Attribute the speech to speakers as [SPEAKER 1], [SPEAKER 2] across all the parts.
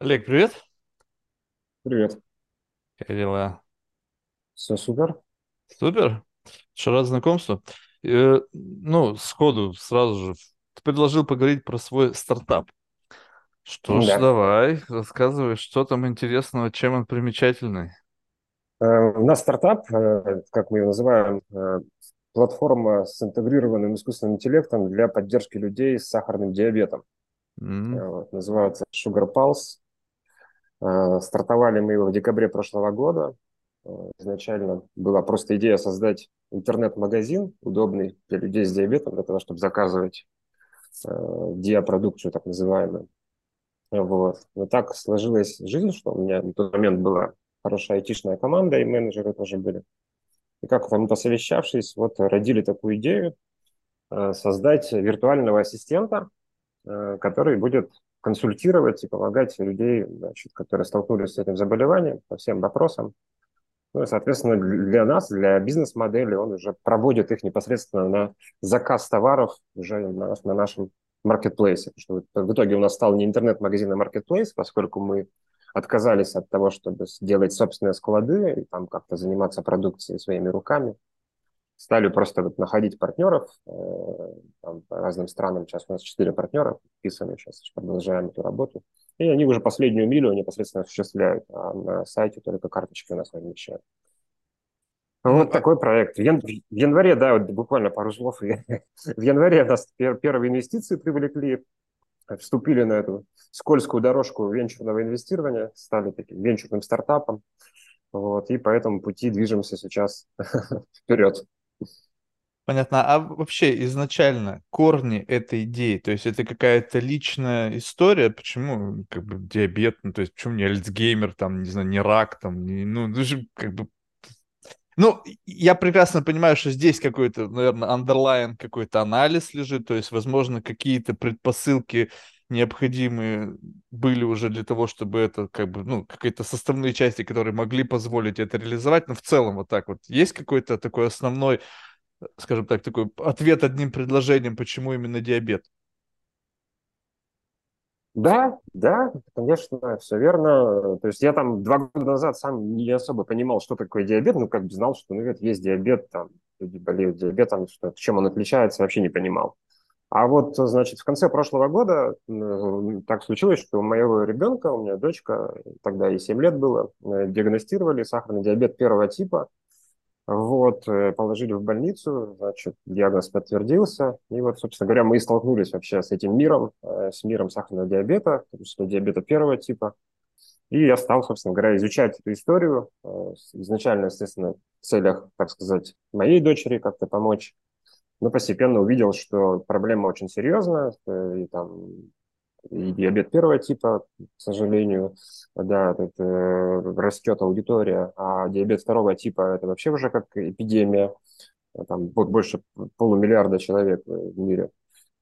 [SPEAKER 1] Олег, привет.
[SPEAKER 2] Привет.
[SPEAKER 1] Как дела?
[SPEAKER 2] Все супер?
[SPEAKER 1] Супер. Еще раз знакомство. Э, ну, сходу, сразу же. Ты предложил поговорить про свой стартап. Что ж,
[SPEAKER 2] Да.
[SPEAKER 1] давай, рассказывай, что там интересного, чем он примечательный.
[SPEAKER 2] Э, У нас стартап, э, как мы его называем, э, платформа с интегрированным искусственным интеллектом для поддержки людей с сахарным диабетом.
[SPEAKER 1] М,
[SPEAKER 2] Э, Вот, называется Sugar Pulse. Э, Стартовали мы его в декабре прошлого года. Э, Изначально была просто идея создать интернет-магазин, удобный для людей с диабетом, для того, чтобы заказывать э, диапродукцию, так называемую. Вот. Но так сложилась жизнь, что у меня на тот момент была хорошая айтишная команда, и менеджеры тоже были. И как-то мы посовещавшись, вот родили такую идею создать виртуального ассистента, который будет консультировать и помогать людей, значит, которые столкнулись с этим заболеванием, по всем вопросам. Ну и, соответственно, для нас, для бизнес-модели, он уже проводит их непосредственно на заказ товаров уже на, на нашем маркетплейсе. Что в итоге у нас стал не интернет-магазин, а маркетплейс, поскольку мы отказались от того, чтобы делать собственные склады и там как-то заниматься продукцией своими руками. Стали просто вот находить партнеров э, там, по разным странам. Сейчас у нас четыре партнера подписаны, сейчас продолжаем эту работу. И они уже последнюю милю непосредственно осуществляют, а на сайте только карточки у нас размещают.
[SPEAKER 1] Ну,
[SPEAKER 2] Вот
[SPEAKER 1] а-
[SPEAKER 2] такой проект. В, ян- в январе, да, вот буквально пару слов. В январе нас пер- первые инвестиции привлекли, вступили на эту скользкую дорожку венчурного инвестирования, стали таким венчурным стартапом. Вот, и по этому пути движемся сейчас вперед.
[SPEAKER 1] Понятно. А вообще изначально корни этой идеи, то есть это какая-то личная история, почему как бы диабет, ну, то есть почему не Альцгеймер, там, не знаю, не рак, там, не, ну, даже как бы Ну, я прекрасно понимаю, что здесь какой-то, наверное, underline какой-то анализ лежит, то есть, возможно, какие-то предпосылки необходимые были уже для того, чтобы это как бы, ну, какие-то составные части, которые могли позволить это реализовать, но в целом вот так вот есть какой-то такой основной, скажем так, такой ответ одним предложением, почему именно диабет?
[SPEAKER 2] Да, да, конечно, все верно. То есть я там два года назад сам не особо понимал, что такое диабет, ну, как бы знал, что, ну, это есть диабет, там, люди болеют диабетом, что, чем он отличается, вообще не понимал. А вот, значит, в конце прошлого года так случилось, что у моего ребенка, у меня дочка, тогда ей 7 лет было, э, диагностировали сахарный диабет первого типа. Вот, э, положили в больницу, значит, диагноз подтвердился. И вот, собственно говоря, мы и столкнулись вообще с этим миром, э, с миром сахарного диабета, в том диабета первого типа. И я стал, собственно говоря, изучать эту историю. э, Изначально, естественно, в целях, так сказать, моей дочери как-то помочь но постепенно увидел, что проблема очень серьезная, и там и диабет первого типа, к сожалению, да, это, э, растет аудитория, а диабет второго типа это вообще уже как эпидемия, Э, там бо- больше полумиллиарда человек в мире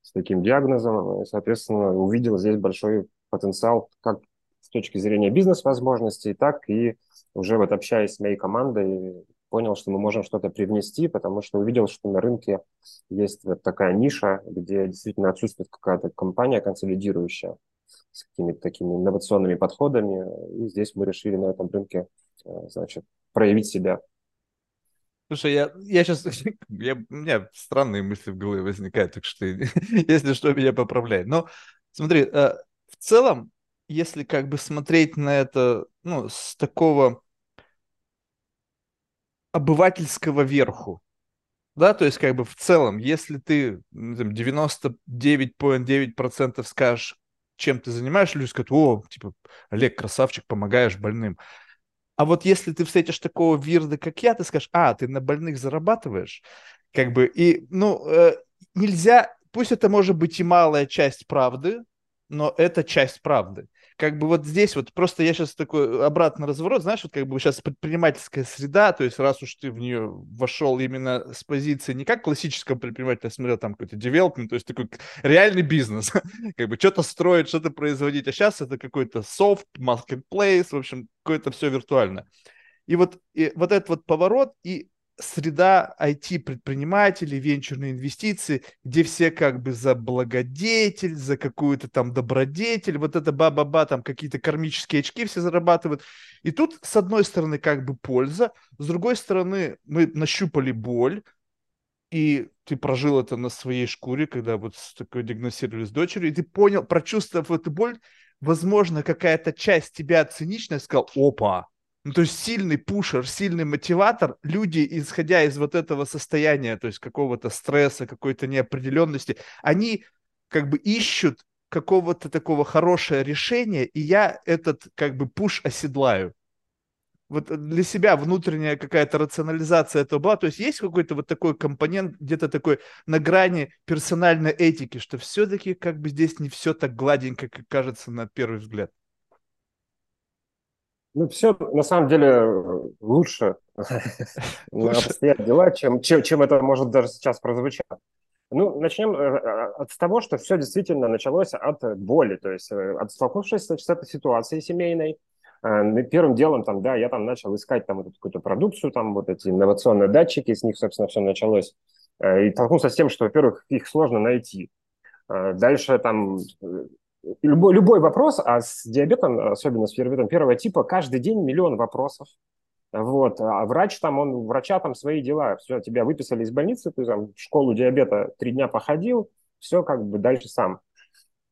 [SPEAKER 2] с таким диагнозом, и, соответственно, увидел здесь большой потенциал как с точки зрения бизнес-возможностей, так и уже вот общаясь с моей командой, понял, что мы можем что-то привнести, потому что увидел, что на рынке есть вот такая ниша, где действительно отсутствует какая-то компания консолидирующая с какими-то такими инновационными подходами. И здесь мы решили на этом рынке, э, значит, проявить себя.
[SPEAKER 1] Слушай, я, я сейчас, я, у меня странные мысли в голове возникают, так что, если что, меня поправляй. Но смотри, э, в целом, если как бы смотреть на это, ну, с такого обывательского верху, да, то есть как бы в целом, если ты ну, там, 99,9% скажешь, чем ты занимаешься, люди скажут, о, типа, Олег, красавчик, помогаешь больным. А вот если ты встретишь такого вирда, как я, ты скажешь, а, ты на больных зарабатываешь, как бы, и, ну, э, нельзя, пусть это может быть и малая часть правды, но это часть правды. Как бы вот здесь вот, просто я сейчас такой обратный разворот, знаешь, вот как бы сейчас предпринимательская среда, то есть раз уж ты в нее вошел именно с позиции не как классического предпринимателя, смотрел там какой-то девелопмент, то есть такой реальный бизнес, как бы что-то строить, что-то производить, а сейчас это какой-то софт, marketplace, в общем, какое-то все виртуально. И вот, и вот этот вот поворот, и среда IT-предпринимателей, венчурные инвестиции, где все как бы за благодетель, за какую-то там добродетель, вот это ба-ба-ба, там какие-то кармические очки все зарабатывают. И тут, с одной стороны, как бы польза, с другой стороны, мы нащупали боль, и ты прожил это на своей шкуре, когда вот такое диагностировали с дочерью, и ты понял, прочувствовав эту боль, возможно, какая-то часть тебя циничная сказал, опа, ну, то есть сильный пушер, сильный мотиватор, люди, исходя из вот этого состояния, то есть какого-то стресса, какой-то неопределенности, они как бы ищут какого-то такого хорошего решения, и я этот как бы пуш оседлаю. Вот для себя внутренняя какая-то рационализация этого была. То есть есть какой-то вот такой компонент, где-то такой на грани персональной этики, что все-таки как бы здесь не все так гладенько, как кажется на первый взгляд.
[SPEAKER 2] Ну, все на самом деле лучше, обстоят дела, чем, чем, чем это может даже сейчас прозвучать. Ну, начнем э, э, от того, что все действительно началось от боли, то есть э, от столкнувшись с этой ситуацией семейной, первым делом там, да, я там начал искать там вот какую-то продукцию, там вот эти инновационные датчики, с них, собственно, все началось. И столкнулся с тем, что, во-первых, их сложно найти. Дальше там любой, любой вопрос, а с диабетом, особенно с диабетом первого типа, каждый день миллион вопросов. Вот. А врач там, он, врача там свои дела. Все, тебя выписали из больницы, ты там в школу диабета три дня походил, все как бы дальше сам.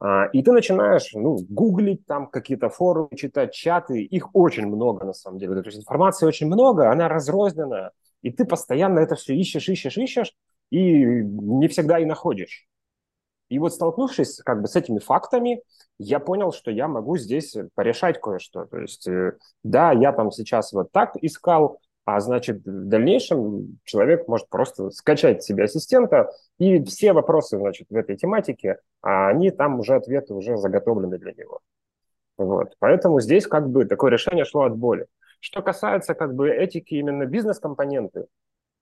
[SPEAKER 2] А, и ты начинаешь, ну, гуглить там какие-то форумы, читать чаты. Их очень много, на самом деле. То есть информации очень много, она разрозненная. И ты постоянно это все ищешь, ищешь, ищешь, и не всегда и находишь. И вот столкнувшись как бы с этими фактами, я понял, что я могу здесь порешать кое-что. То есть, э, да, я там сейчас вот так искал, а значит, в дальнейшем человек может просто скачать себе ассистента, и все вопросы, значит, в этой тематике, а они там уже ответы уже заготовлены для него. Вот. Поэтому здесь как бы такое решение шло от боли. Что касается как бы этики именно бизнес-компоненты,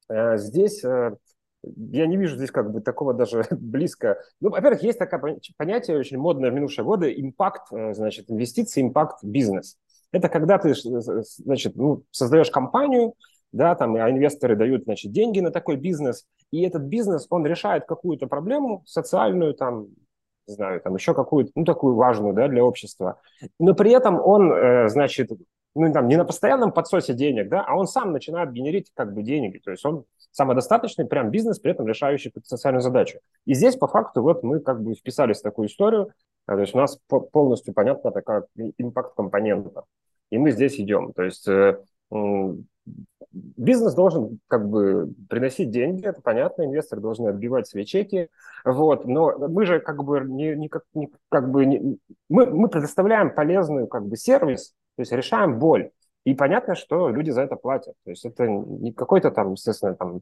[SPEAKER 2] э, здесь э, я не вижу здесь как бы такого даже близко. Ну, во-первых, есть такое понятие очень модное в минувшие годы – импакт, э, значит, инвестиции, импакт бизнес. Это когда ты, значит, ну, создаешь компанию, да, там, а инвесторы дают, значит, деньги на такой бизнес, и этот бизнес, он решает какую-то проблему социальную, там, не знаю, там еще какую-то, ну, такую важную, да, для общества. Но при этом он, э, значит, ну, там, не на постоянном подсосе денег, да, а он сам начинает генерить как бы деньги. То есть он самодостаточный прям бизнес, при этом решающий социальную задачу. И здесь по факту вот мы как бы вписались в такую историю, то есть у нас полностью понятна такая импакт-компонента. И мы здесь идем. То есть э, бизнес должен как бы приносить деньги, это понятно, инвесторы должны отбивать свои чеки, вот, но мы же как бы не, не, как, не, как бы не, мы, мы предоставляем полезный как бы сервис, то есть решаем боль. И понятно, что люди за это платят. То есть это не какой-то там, естественно, там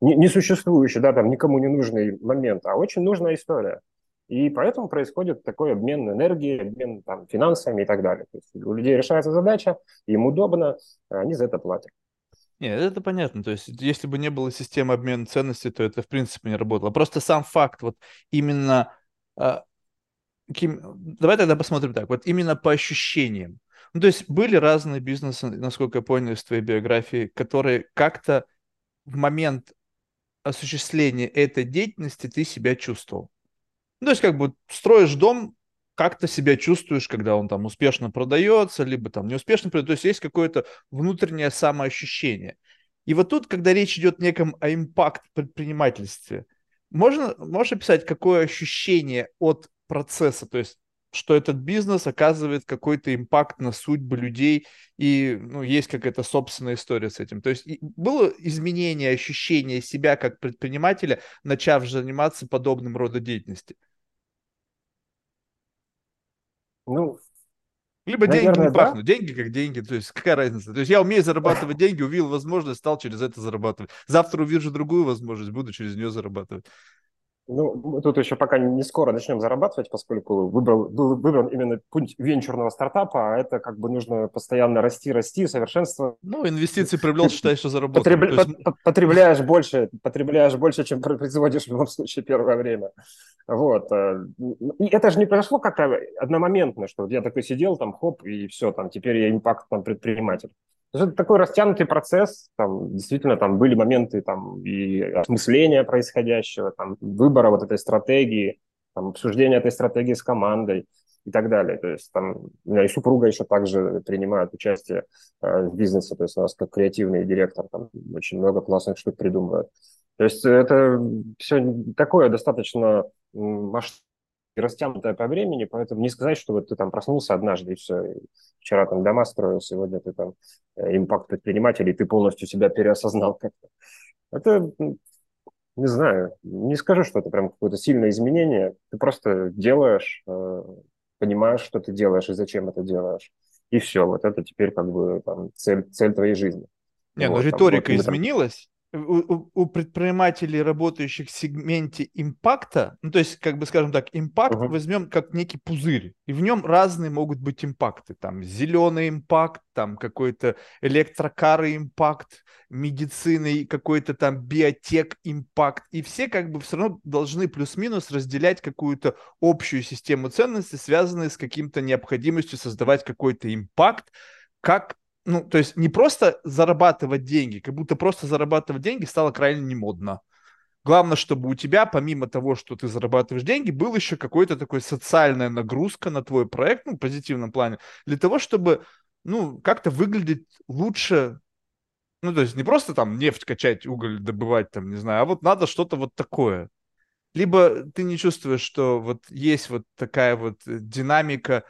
[SPEAKER 2] несуществующий, да, там никому не нужный момент, а очень нужная история. И поэтому происходит такой обмен энергией, обмен там, финансами и так далее. То есть у людей решается задача, им удобно, они за это платят.
[SPEAKER 1] Нет, это понятно. То есть, если бы не было системы обмена ценностей, то это в принципе не работало. Просто сам факт, вот именно... Кем... Давай тогда посмотрим так. Вот именно по ощущениям. Ну, то есть были разные бизнесы, насколько я понял из твоей биографии, которые как-то в момент осуществления этой деятельности ты себя чувствовал. Ну, то есть как бы строишь дом, как то себя чувствуешь, когда он там успешно продается, либо там неуспешно продается. То есть есть какое-то внутреннее самоощущение. И вот тут, когда речь идет неком о импакт предпринимательстве, можно, можешь описать, какое ощущение от процесса, то есть что этот бизнес оказывает какой-то импакт на судьбы людей, и ну, есть какая-то собственная история с этим. То есть было изменение ощущения себя как предпринимателя, начав заниматься подобным рода деятельности?
[SPEAKER 2] Ну,
[SPEAKER 1] либо Наверное, деньги не да? пахнут. Деньги как деньги. То есть какая разница? То есть я умею зарабатывать деньги, увидел возможность, стал через это зарабатывать. Завтра увижу другую возможность, буду через нее зарабатывать.
[SPEAKER 2] Ну, тут еще пока не скоро начнем зарабатывать, поскольку выбрал, был выбран именно путь венчурного стартапа, а это как бы нужно постоянно расти, расти, совершенствовать.
[SPEAKER 1] Ну, инвестиции привлел, считаешь, что заработал.
[SPEAKER 2] Потребля... есть... Потребляешь больше, потребляешь больше, чем производишь в любом случае первое время. Вот. Э, и это же не произошло как-то одномоментно, что я такой сидел, там, хоп, и все, там, теперь я импакт там, предприниматель. То есть это такой растянутый процесс, там действительно там были моменты там и осмысления происходящего, там выбора вот этой стратегии, там, обсуждения этой стратегии с командой и так далее. То есть там у меня и супруга еще также принимает участие э, в бизнесе, то есть у нас как креативный директор там очень много классных штук придумывает. То есть это все такое достаточно масштабное растянутое по времени, поэтому не сказать, что вот ты там проснулся однажды и все, вчера там дома строил, сегодня ты там э, импакт предприниматель, и ты полностью себя переосознал как-то. Это, не знаю, не скажу, что это прям какое-то сильное изменение. Ты просто делаешь, э, понимаешь, что ты делаешь и зачем это делаешь. И все, вот это теперь как бы там, цель, цель твоей жизни.
[SPEAKER 1] Не, ну вот, ну риторика там, вот, изменилась, у, у предпринимателей, работающих в сегменте импакта, ну, то есть, как бы, скажем так, импакт uh-huh. возьмем как некий пузырь, и в нем разные могут быть импакты. Там зеленый импакт, там какой-то электрокары импакт, медицины, какой-то там биотек импакт. И все как бы все равно должны плюс-минус разделять какую-то общую систему ценностей, связанную с каким-то необходимостью создавать какой-то импакт, как ну, то есть не просто зарабатывать деньги, как будто просто зарабатывать деньги стало крайне немодно. Главное, чтобы у тебя, помимо того, что ты зарабатываешь деньги, был еще какой-то такой социальная нагрузка на твой проект, ну, в позитивном плане, для того, чтобы, ну, как-то выглядеть лучше, ну, то есть не просто там нефть качать, уголь добывать, там, не знаю, а вот надо что-то вот такое. Либо ты не чувствуешь, что вот есть вот такая вот динамика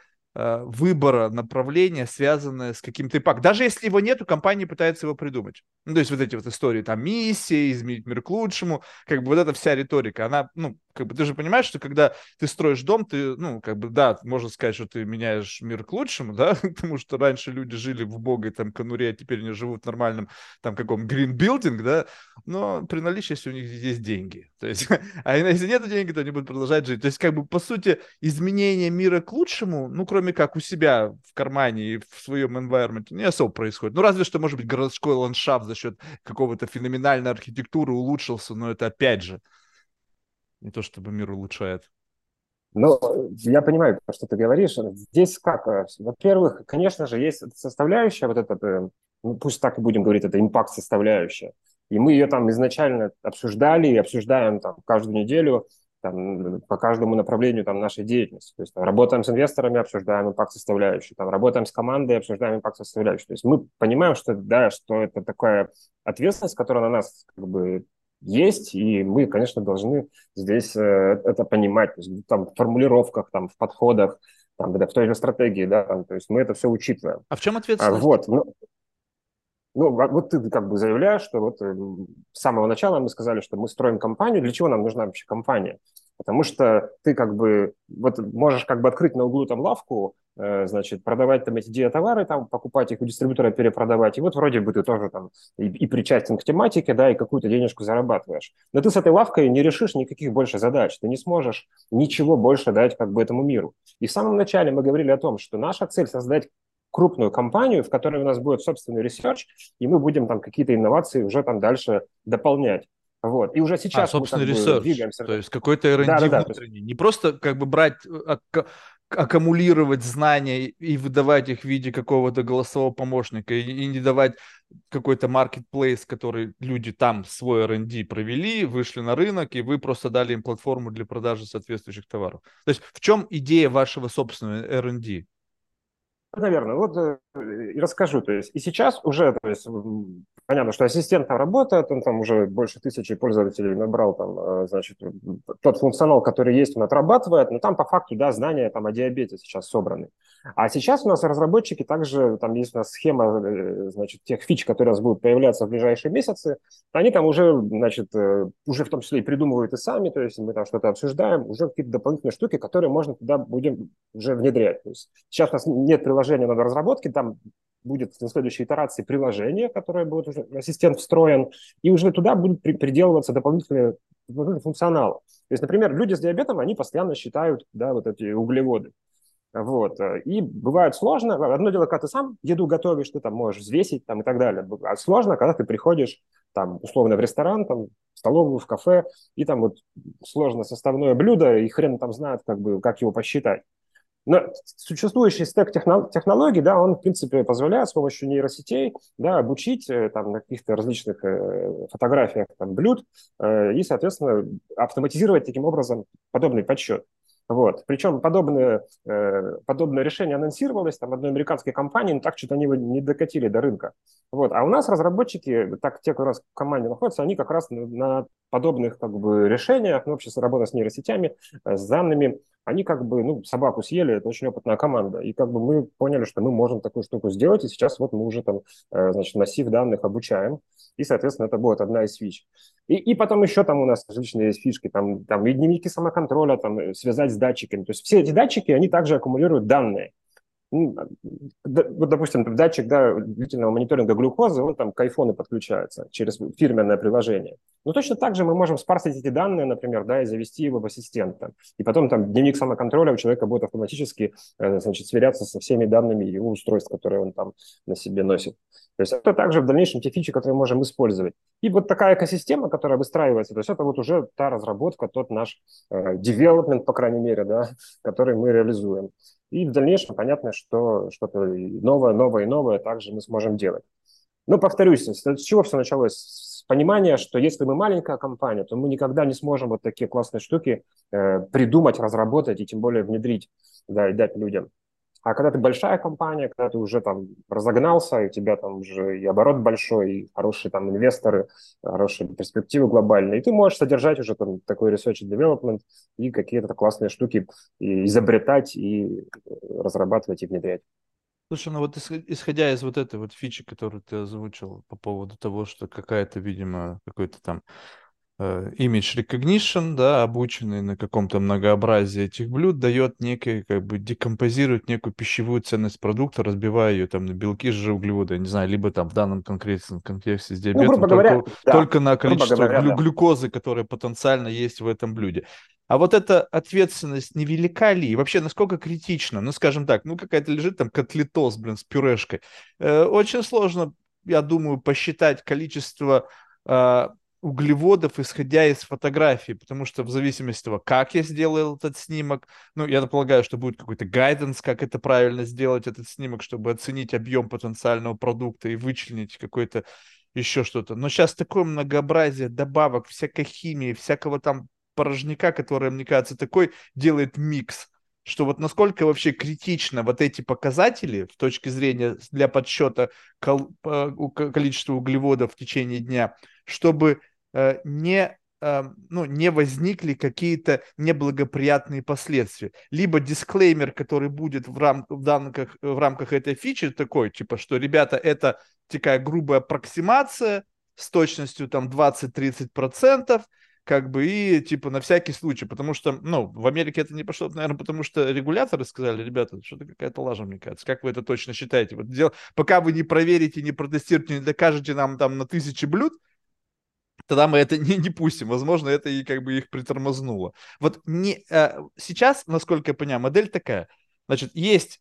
[SPEAKER 1] выбора направления, связанное с каким-то импактом. Даже если его нету, компания пытается его придумать. Ну, то есть вот эти вот истории, там, миссия, изменить мир к лучшему, как бы вот эта вся риторика, она, ну, как бы ты же понимаешь, что когда ты строишь дом, ты, ну, как бы, да, можно сказать, что ты меняешь мир к лучшему, да, потому что раньше люди жили в убогой там конуре, а теперь они живут в нормальном там каком green building, да, но при наличии, если у них есть деньги, то есть, а если нет денег, то они будут продолжать жить. То есть, как бы, по сути, изменение мира к лучшему, ну, кроме как у себя в кармане и в своем environment, не особо происходит. Ну, разве что, может быть, городской ландшафт за счет какого-то феноменальной архитектуры улучшился, но это опять же, не то чтобы мир улучшает.
[SPEAKER 2] Ну, я понимаю, что ты говоришь. Здесь как? Э, во-первых, конечно же, есть составляющая, вот эта, э, ну, пусть так и будем говорить, это импакт-составляющая. И мы ее там изначально обсуждали и обсуждаем там каждую неделю там, по каждому направлению там, нашей деятельности. То есть там, работаем с инвесторами, обсуждаем импакт-составляющую, там, работаем с командой, обсуждаем импакт-составляющую. То есть мы понимаем, что, да, что это такая ответственность, которая на нас как бы есть, и мы, конечно, должны здесь э, это понимать, то есть, там, в формулировках, там, в подходах, там, в той же стратегии, да, там, то есть мы это все учитываем.
[SPEAKER 1] А в чем ответственность?
[SPEAKER 2] А, вот, ну, ну, а вот ты как бы заявляешь, что вот э, с самого начала мы сказали, что мы строим компанию. Для чего нам нужна вообще компания? Потому что ты как бы вот можешь как бы открыть на углу там лавку, э, значит, продавать там эти диатовары, там покупать их у дистрибьютора, перепродавать, и вот вроде бы ты тоже там и, и причастен к тематике, да, и какую-то денежку зарабатываешь. Но ты с этой лавкой не решишь никаких больше задач, ты не сможешь ничего больше дать как бы этому миру. И в самом начале мы говорили о том, что наша цель создать крупную компанию, в которой у нас будет собственный research, и мы будем там какие-то инновации уже там дальше дополнять. Вот. И уже сейчас
[SPEAKER 1] а, собственный мы как research, двигаемся. То есть какой-то R&D да, да, внутренний. Да. Не просто как бы брать, ак- аккумулировать знания и выдавать их в виде какого-то голосового помощника и, и не давать какой-то marketplace, который люди там свой R&D провели, вышли на рынок, и вы просто дали им платформу для продажи соответствующих товаров. То есть в чем идея вашего собственного R&D?
[SPEAKER 2] Наверное, вот э, расскажу. То есть и сейчас уже, то есть понятно, что ассистент там работает, он там уже больше тысячи пользователей набрал, там, э, значит, тот функционал, который есть, он отрабатывает, но там по факту, да, знания там о диабете сейчас собраны. А сейчас у нас разработчики также, там есть у нас схема, э, значит, тех фич, которые у нас будут появляться в ближайшие месяцы, они там уже, значит, э, уже в том числе и придумывают и сами, то есть мы там что-то обсуждаем, уже какие-то дополнительные штуки, которые можно туда будем уже внедрять. То есть сейчас у нас нет приложения на разработке, там будет на следующей итерации приложение, которое будет уже ассистент встроен, и уже туда будут при, приделываться дополнительные, дополнительные функционалы. То есть, например, люди с диабетом, они постоянно считают да, вот эти углеводы. Вот. И бывает сложно. Одно дело, когда ты сам еду готовишь, ты там можешь взвесить там, и так далее. А сложно, когда ты приходишь там, условно в ресторан, там, в столовую, в кафе, и там вот сложно составное блюдо, и хрен там знает, как, бы, как его посчитать. Но существующий стек технологий, да, он, в принципе, позволяет с помощью нейросетей да, обучить э, там, на каких-то различных э, фотографиях там, блюд э, и, соответственно, автоматизировать таким образом подобный подсчет. Вот. Причем подобное, подобное решение анонсировалось там одной американской компании, но так что-то они его не докатили до рынка. Вот. А у нас разработчики, так те, кто раз в команде находятся, они как раз на, на подобных как бы, решениях, ну, вообще работа с нейросетями, с данными, они как бы, ну, собаку съели, это очень опытная команда. И как бы мы поняли, что мы можем такую штуку сделать, и сейчас вот мы уже там, э, значит, массив данных обучаем, и, соответственно, это будет одна из фич. И, и потом еще там у нас различные есть фишки, там, там и дневники самоконтроля, там, э, связать с датчиками. То есть все эти датчики, они также аккумулируют данные. Ну, вот, допустим, датчик да, длительного мониторинга глюкозы, он там к айфону подключается через фирменное приложение. Но точно так же мы можем спарсить эти данные, например, да, и завести его в ассистента. И потом там дневник самоконтроля у человека будет автоматически э, значит, сверяться со всеми данными его устройств, которые он там на себе носит. То есть это также в дальнейшем те фичи, которые мы можем использовать. И вот такая экосистема, которая выстраивается, то есть это вот уже та разработка, тот наш э, development, по крайней мере, да, который мы реализуем. И в дальнейшем понятно, что что-то новое, новое и новое также мы сможем делать. Но повторюсь, с чего все началось? С понимания, что если мы маленькая компания, то мы никогда не сможем вот такие классные штуки э, придумать, разработать и тем более внедрить, да, и дать людям. А когда ты большая компания, когда ты уже там разогнался, и у тебя там уже и оборот большой, и хорошие там инвесторы, хорошие перспективы глобальные, и ты можешь содержать уже там такой research and development и какие-то классные штуки и изобретать и разрабатывать и внедрять.
[SPEAKER 1] Слушай, ну вот исходя из вот этой вот фичи, которую ты озвучил по поводу того, что какая-то, видимо, какой-то там image recognition, да, обученный на каком-то многообразии этих блюд, дает некий, как бы декомпозирует некую пищевую ценность продукта, разбивая ее там на белки, жиры, углеводы, я не знаю, либо там в данном конкретном контексте с диабетом, ну, говоря, только, да, только на количество говоря, глю- да. глюкозы, которая потенциально есть в этом блюде. А вот эта ответственность невелика ли? И вообще, насколько критично? Ну, скажем так, ну, какая-то лежит там котлетос, блин, с пюрешкой. Э, очень сложно, я думаю, посчитать количество э, углеводов, исходя из фотографии, потому что в зависимости от того, как я сделал этот снимок, ну, я полагаю, что будет какой-то гайденс, как это правильно сделать, этот снимок, чтобы оценить объем потенциального продукта и вычленить какой-то еще что-то. Но сейчас такое многообразие добавок, всякой химии, всякого там порожняка, который, мне кажется, такой делает микс, что вот насколько вообще критично вот эти показатели с точки зрения для подсчета количества углеводов в течение дня, чтобы Э, не э, ну, не возникли какие-то неблагоприятные последствия. Либо дисклеймер, который будет в, рам в, рамках, в рамках этой фичи такой, типа, что, ребята, это такая грубая аппроксимация с точностью там 20-30%, как бы, и, типа, на всякий случай, потому что, ну, в Америке это не пошло, наверное, потому что регуляторы сказали, ребята, что-то какая-то лажа, мне кажется, как вы это точно считаете? Вот дел... Пока вы не проверите, не протестируете, не докажете нам там на тысячи блюд, тогда мы это не, не пустим. Возможно, это и как бы их притормознуло. Вот не, э, сейчас, насколько я понимаю, модель такая. Значит, есть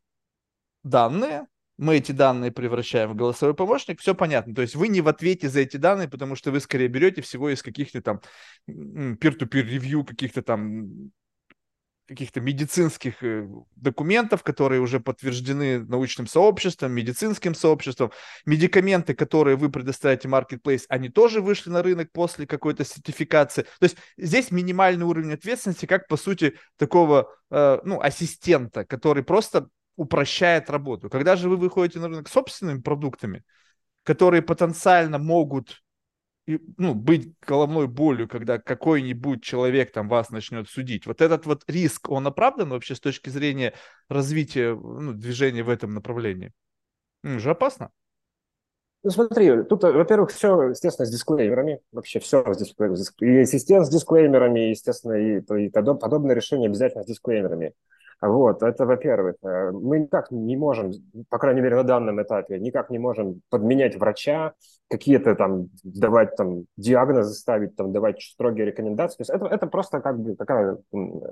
[SPEAKER 1] данные, мы эти данные превращаем в голосовой помощник, все понятно. То есть вы не в ответе за эти данные, потому что вы скорее берете всего из каких-то там peer-to-peer ревью, каких-то там каких-то медицинских э, документов, которые уже подтверждены научным сообществом, медицинским сообществом. Медикаменты, которые вы предоставляете Marketplace, они тоже вышли на рынок после какой-то сертификации. То есть здесь минимальный уровень ответственности, как по сути такого э, ну, ассистента, который просто упрощает работу. Когда же вы выходите на рынок собственными продуктами, которые потенциально могут ну, быть головной болью, когда какой-нибудь человек там вас начнет судить. Вот этот вот риск, он оправдан вообще с точки зрения развития ну, движения в этом направлении? Ну, же опасно.
[SPEAKER 2] Ну, смотри, тут, во-первых, все, естественно, с дисклеймерами. Вообще все с дисклеймерами. И ассистент с дисклеймерами, естественно, и, и подобное решение обязательно с дисклеймерами. Вот, это во-первых. Э, мы никак не можем, по крайней мере, на данном этапе, никак не можем подменять врача, какие-то там давать там диагнозы ставить, там давать строгие рекомендации. Это, это просто как бы такая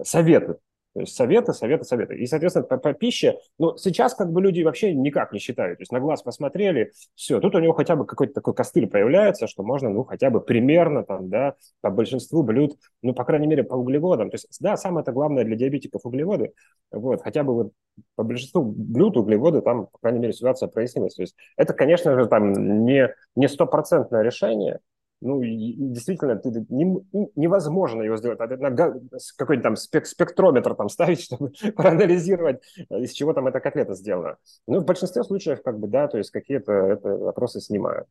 [SPEAKER 2] советы. То есть советы, советы, советы. И, соответственно, по, по пище, ну, сейчас как бы люди вообще никак не считают. То есть на глаз посмотрели, все, тут у него хотя бы какой-то такой костыль появляется, что можно, ну, хотя бы примерно там, да, по большинству блюд, ну, по крайней мере, по углеводам. То есть, да, самое это главное для диабетиков углеводы, вот, хотя бы вот по большинству блюд углеводы, там, по крайней мере, ситуация прояснилась. То есть это, конечно же, там не, не стопроцентное решение, ну, и, действительно, ты, не, ну, невозможно его сделать. Какой-нибудь там спек, спектрометр там ставить, чтобы проанализировать, из чего там эта котлета сделана. Ну, в большинстве случаев, как бы, да, то есть какие-то это вопросы снимают.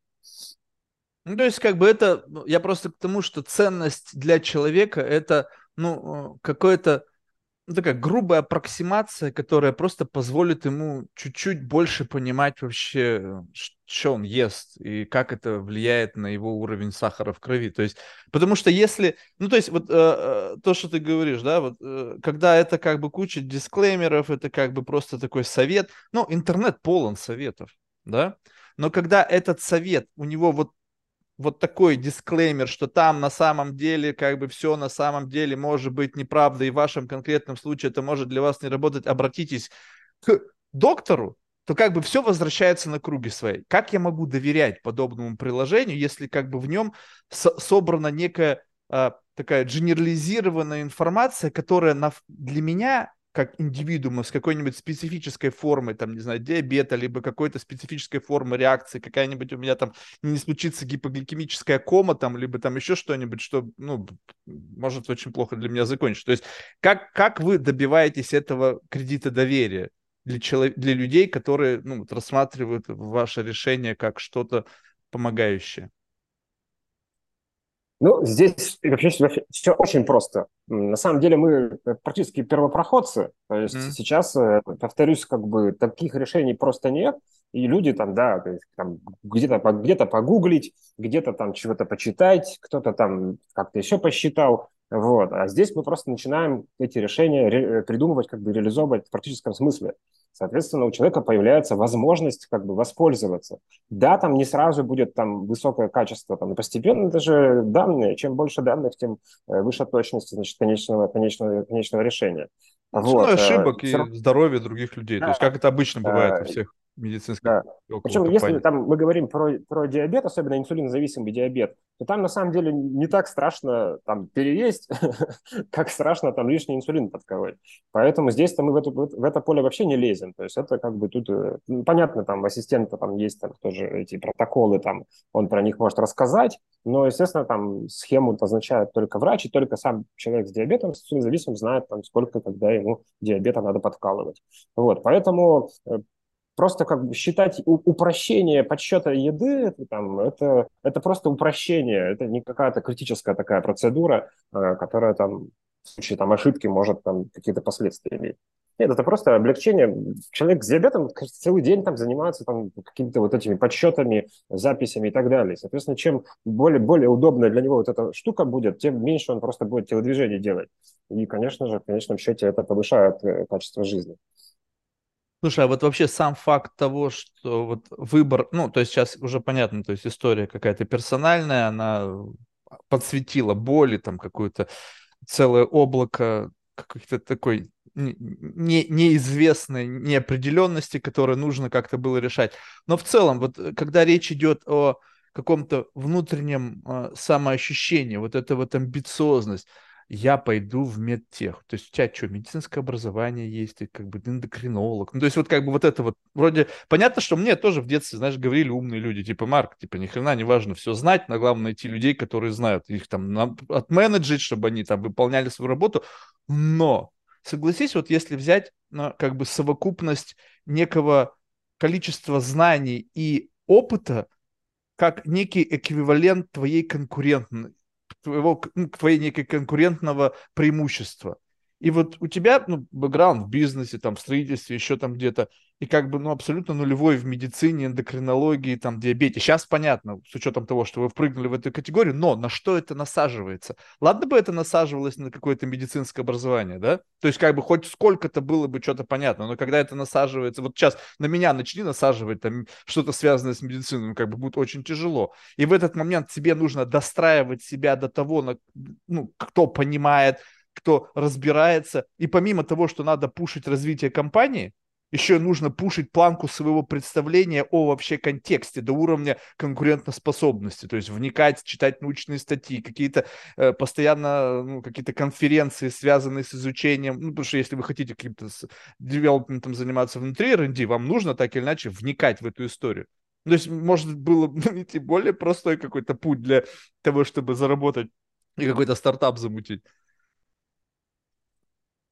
[SPEAKER 1] Ну, то есть, как бы это, ну, я просто к тому, что ценность для человека это, ну, какое-то ну, такая грубая аппроксимация, которая просто позволит ему чуть-чуть больше понимать вообще, что он ест и как это влияет на его уровень сахара в крови. То есть, потому что если, ну, то есть, вот э, э, то, что ты говоришь, да, вот, э, когда это как бы куча дисклеймеров, это как бы просто такой совет, ну, интернет полон советов, да, но когда этот совет, у него вот вот такой дисклеймер, что там на самом деле как бы все на самом деле может быть неправда, и в вашем конкретном случае это может для вас не работать, обратитесь к доктору, то как бы все возвращается на круги свои. Как я могу доверять подобному приложению, если как бы в нем со- собрана некая а, такая генерализированная информация, которая на, для меня как индивидуума с какой-нибудь специфической формой, там, не знаю, диабета, либо какой-то специфической формы реакции, какая-нибудь у меня там не случится гипогликемическая кома, там, либо там еще что-нибудь, что, ну, может очень плохо для меня закончиться. То есть как, как вы добиваетесь этого кредита доверия для, человек, для людей, которые, ну, рассматривают ваше решение как что-то помогающее?
[SPEAKER 2] Ну, здесь вообще все очень просто. На самом деле мы практически первопроходцы. То есть mm. сейчас, э, повторюсь, как бы таких решений просто нет. И люди там, да, то есть, там где-то где погуглить, где-то там чего-то почитать, кто-то там как-то еще посчитал. Вот. А здесь мы просто начинаем эти решения ре- придумывать, как бы реализовывать в практическом смысле. Соответственно, у человека появляется возможность как бы воспользоваться. Да, там не сразу будет там высокое качество, там, постепенно даже данные, чем больше данных, тем э, выше точность значит, конечного, конечного, конечного решения.
[SPEAKER 1] Вот. Ну, ошибок и здоровье других людей. Да. То есть, как это обычно бывает у всех медицинских. Да.
[SPEAKER 2] Причем, если там мы говорим про, про диабет, особенно инсулинозависимый диабет, то там на самом деле не так страшно там переесть, как страшно там лишний инсулин подколоть. Поэтому здесь-то мы в, эту, в это поле вообще не лезем. То есть это как бы тут, э, ну, понятно, там ассистента там есть там тоже эти протоколы, там он про них может рассказать, но, естественно, там схему назначает только врач, и только сам человек с диабетом, с инсулинозависимым знает, там, сколько, когда ему диабета надо подкалывать. Вот, поэтому э, просто как бы считать упрощение подсчета еды, это, там, это, это просто упрощение, это не какая-то критическая такая процедура, э, которая там в случае там, ошибки может там какие-то последствия иметь. Нет, это просто облегчение. Человек с диабетом целый день там занимается там какими-то вот этими подсчетами, записями и так далее. Соответственно, чем более, более удобная для него вот эта штука будет, тем меньше он просто будет телодвижение делать. И, конечно же, в конечном счете это повышает э, качество жизни.
[SPEAKER 1] Слушай, а вот вообще сам факт того, что вот выбор, ну, то есть сейчас уже понятно, то есть история какая-то персональная, она подсветила боли, там какое-то целое облако каких-то такой не, неизвестной неопределенности, которые нужно как-то было решать. Но в целом, вот э, когда речь идет о каком-то внутреннем э, самоощущении, вот эта вот амбициозность, я пойду в медтех. То есть у тебя что, медицинское образование есть, ты как бы эндокринолог. Ну, то есть вот как бы вот это вот, вроде, понятно, что мне тоже в детстве, знаешь, говорили умные люди, типа, Марк, типа, ни хрена не важно все знать, но главное найти людей, которые знают, их там отменеджить, чтобы они там выполняли свою работу. Но, согласись, вот если взять ну, как бы совокупность некого количества знаний и опыта, как некий эквивалент твоей конкурентной твоего, твоей некой конкурентного преимущества. И вот у тебя, ну, бэкграунд в бизнесе, там, в строительстве, еще там где-то, и как бы, ну, абсолютно нулевой в медицине, эндокринологии, там, диабете. Сейчас понятно, с учетом того, что вы впрыгнули в эту категорию, но на что это насаживается? Ладно бы это насаживалось на какое-то медицинское образование, да? То есть, как бы, хоть сколько-то было бы что-то понятно, но когда это насаживается, вот сейчас на меня начни насаживать там что-то связанное с медициной, ну, как бы будет очень тяжело. И в этот момент тебе нужно достраивать себя до того, ну, кто понимает, кто разбирается. И помимо того, что надо пушить развитие компании, еще нужно пушить планку своего представления о вообще контексте до уровня конкурентоспособности, то есть вникать, читать научные статьи, какие-то э, постоянно ну, какие-то конференции, связанные с изучением, ну, потому что если вы хотите каким-то девелопментом заниматься внутри R&D, вам нужно так или иначе вникать в эту историю. То есть, может, было найти более простой какой-то путь для того, чтобы заработать и какой-то стартап замутить.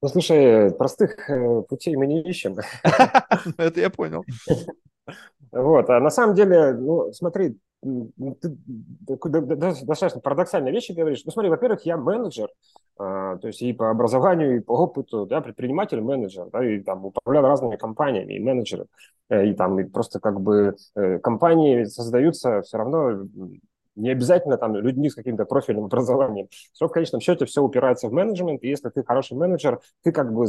[SPEAKER 2] Ну, слушай, простых э, путей мы не ищем.
[SPEAKER 1] Это я понял.
[SPEAKER 2] Вот, а на самом деле, ну, смотри, ты достаточно парадоксальные вещи говоришь. Ну, смотри, во-первых, я менеджер, а, то есть и по образованию, и по опыту, да, предприниматель, менеджер, да, и там управлял разными компаниями, и менеджеры, э, и там и просто как бы э, компании создаются все равно не обязательно там людьми с каким-то профильным образованием. Все в конечном счете все упирается в менеджмент, и если ты хороший менеджер, ты как бы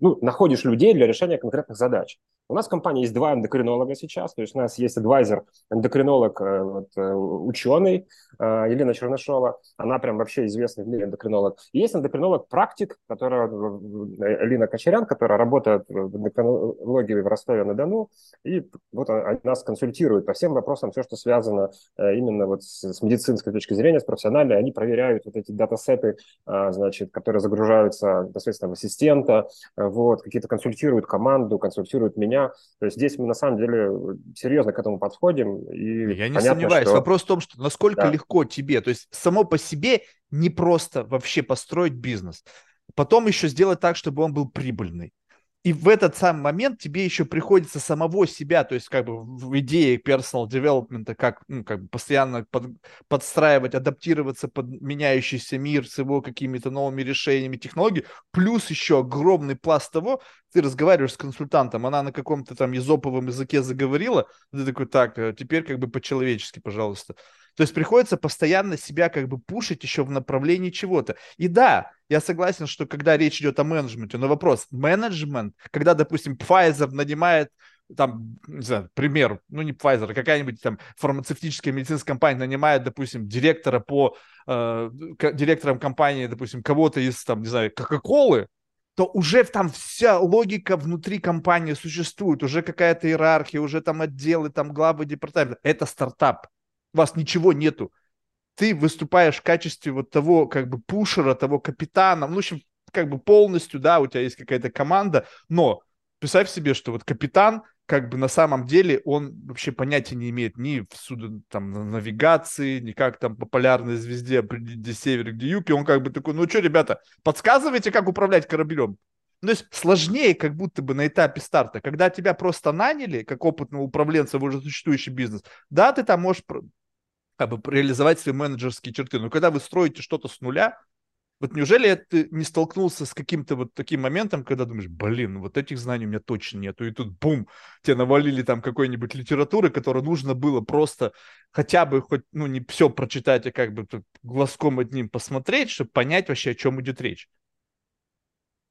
[SPEAKER 2] ну, находишь людей для решения конкретных задач. У нас в компании есть два эндокринолога сейчас, то есть у нас есть адвайзер, эндокринолог, э, вот, э, ученый э, Елена Чернышова, она прям вообще известный в мире эндокринолог. И есть эндокринолог-практик, которая Алина Кочерян, которая работает в эндокринологии в Ростове-на-Дону, и вот она нас консультирует по всем вопросам, все, что связано именно вот с с медицинской точки зрения, с профессиональной, они проверяют вот эти датасеты, а, значит, которые загружаются посредством ассистента, а, вот, какие-то консультируют команду, консультируют меня. То есть здесь мы на самом деле серьезно к этому подходим. И
[SPEAKER 1] Я не понятно, сомневаюсь. Что... Вопрос в том, что насколько да. легко тебе, то есть само по себе не просто вообще построить бизнес. Потом еще сделать так, чтобы он был прибыльный. И в этот самый момент тебе еще приходится самого себя, то есть как бы в идее personal development, как, ну, как бы постоянно под, подстраивать, адаптироваться под меняющийся мир с его какими-то новыми решениями, технологий, плюс еще огромный пласт того, ты разговариваешь с консультантом, она на каком-то там езоповом языке заговорила, ты такой, так, э, теперь как бы по-человечески, пожалуйста. То есть приходится постоянно себя как бы пушить еще в направлении чего-то. И да, я согласен, что когда речь идет о менеджменте, но вопрос, менеджмент, когда, допустим, Pfizer нанимает там, не знаю, пример, ну не Pfizer, а какая-нибудь там фармацевтическая медицинская компания нанимает, допустим, директора по, э, директором компании, допустим, кого-то из, там, не знаю, Кока-Колы, то уже там вся логика внутри компании существует, уже какая-то иерархия, уже там отделы, там главы департамента. Это стартап вас ничего нету. Ты выступаешь в качестве вот того как бы пушера, того капитана, ну, в общем, как бы полностью, да, у тебя есть какая-то команда, но представь себе, что вот капитан, как бы на самом деле он вообще понятия не имеет ни в суду, там, навигации, ни как там по полярной звезде определить, где север, где юг, и он как бы такой, ну что, ребята, подсказывайте, как управлять кораблем. Ну, то есть сложнее как будто бы на этапе старта, когда тебя просто наняли как опытного управленца в уже существующий бизнес, да, ты там можешь как бы реализовать свои менеджерские черты. Но когда вы строите что-то с нуля, вот неужели ты не столкнулся с каким-то вот таким моментом, когда думаешь, блин, ну вот этих знаний у меня точно нету, и тут бум, тебе навалили там какой-нибудь литературы, которую нужно было просто хотя бы хоть, ну не все прочитать, а как бы глазком одним посмотреть, чтобы понять вообще, о чем идет речь.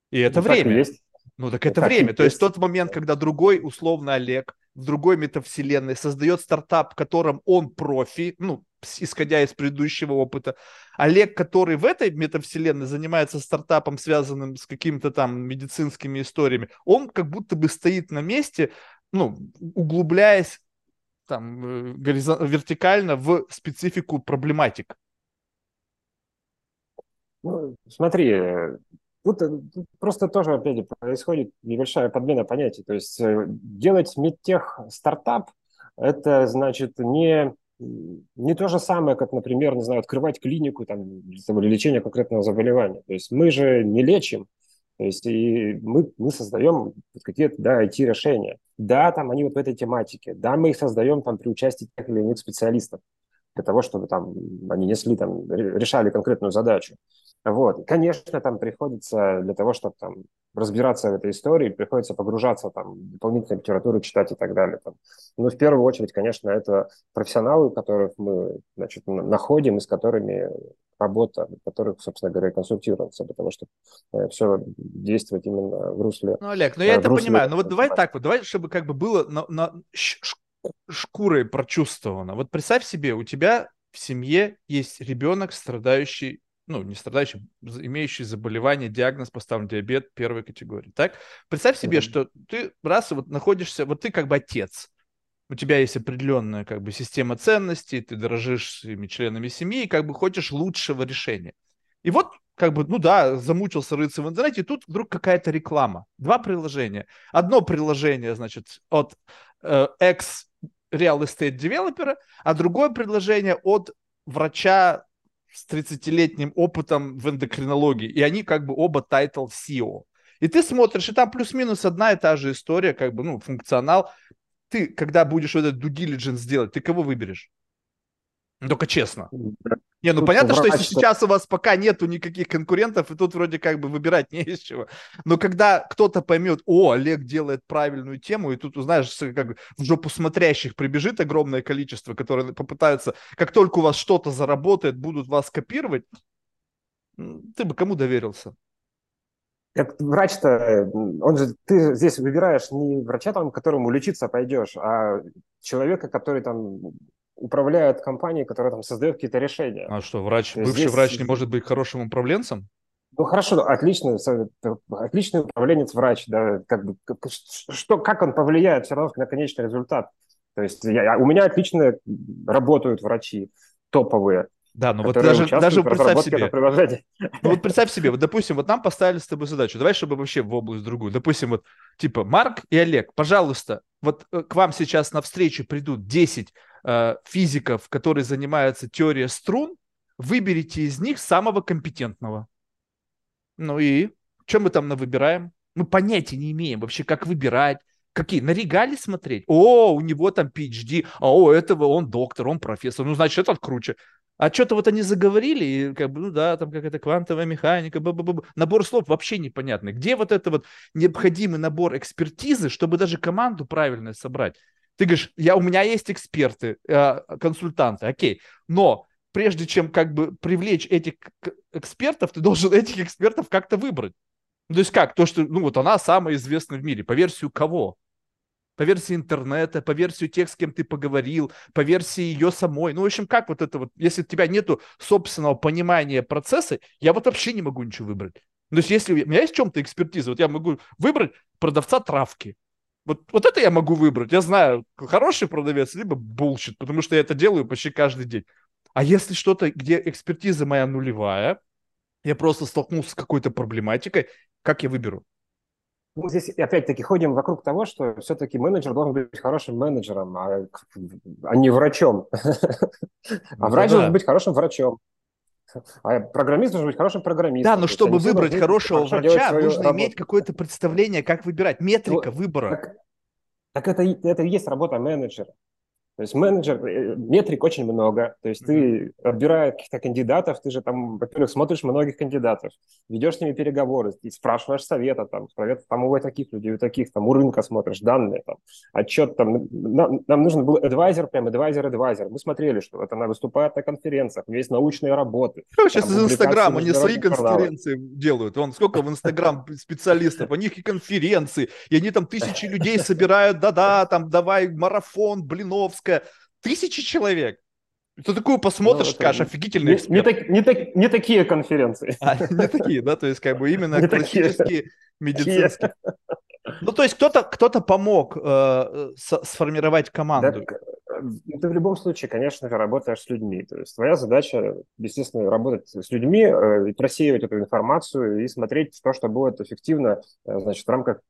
[SPEAKER 1] И это ну, время. Есть. Ну так это так время. То есть тот момент, когда другой, условно Олег, в другой метавселенной создает стартап, в котором он профи, ну, исходя из предыдущего опыта. Олег, который в этой метавселенной занимается стартапом, связанным с какими-то там медицинскими историями, он как будто бы стоит на месте, ну, углубляясь там э, вертикально в специфику проблематик.
[SPEAKER 2] Ну, смотри, э, Э, тут просто тоже, опять происходит небольшая подмена понятий. То есть э, делать медтех стартап – это значит не, не то же самое, как, например, не знаю, открывать клинику там, для лечения конкретного заболевания. То есть мы же не лечим, то есть и мы, мы создаем какие-то да, IT-решения. Да, там они вот в этой тематике. Да, мы их создаем там при участии тех или иных специалистов для того, чтобы там они несли там, решали конкретную задачу. Вот. Конечно, там приходится для того, чтобы там разбираться в этой истории, приходится погружаться там, дополнительную литературу читать и так далее. Там. Но в первую очередь, конечно, это профессионалы, которых мы значит, находим и с которыми работа, которых, собственно говоря, консультируемся для того, чтобы э, все действовать именно в русле.
[SPEAKER 1] Ну, Олег, ну я э, это русле... понимаю. Но вот давай так вот, давай, чтобы как бы было на, на шкурой прочувствовано. Вот представь себе, у тебя в семье есть ребенок, страдающий ну, не страдающий, имеющий заболевание, диагноз поставлен диабет первой категории. Так? Представь себе, mm-hmm. что ты раз вот находишься, вот ты как бы отец, у тебя есть определенная как бы система ценностей, ты дорожишь своими членами семьи и как бы хочешь лучшего решения. И вот как бы, ну да, замучился рыться в интернете, и тут вдруг какая-то реклама. Два приложения. Одно приложение, значит, от э, ex real estate девелопера, а другое предложение от врача с 30-летним опытом в эндокринологии. И они как бы оба title CEO. И ты смотришь, и там плюс-минус одна и та же история, как бы, ну, функционал. Ты, когда будешь этот due diligence делать, ты кого выберешь? Только честно. Не, ну тут понятно, что если сейчас у вас пока нету никаких конкурентов, и тут вроде как бы выбирать не из чего. Но когда кто-то поймет, о, Олег делает правильную тему, и тут, узнаешь, как в жопу смотрящих прибежит огромное количество, которые попытаются, как только у вас что-то заработает, будут вас копировать, ты бы кому доверился?
[SPEAKER 2] Как врач-то, он же, ты здесь выбираешь не врача, там, которому лечиться пойдешь, а человека, который там управляют компанией, которая там создает какие-то решения.
[SPEAKER 1] А что, врач, бывший здесь... врач не может быть хорошим управленцем?
[SPEAKER 2] Ну хорошо, отличный, отличный управленец врач, да, как бы, что, как он повлияет все равно на конечный результат. То есть я, у меня отлично работают врачи топовые.
[SPEAKER 1] Да, ну вот даже, даже представь себе, ну вот представь себе, вот допустим, вот нам поставили с тобой задачу, давай, чтобы вообще в область другую, допустим, вот типа Марк и Олег, пожалуйста, вот э, к вам сейчас на встречу придут 10 э, физиков, которые занимаются теорией струн, выберите из них самого компетентного. Ну и что мы там выбираем? Мы понятия не имеем вообще, как выбирать, Какие? На регале смотреть? О, у него там PhD, а у этого он доктор, он профессор. Ну, значит, этот круче. А что-то вот они заговорили, и как бы, ну да, там какая-то квантовая механика, б -б -б набор слов вообще непонятный. Где вот это вот необходимый набор экспертизы, чтобы даже команду правильно собрать? Ты говоришь, я, у меня есть эксперты, э, консультанты, окей, но прежде чем как бы привлечь этих экспертов, ты должен этих экспертов как-то выбрать. Ну, то есть как? То, что, ну вот она самая известная в мире. По версию кого? По версии интернета, по версии тех, с кем ты поговорил, по версии ее самой. Ну, в общем, как вот это вот, если у тебя нету собственного понимания процесса, я вот вообще не могу ничего выбрать. То есть если у меня есть в чем-то экспертиза, вот я могу выбрать продавца травки. Вот, вот это я могу выбрать. Я знаю, хороший продавец, либо bullshit, потому что я это делаю почти каждый день. А если что-то, где экспертиза моя нулевая, я просто столкнулся с какой-то проблематикой, как я выберу?
[SPEAKER 2] Мы здесь опять-таки ходим вокруг того, что все-таки менеджер должен быть хорошим менеджером, а, а не врачом. А врач должен быть хорошим врачом. А программист должен быть хорошим программистом.
[SPEAKER 1] Да, но чтобы выбрать хорошего врача, нужно иметь какое-то представление, как выбирать, метрика ну, выбора.
[SPEAKER 2] Так, это, это и есть работа менеджера. То есть менеджер, э, метрик очень много. То есть ты отбирая каких-то кандидатов, ты же там, во-первых, смотришь многих кандидатов, ведешь с ними переговоры, и спрашиваешь совета, там, совет там у таких людей, у таких, там, у рынка смотришь, данные, там, отчет, там, нам, нам нужен был адвайзер, прям адвайзер, адвайзер. Мы смотрели, что вот она выступает на конференциях, есть научные работы.
[SPEAKER 1] Ну, сейчас из Инстаграма, они свои конференции делают. Вон сколько в Инстаграм специалистов, у них и конференции, и они там тысячи людей собирают, да-да, там, давай марафон, блинов, Московская, тысячи человек. Ты такую посмотришь, ну, скажешь, офигительный
[SPEAKER 2] не, Не, так, не, так, не такие конференции.
[SPEAKER 1] А, не такие, да, то есть как бы именно классические медицинские. Ну, то есть кто-то кто помог э, сформировать команду.
[SPEAKER 2] Э, ты в любом случае, конечно же, работаешь с людьми. То есть твоя задача, естественно, работать с людьми, э, просеивать эту информацию и смотреть то, что будет эффективно, э, значит, в рамках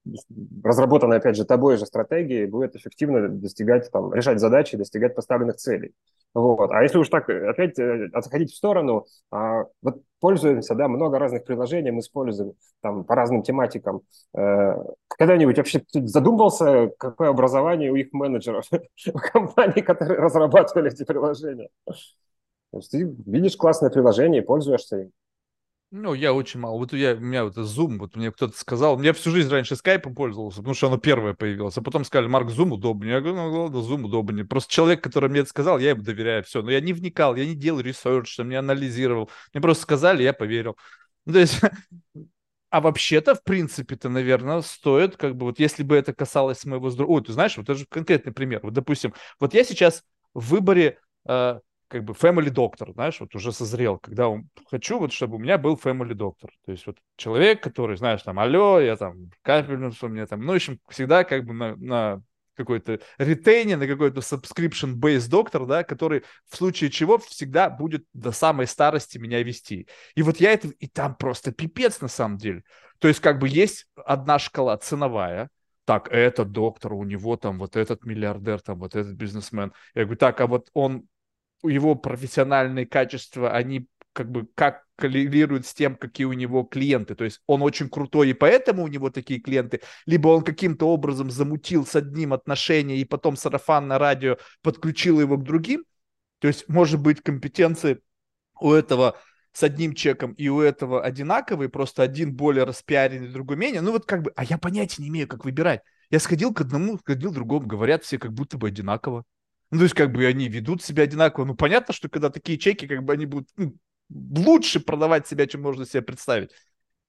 [SPEAKER 2] разработанной, опять же, тобой же стратегии, будет эффективно достигать, там, решать задачи, достигать поставленных целей. Вот. А если уж так опять э, отходить в сторону, а, вот пользуемся, да, много разных приложений мы используем там по разным тематикам. Э, когда-нибудь вообще задумывался, какое образование у их менеджеров в компании, которые разрабатывали эти приложения? То есть ты видишь классное приложение и пользуешься им.
[SPEAKER 1] Ну, я очень мало. Вот я, у меня вот Zoom, вот мне кто-то сказал, я всю жизнь раньше скайпом пользовался, потому что оно первое появилось, а потом сказали, Марк, Zoom удобнее. Я говорю, ну ладно, Zoom удобнее. Просто человек, который мне это сказал, я ему доверяю, все. Но я не вникал, я не делал ресерч, не анализировал. Мне просто сказали, я поверил. Ну, то есть, а вообще-то, в принципе-то, наверное, стоит, как бы, вот если бы это касалось моего здоровья... Ой, ты знаешь, вот это же конкретный пример. Вот, допустим, вот я сейчас в выборе э, как бы family доктор, знаешь, вот уже созрел, когда он, хочу вот, чтобы у меня был family доктор. То есть вот человек, который, знаешь, там, алло, я там капельницу, у меня там, ну, в общем, всегда как бы на, на какой-то ретейне, на какой-то subscription-based доктор, да, который в случае чего всегда будет до самой старости меня вести. И вот я это, и там просто пипец на самом деле. То есть как бы есть одна шкала ценовая, так, этот доктор, у него там вот этот миллиардер, там вот этот бизнесмен. Я говорю, так, а вот он его профессиональные качества, они как бы как коррелируют с тем, какие у него клиенты. То есть он очень крутой, и поэтому у него такие клиенты. Либо он каким-то образом замутил с одним отношения, и потом сарафан на радио подключил его к другим. То есть, может быть, компетенции у этого с одним чеком и у этого одинаковые, просто один более распиаренный, другой менее. Ну вот как бы, а я понятия не имею, как выбирать. Я сходил к одному, сходил к другому, говорят все как будто бы одинаково. Ну, то есть, как бы они ведут себя одинаково. Ну, понятно, что когда такие чеки, как бы они будут ну, лучше продавать себя, чем можно себе представить.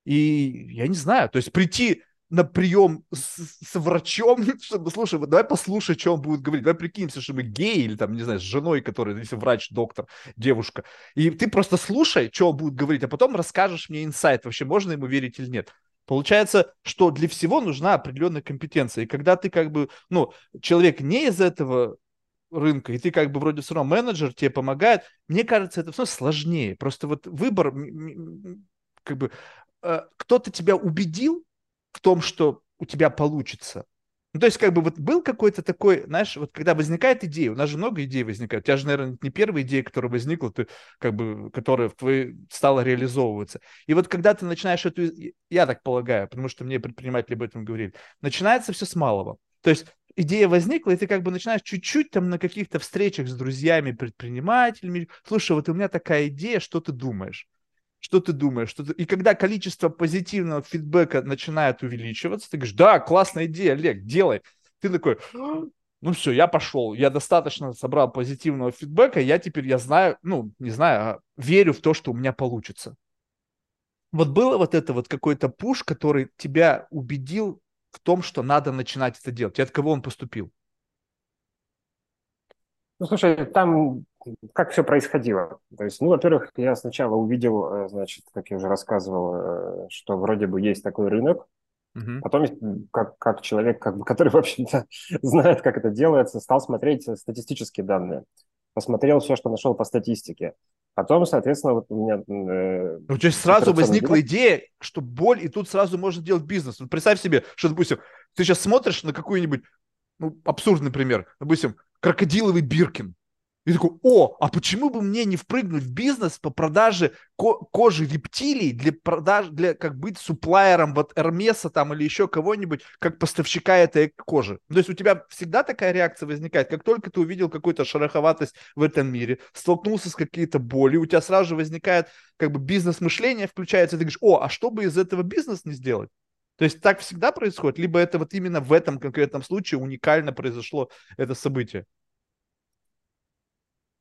[SPEAKER 1] И я не знаю, то есть прийти на прием с, с врачом, чтобы, слушай, вот давай послушай, что он будет говорить. Давай прикинемся, что мы гей или там, не знаю, с женой, которая, если врач, доктор, девушка. И ты просто слушай, что он будет говорить, а потом расскажешь мне инсайт, вообще можно ему верить или нет. Получается, что для всего нужна определенная компетенция. И когда ты как бы, ну, человек не из этого рынка, и ты как бы вроде все равно менеджер, тебе помогает, мне кажется, это все сложнее. Просто вот выбор, как бы, э, кто-то тебя убедил в том, что у тебя получится. Ну, то есть, как бы вот был какой-то такой, знаешь, вот когда возникает идея, у нас же много идей возникает, у тебя же, наверное, не первая идея, которая возникла, ты, как бы, которая в твоей стала реализовываться. И вот когда ты начинаешь эту, я так полагаю, потому что мне предприниматели об этом говорили, начинается все с малого. То есть идея возникла, и ты как бы начинаешь чуть-чуть там на каких-то встречах с друзьями, предпринимателями, слушай, вот у меня такая идея, что ты думаешь? Что ты думаешь? Что ты... И когда количество позитивного фидбэка начинает увеличиваться, ты говоришь, да, классная идея, Олег, делай. Ты такой, ну все, я пошел, я достаточно собрал позитивного фидбэка, я теперь, я знаю, ну, не знаю, а верю в то, что у меня получится. Вот было вот это вот какой-то пуш, который тебя убедил в том, что надо начинать это делать? И от кого он поступил?
[SPEAKER 2] Ну, слушай, там как все происходило? То есть, ну, во-первых, я сначала увидел, э, значит, как я уже рассказывал, э, что вроде бы есть такой рынок, Uh-huh. Потом, как, как человек, как бы, который, в общем-то, знает, как это делается, стал смотреть статистические данные. Посмотрел все, что нашел по статистике. Потом, соответственно, вот у меня... Э,
[SPEAKER 1] у тебя сразу возникла идея, что боль, и тут сразу можно делать бизнес. Вот представь себе, что, допустим, ты сейчас смотришь на какую-нибудь, ну, абсурдный пример, допустим, крокодиловый Биркин. И такой, о, а почему бы мне не впрыгнуть в бизнес по продаже ко- кожи рептилий для продаж, для как быть суплайером вот Эрмеса там или еще кого-нибудь, как поставщика этой кожи. То есть у тебя всегда такая реакция возникает, как только ты увидел какую-то шероховатость в этом мире, столкнулся с какие-то боли, у тебя сразу же возникает как бы бизнес-мышление включается, и ты говоришь, о, а что бы из этого бизнес не сделать? То есть так всегда происходит, либо это вот именно в этом конкретном случае уникально произошло это событие?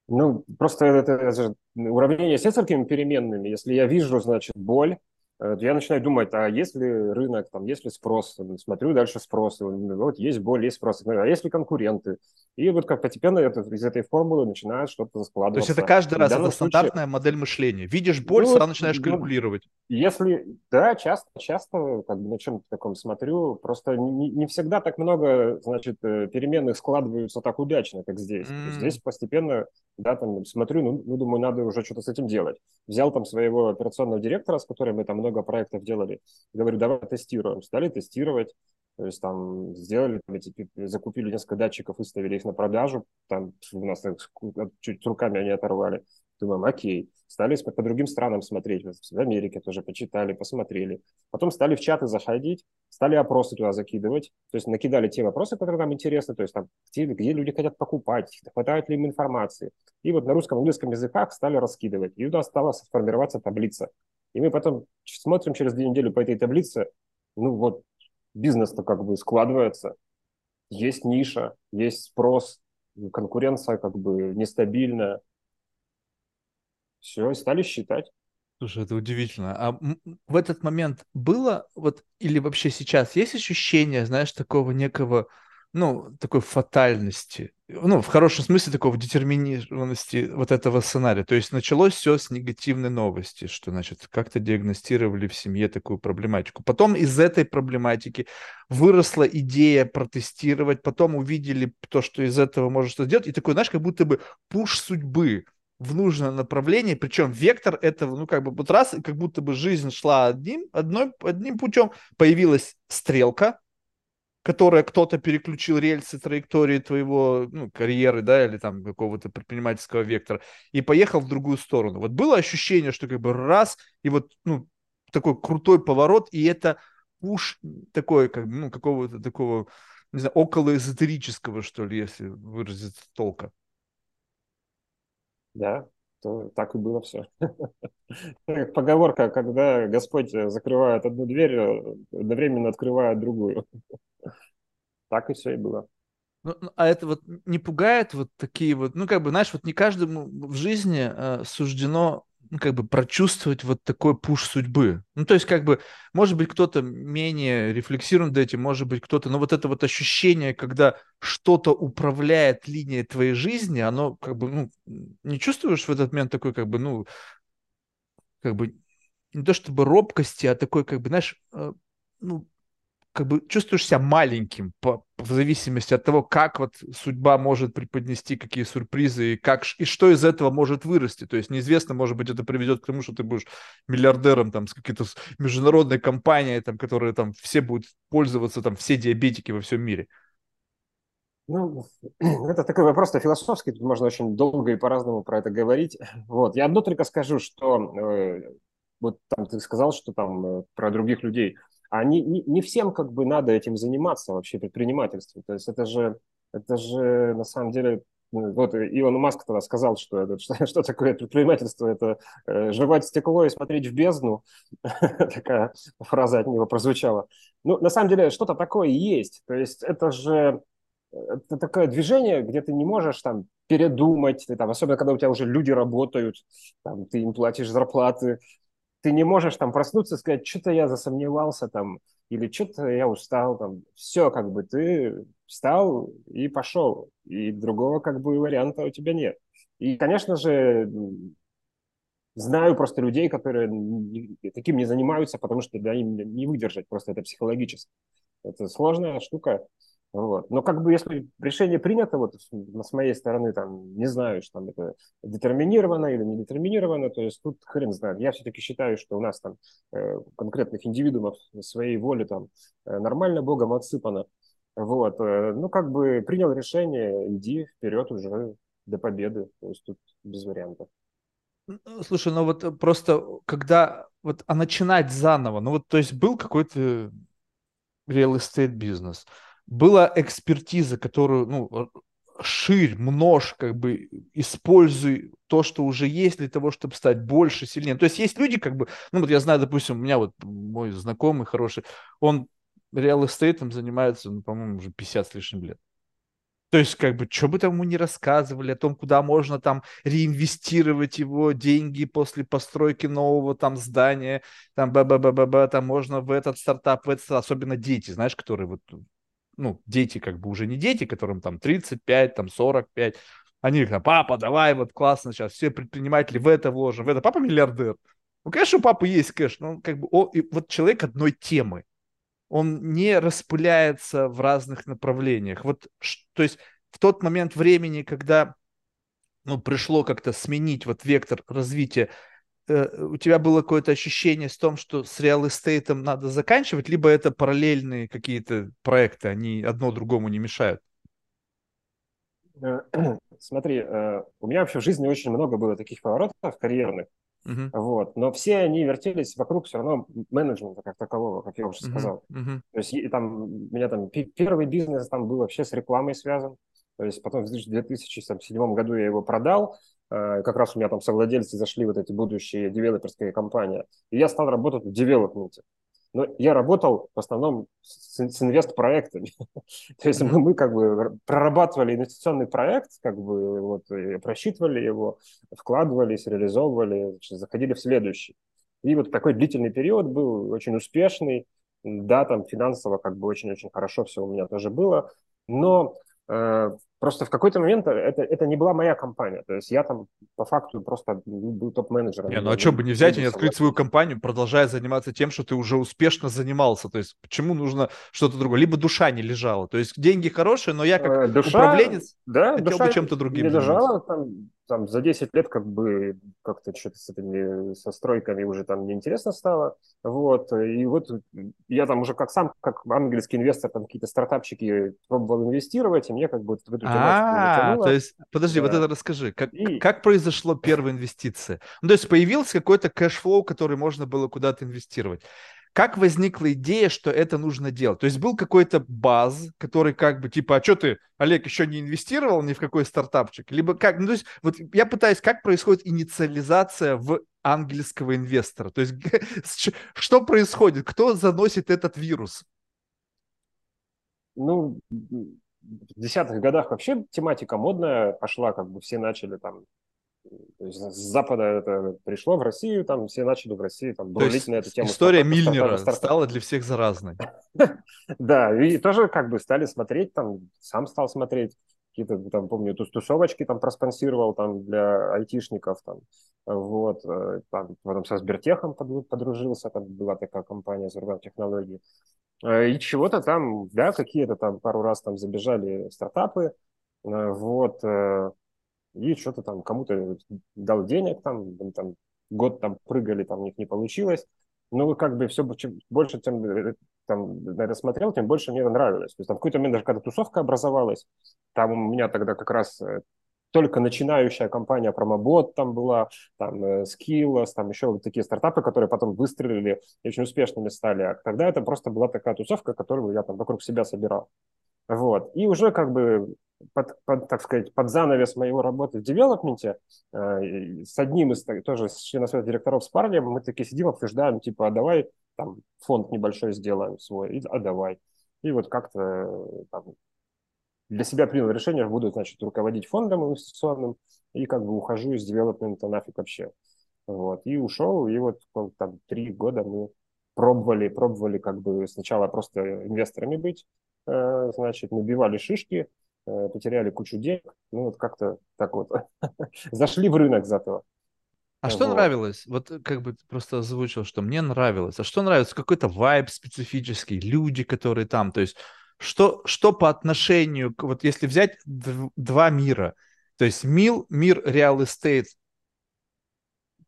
[SPEAKER 2] Ну, просто это, это же уравнение с несколькими переменными. Если я вижу, значит, боль, я начинаю думать, а есть ли рынок, там, есть ли спрос, смотрю дальше спрос, вот есть боль, есть спрос, а есть ли конкуренты. И вот как постепенно это, из этой формулы начинает что-то складываться.
[SPEAKER 1] То есть это каждый раз, это случае... стандартная модель мышления. Видишь боль, ну, сразу начинаешь ну, калькулировать.
[SPEAKER 2] Если, да, часто, часто как бы на чем-то таком смотрю, просто не, не всегда так много, значит, э, переменных складываются так удачно, как здесь. Mm. Здесь постепенно, да, там смотрю, ну, ну, думаю, надо уже что-то с этим делать. Взял там своего операционного директора, с которым мы там много проектов делали. Говорю, давай тестируем. Стали тестировать. То есть там сделали, закупили несколько датчиков, выставили их на продажу. Там у нас чуть руками они оторвали. Думаем, окей. Стали по другим странам смотреть. В Америке тоже почитали, посмотрели. Потом стали в чаты заходить, стали опросы туда закидывать. То есть накидали те вопросы, которые нам интересны. То есть там, где, где люди хотят покупать, хватает ли им информации. И вот на русском, английском языках стали раскидывать. И нас стала сформироваться таблица и мы потом смотрим через две недели по этой таблице, ну вот бизнес-то как бы складывается, есть ниша, есть спрос, конкуренция как бы нестабильная. Все, стали считать.
[SPEAKER 1] Слушай, это удивительно. А в этот момент было, вот, или вообще сейчас есть ощущение, знаешь, такого некого ну, такой фатальности, ну, в хорошем смысле такого детерминированности вот этого сценария. То есть началось все с негативной новости, что, значит, как-то диагностировали в семье такую проблематику. Потом из этой проблематики выросла идея протестировать, потом увидели то, что из этого можно что-то сделать, и такой, знаешь, как будто бы пуш судьбы в нужное направление, причем вектор этого, ну, как бы вот раз, как будто бы жизнь шла одним, одной, одним путем, появилась стрелка, которая кто-то переключил рельсы траектории твоего, ну, карьеры, да, или там какого-то предпринимательского вектора, и поехал в другую сторону. Вот было ощущение, что как бы раз, и вот, ну, такой крутой поворот, и это пуш такой, как, ну, какого-то такого, не знаю, около эзотерического, что ли, если выразиться толка.
[SPEAKER 2] Да, то так и было все. Поговорка, когда Господь закрывает одну дверь, одновременно открывает другую. Так и все и было.
[SPEAKER 1] Ну, ну, а это вот не пугает вот такие вот, ну, как бы, знаешь, вот не каждому в жизни э, суждено, ну, как бы, прочувствовать вот такой пуш судьбы. Ну, то есть, как бы, может быть, кто-то менее рефлексирует этим, может быть, кто-то, но вот это вот ощущение, когда что-то управляет линией твоей жизни, оно, как бы, ну, не чувствуешь в этот момент такой, как бы, ну, как бы, не то чтобы робкости, а такой, как бы, знаешь, э, ну, как бы чувствуешь себя маленьким по, в зависимости от того, как вот судьба может преподнести какие сюрпризы и как и что из этого может вырасти. То есть неизвестно, может быть, это приведет к тому, что ты будешь миллиардером там с какой-то международной компанией, там, которая там все будут пользоваться, там все диабетики во всем мире.
[SPEAKER 2] Ну, это такой вопрос философский, тут можно очень долго и по-разному про это говорить. Вот. Я одно только скажу, что э, вот там ты сказал, что там э, про других людей – а не, не, всем как бы надо этим заниматься вообще предпринимательством. То есть это же, это же на самом деле ну, вот Илон Маск тогда сказал, что, это, что, что такое предпринимательство, это э, жевать стекло и смотреть в бездну. Такая фраза от него прозвучала. Ну, на самом деле, что-то такое есть. То есть это же это такое движение, где ты не можешь там передумать, ты, там, особенно когда у тебя уже люди работают, там, ты им платишь зарплаты, ты не можешь там проснуться и сказать, что-то я засомневался там, или что-то я устал там. Все, как бы ты встал и пошел, и другого как бы варианта у тебя нет. И, конечно же, знаю просто людей, которые таким не занимаются, потому что да, им не выдержать просто это психологически. Это сложная штука. Вот. Но как бы если решение принято, вот с моей стороны, там, не знаю, что там это детерминировано или не детерминировано, то есть тут хрен знает. Я все-таки считаю, что у нас там э, конкретных индивидуумов своей воли там э, нормально Богом отсыпано. Вот. Э, ну, как бы принял решение, иди вперед уже до победы. То есть тут без вариантов.
[SPEAKER 1] Слушай, ну вот просто когда вот а начинать заново, ну вот то есть был какой-то real estate бизнес, была экспертиза, которую, ну, ширь, множь, как бы используй то, что уже есть для того, чтобы стать больше, сильнее. То есть есть люди, как бы, ну вот я знаю, допустим, у меня вот мой знакомый хороший, он реал эстейтом занимается, ну, по-моему, уже 50 с лишним лет. То есть, как бы, что бы там ему не рассказывали о том, куда можно там реинвестировать его деньги после постройки нового там здания, там б б б б б там можно в этот стартап, в этот, особенно дети, знаешь, которые вот ну, дети как бы уже не дети, которым там 35, там 45, они говорят, папа, давай, вот классно сейчас, все предприниматели в это вложим, в это, папа миллиардер. Ну, конечно, у папы есть кэш, но как бы, о, и вот человек одной темы, он не распыляется в разных направлениях. Вот, то есть в тот момент времени, когда ну, пришло как-то сменить вот вектор развития у тебя было какое-то ощущение с том, что с реал эстейтом надо заканчивать, либо это параллельные какие-то проекты, они одно другому не мешают?
[SPEAKER 2] Э, смотри, э, у меня вообще в жизни очень много было таких поворотов карьерных, uh-huh. вот, но все они вертелись вокруг все равно менеджмента как такового, как я уже uh-huh. сказал. Uh-huh. То есть и там, у меня там первый бизнес там был вообще с рекламой связан, то есть потом в 2007 году я его продал, Э, как раз у меня там совладельцы зашли вот эти будущие девелоперские компании, и я стал работать в девелопменте. Но я работал в основном с, с инвест-проектами. То есть мы, мы как бы прорабатывали инвестиционный проект, как бы вот, просчитывали его, вкладывались, реализовывали, заходили в следующий. И вот такой длительный период был очень успешный. Да, там финансово как бы очень-очень хорошо все у меня тоже было. Но э, просто в какой-то момент это, это не была моя компания. То есть я там по факту просто был топ-менеджером.
[SPEAKER 1] Не, ну а что бы не взять и не открыть свою компанию, продолжая заниматься тем, что ты уже успешно занимался? То есть почему нужно что-то другое? Либо душа не лежала. То есть деньги хорошие, но я как э, душа, управленец
[SPEAKER 2] да, хотел душа бы чем-то другим не лежала, там, там за 10 лет как бы как-то что-то с этими со стройками уже там неинтересно стало. Вот. И вот я там уже как сам, как английский инвестор, там какие-то стартапчики пробовал инвестировать, и мне как бы в эту
[SPEAKER 1] А, то есть, подожди, вот это расскажи. Как, как произошло первая инвестиция? Ну, то есть появился какой-то кэшфлоу, который можно было куда-то инвестировать. Как возникла идея, что это нужно делать? То есть был какой-то buzz, который как бы типа, а что ты, Олег, еще не инвестировал ни в какой стартапчик? Либо как, ну то есть вот я пытаюсь, как происходит инициализация ангельского инвестора? То есть что происходит? Кто заносит этот вирус?
[SPEAKER 2] Ну, в десятых годах вообще тематика модная пошла, как бы все начали там то есть с Запада это пришло в Россию, там все начали в России там
[SPEAKER 1] бурлить на эту тему. История стартап, Мильнера стартап, стартап. стала для всех заразной.
[SPEAKER 2] Да, и тоже как бы стали смотреть, там сам стал смотреть, какие-то там, помню, тусовочки там проспонсировал там для айтишников там, вот, э, там, потом со Сбертехом подружился, там была такая компания Зурбан технологии, э, и чего-то там, да, какие-то там пару раз там забежали стартапы, э, вот, и что-то там кому-то дал денег, там, там год там прыгали, там у них не получилось. Ну, как бы все чем больше, тем там, наверное, смотрел, тем больше мне нравилось. То есть там в какой-то момент даже когда тусовка образовалась, там у меня тогда как раз э, только начинающая компания Промобот там была, там э, Skills, там еще вот такие стартапы, которые потом выстрелили и очень успешными стали. А тогда это просто была такая тусовка, которую я там вокруг себя собирал. Вот. И уже как бы под, под, так сказать, под занавес моего работы в девелопменте э, с одним из тоже с членов совета директоров с парнем мы такие сидим, обсуждаем, типа, а давай там фонд небольшой сделаем свой, и, а давай. И вот как-то э, там, для себя принял решение, буду, значит, руководить фондом инвестиционным, и как бы ухожу из девелопмента нафиг вообще. Вот. И ушел, и вот там три года мы пробовали, пробовали как бы сначала просто инвесторами быть, э, значит, набивали шишки, потеряли кучу денег, ну вот как-то так вот зашли в рынок зато.
[SPEAKER 1] А что нравилось? Вот э, как бы просто озвучил, что мне нравилось. А что нравится? Какой-то вайб специфический, люди, которые там. То есть что, что по отношению, вот если взять два мира, то есть мир, мир real estate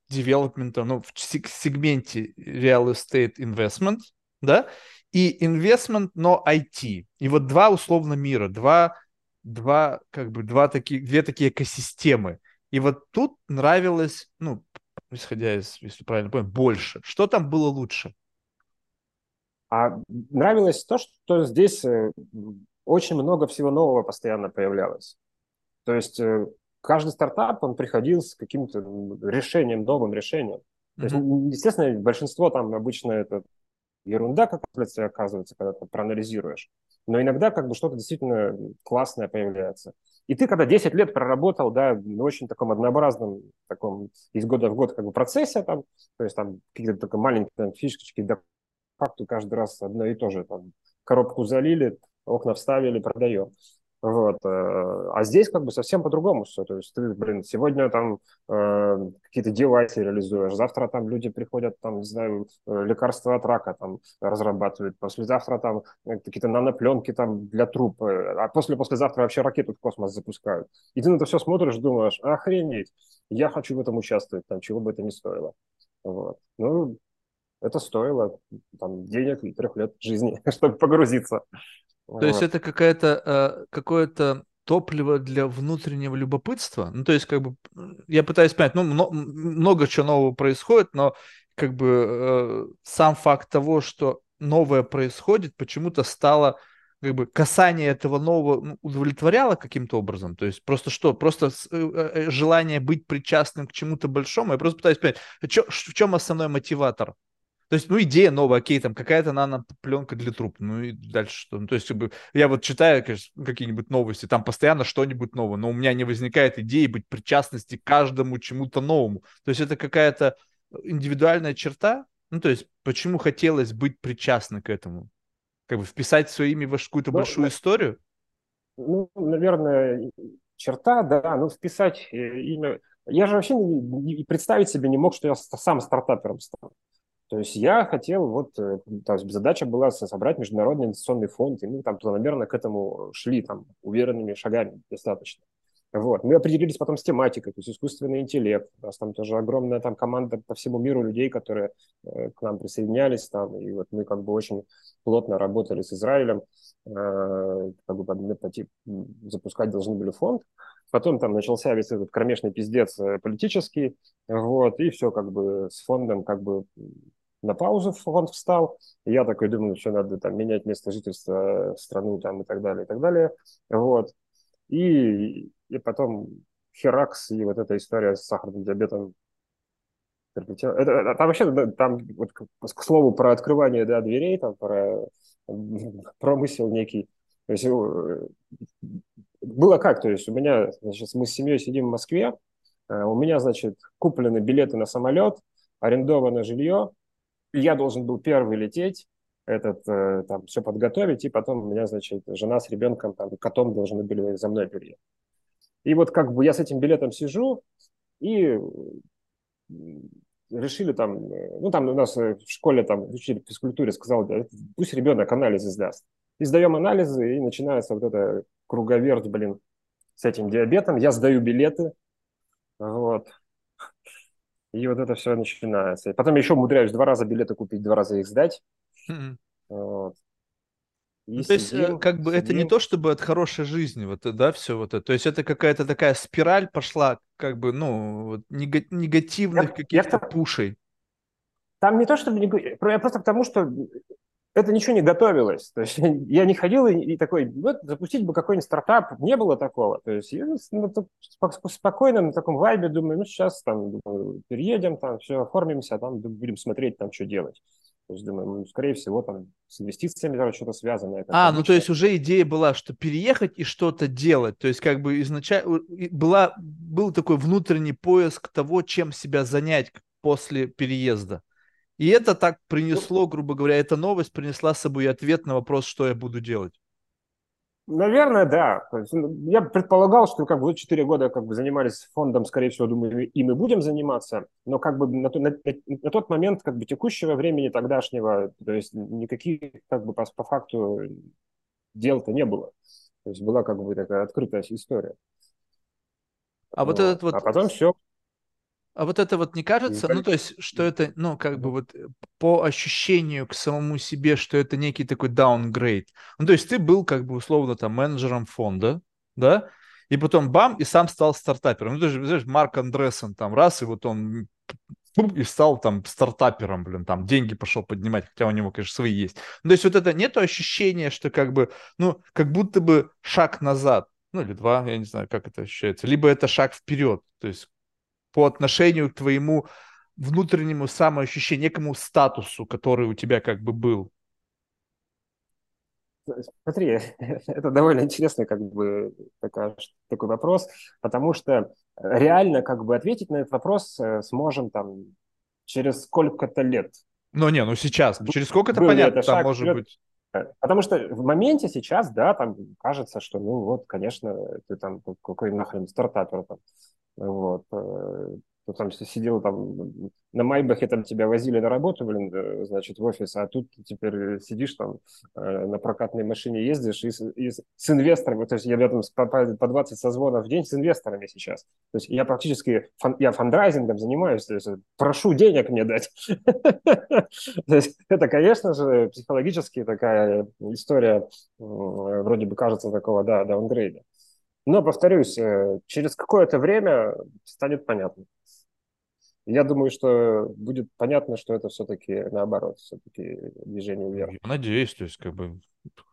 [SPEAKER 1] девелопмента, ну, в сегменте real estate investment, да, и investment, но IT. И вот два условно мира, два два, как бы, два такие, две такие экосистемы. И вот тут нравилось, ну, исходя из, если правильно понял, больше. Что там было лучше?
[SPEAKER 2] А нравилось то, что здесь э, очень много всего нового постоянно появлялось. То есть э, каждый стартап, он приходил с каким-то решением, новым решением. То есть, естественно, большинство там обычно это ерунда, как оказывается, когда ты проанализируешь но иногда как бы что-то действительно классное появляется. И ты, когда 10 лет проработал, да, в очень таком однообразном, таком из года в год как бы процессе, там, то есть там какие-то только маленькие там, фишечки, да, факту каждый раз одно и то же, там, коробку залили, окна вставили, продаем. Вот. Э, а здесь как бы совсем по-другому все. То есть ты, блин, сегодня там э, какие-то девайсы реализуешь, завтра там люди приходят, там, не знаю, э, лекарства от рака там разрабатывают, послезавтра там э, какие-то нанопленки там для труб, а после-послезавтра вообще ракету в космос запускают. И ты на это все смотришь, думаешь, охренеть, я хочу в этом участвовать, там, чего бы это ни стоило. Вот. Ну, это стоило там, денег и трех лет жизни, чтобы погрузиться.
[SPEAKER 1] То есть это какая-то э, какое-то топливо для внутреннего любопытства. Ну, то есть, как бы, я пытаюсь понять, ну, много чего нового происходит, но как бы э, сам факт того, что новое происходит, почему-то стало как бы касание этого нового ну, удовлетворяло каким-то образом? То есть просто что? Просто э, желание быть причастным к чему-то большому? Я просто пытаюсь понять, чё, в чем основной мотиватор то есть, ну, идея новая, окей, там какая-то нанопленка для труб, ну и дальше что? Ну, то есть, как бы, я вот читаю, конечно, какие-нибудь новости, там постоянно что-нибудь новое, но у меня не возникает идеи быть причастности к каждому чему-то новому. То есть, это какая-то индивидуальная черта, ну, то есть, почему хотелось быть причастным к этому? Как бы вписать свое имя в какую-то ну, большую историю?
[SPEAKER 2] Ну, наверное, черта, да, ну, вписать э, имя. Я же вообще не, не, представить себе не мог, что я сам стартапером стану. То есть я хотел, вот, э, то задача была собрать международный инвестиционный фонд, и мы там планомерно к этому шли, там, уверенными шагами достаточно. Вот. Мы определились потом с тематикой, то есть искусственный интеллект. У нас там тоже огромная там команда по всему миру людей, которые э, к нам присоединялись там, и вот мы как бы очень плотно работали с Израилем, э, как бы по, по, запускать должны были фонд. Потом там начался весь этот кромешный пиздец э, политический, вот, и все как бы с фондом как бы на паузу фонд встал. И я такой думаю, что надо там менять место жительства, э, страну там и так далее, и так далее. Вот. И и потом Херакс и вот эта история с сахарным диабетом. Это, это, там вообще, там, вот, к слову, про открывание да, дверей, там, про промысел некий. То есть, э, было как, то есть у меня, значит, мы с семьей сидим в Москве, э, у меня, значит, куплены билеты на самолет, арендовано жилье, я должен был первый лететь, этот, э, там, все подготовить, и потом у меня, значит, жена с ребенком, там, котом должны были за мной переехать. И вот как бы я с этим билетом сижу, и решили там, ну там у нас в школе там учитель физкультуре сказал, пусть ребенок анализы сдаст. И сдаем анализы, и начинается вот эта круговерть, блин, с этим диабетом. Я сдаю билеты, вот. И вот это все начинается. И потом еще умудряюсь два раза билеты купить, два раза их сдать. Mm-hmm. Вот.
[SPEAKER 1] Ну, то есть, э, как бы сидим. это не то, чтобы от хорошей жизни, вот, да, все вот это. То есть это какая-то такая спираль пошла, как бы, ну, вот, негативных каких-то пушей.
[SPEAKER 2] Там не то, чтобы не... Просто потому, что это ничего не готовилось. То есть я не ходил и, и такой, вот, запустить бы какой-нибудь стартап, не было такого. То есть я ну, спокойно на таком вайбе думаю, ну, сейчас там думаю, переедем, там все оформимся, а там будем смотреть, там, что делать. То есть, думаю, ну, скорее всего, там с инвестициями даже что-то связанное.
[SPEAKER 1] А, ну то есть уже идея была, что переехать и что-то делать. То есть как бы изначально была, был такой внутренний поиск того, чем себя занять после переезда. И это так принесло, грубо говоря, эта новость принесла с собой ответ на вопрос, что я буду делать.
[SPEAKER 2] Наверное, да. Ну, я предполагал, что как бы 4 года как бы занимались фондом, скорее всего, думаю, и мы будем заниматься, но как бы на, на, на тот момент как бы текущего времени тогдашнего, то есть никаких как бы по, по факту дел-то не было. То есть была как бы такая открытая история.
[SPEAKER 1] А вот, вот этот вот...
[SPEAKER 2] А потом все
[SPEAKER 1] а вот это вот не кажется, ну то есть, что это, ну как бы вот э, по ощущению к самому себе, что это некий такой downgrade. Ну то есть ты был как бы условно там менеджером фонда, да, и потом бам, и сам стал стартапером. Ну ты же, знаешь, Марк Андрессен там раз, и вот он и стал там стартапером, блин, там деньги пошел поднимать, хотя у него, конечно, свои есть. Ну, то есть вот это нету ощущения, что как бы, ну, как будто бы шаг назад, ну, или два, я не знаю, как это ощущается, либо это шаг вперед, то есть по отношению к твоему внутреннему самоощущению, некому статусу, который у тебя как бы был?
[SPEAKER 2] Смотри, это довольно интересный как бы такой, такой вопрос, потому что реально как бы ответить на этот вопрос э, сможем там через сколько-то лет.
[SPEAKER 1] Ну не, ну сейчас, через сколько-то понятно, это там может вперед. быть.
[SPEAKER 2] Э, потому что в моменте сейчас, да, там кажется, что, ну вот, конечно, ты там какой нахрен стартапер там, вот. Э, кто там сидел там на Майбахе, там тебя возили на работу, блин, э, значит, в офис, а тут теперь сидишь там э, на прокатной машине ездишь и, и с инвесторами, то есть я там по, по 20 созвонов в день с инвесторами сейчас. То есть я практически, фан, я фандрайзингом занимаюсь, то есть прошу денег мне дать. Это, конечно же, психологически такая история, вроде бы кажется такого, да, даунгрейда. Но, повторюсь, э, через какое-то время станет понятно. Я думаю, что будет понятно, что это все-таки наоборот, все-таки движение вверх.
[SPEAKER 1] Я надеюсь, то есть как бы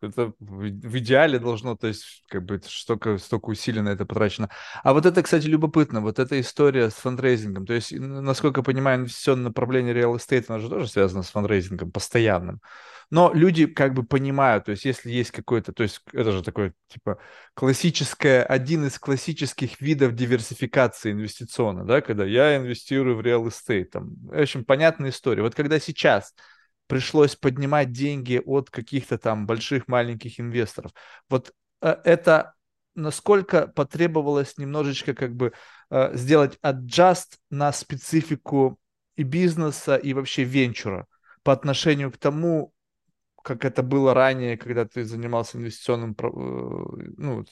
[SPEAKER 1] это в идеале должно, то есть как бы столько, столько усилий на это потрачено. А вот это, кстати, любопытно, вот эта история с фандрейзингом, то есть, насколько я понимаю, инвестиционное направление real estate, оно же тоже связано с фандрейзингом постоянным. Но люди как бы понимают, то есть если есть какой-то, то есть это же такой типа классическое, один из классических видов диверсификации инвестиционной, да, когда я инвестирую в real estate, там, общем, понятная история. Вот когда сейчас пришлось поднимать деньги от каких-то там больших, маленьких инвесторов, вот э, это насколько потребовалось немножечко как бы э, сделать adjust на специфику и бизнеса, и вообще венчура по отношению к тому, как это было ранее, когда ты занимался инвестиционным ну,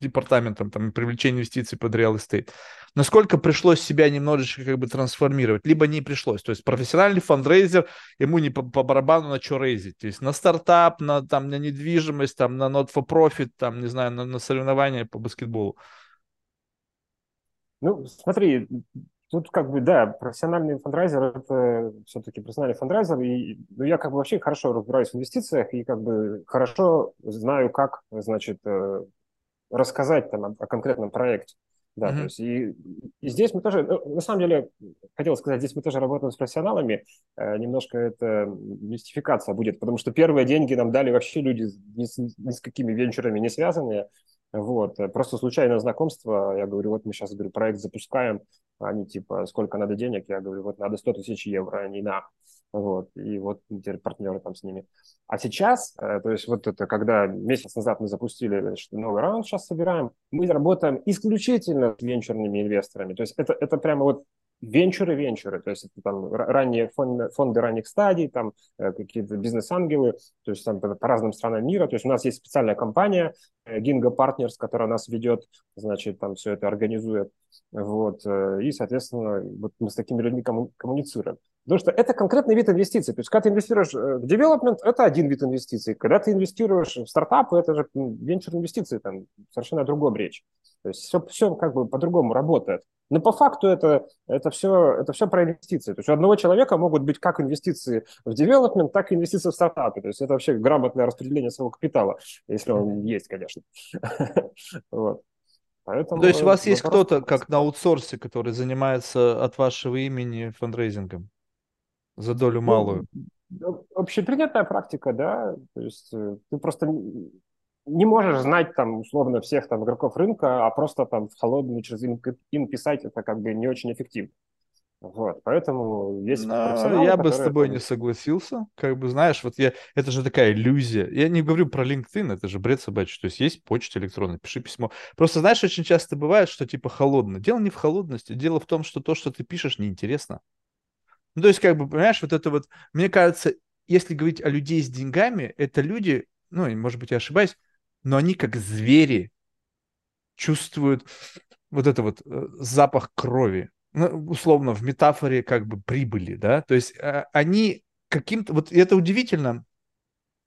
[SPEAKER 1] департаментом там, привлечения инвестиций под real estate. Насколько пришлось себя немножечко как бы трансформировать, либо не пришлось. То есть профессиональный фандрейзер, ему не по, по барабану на что raise'ить. То есть на стартап, на, там, на недвижимость, там, на not for profit, там, не знаю, на, на соревнования по баскетболу.
[SPEAKER 2] Ну, смотри, Тут как бы, да, профессиональный фандрайзер – это все-таки профессиональный фандрайзер, и ну, я как бы вообще хорошо разбираюсь в инвестициях и как бы хорошо знаю, как, значит, э, рассказать там о, о конкретном проекте. Да, mm-hmm. то есть и, и здесь мы тоже, ну, на самом деле, хотел сказать, здесь мы тоже работаем с профессионалами, э, немножко это мистификация будет, потому что первые деньги нам дали вообще люди ни с, ни с какими венчурами не связанные, вот, просто случайное знакомство, я говорю, вот мы сейчас, говорю, проект запускаем, они типа, сколько надо денег, я говорю, вот надо 100 тысяч евро, они на, вот, и вот теперь партнеры там с ними. А сейчас, э, то есть вот это, когда месяц назад мы запустили значит, новый раунд, сейчас собираем, мы работаем исключительно с венчурными инвесторами, то есть это, это прямо вот венчуры-венчуры, то есть это там ранние фонды, фонды ранних стадий, там э, какие-то бизнес-ангелы, то есть там по разным странам мира, то есть у нас есть специальная компания э, Ginga Partners, которая нас ведет, значит, там все это организует, вот, и, соответственно, вот мы с такими людьми коммуницируем. Потому что это конкретный вид инвестиций. То есть, когда ты инвестируешь э, в development, это один вид инвестиций. Когда ты инвестируешь в стартапы, это же венчур инвестиции, там совершенно другом речь. То есть все, все как бы по-другому работает. Но по факту это, это, все, это все про инвестиции. То есть у одного человека могут быть как инвестиции в development, так и инвестиции в стартапы. То есть это вообще грамотное распределение своего капитала, если он есть, конечно.
[SPEAKER 1] Вот. Поэтому То есть у вас есть кто-то, как на аутсорсе, который занимается от вашего имени фандрейзингом? за долю ну, малую?
[SPEAKER 2] Ну, общепринятая практика, да. То есть э, ты просто не можешь знать там условно всех там игроков рынка, а просто там в холодную через им, им писать это как бы не очень эффективно. Вот, поэтому есть
[SPEAKER 1] Но Я бы с тобой там... не согласился. Как бы, знаешь, вот я... Это же такая иллюзия. Я не говорю про LinkedIn, это же бред собачий. То есть есть почта электронная, пиши письмо. Просто, знаешь, очень часто бывает, что типа холодно. Дело не в холодности, дело в том, что то, что ты пишешь, неинтересно. Ну, то есть, как бы, понимаешь, вот это вот, мне кажется, если говорить о людей с деньгами, это люди, ну, может быть, я ошибаюсь, но они как звери чувствуют вот это вот э, запах крови, ну, условно, в метафоре как бы прибыли, да, то есть а, они каким-то, вот это удивительно,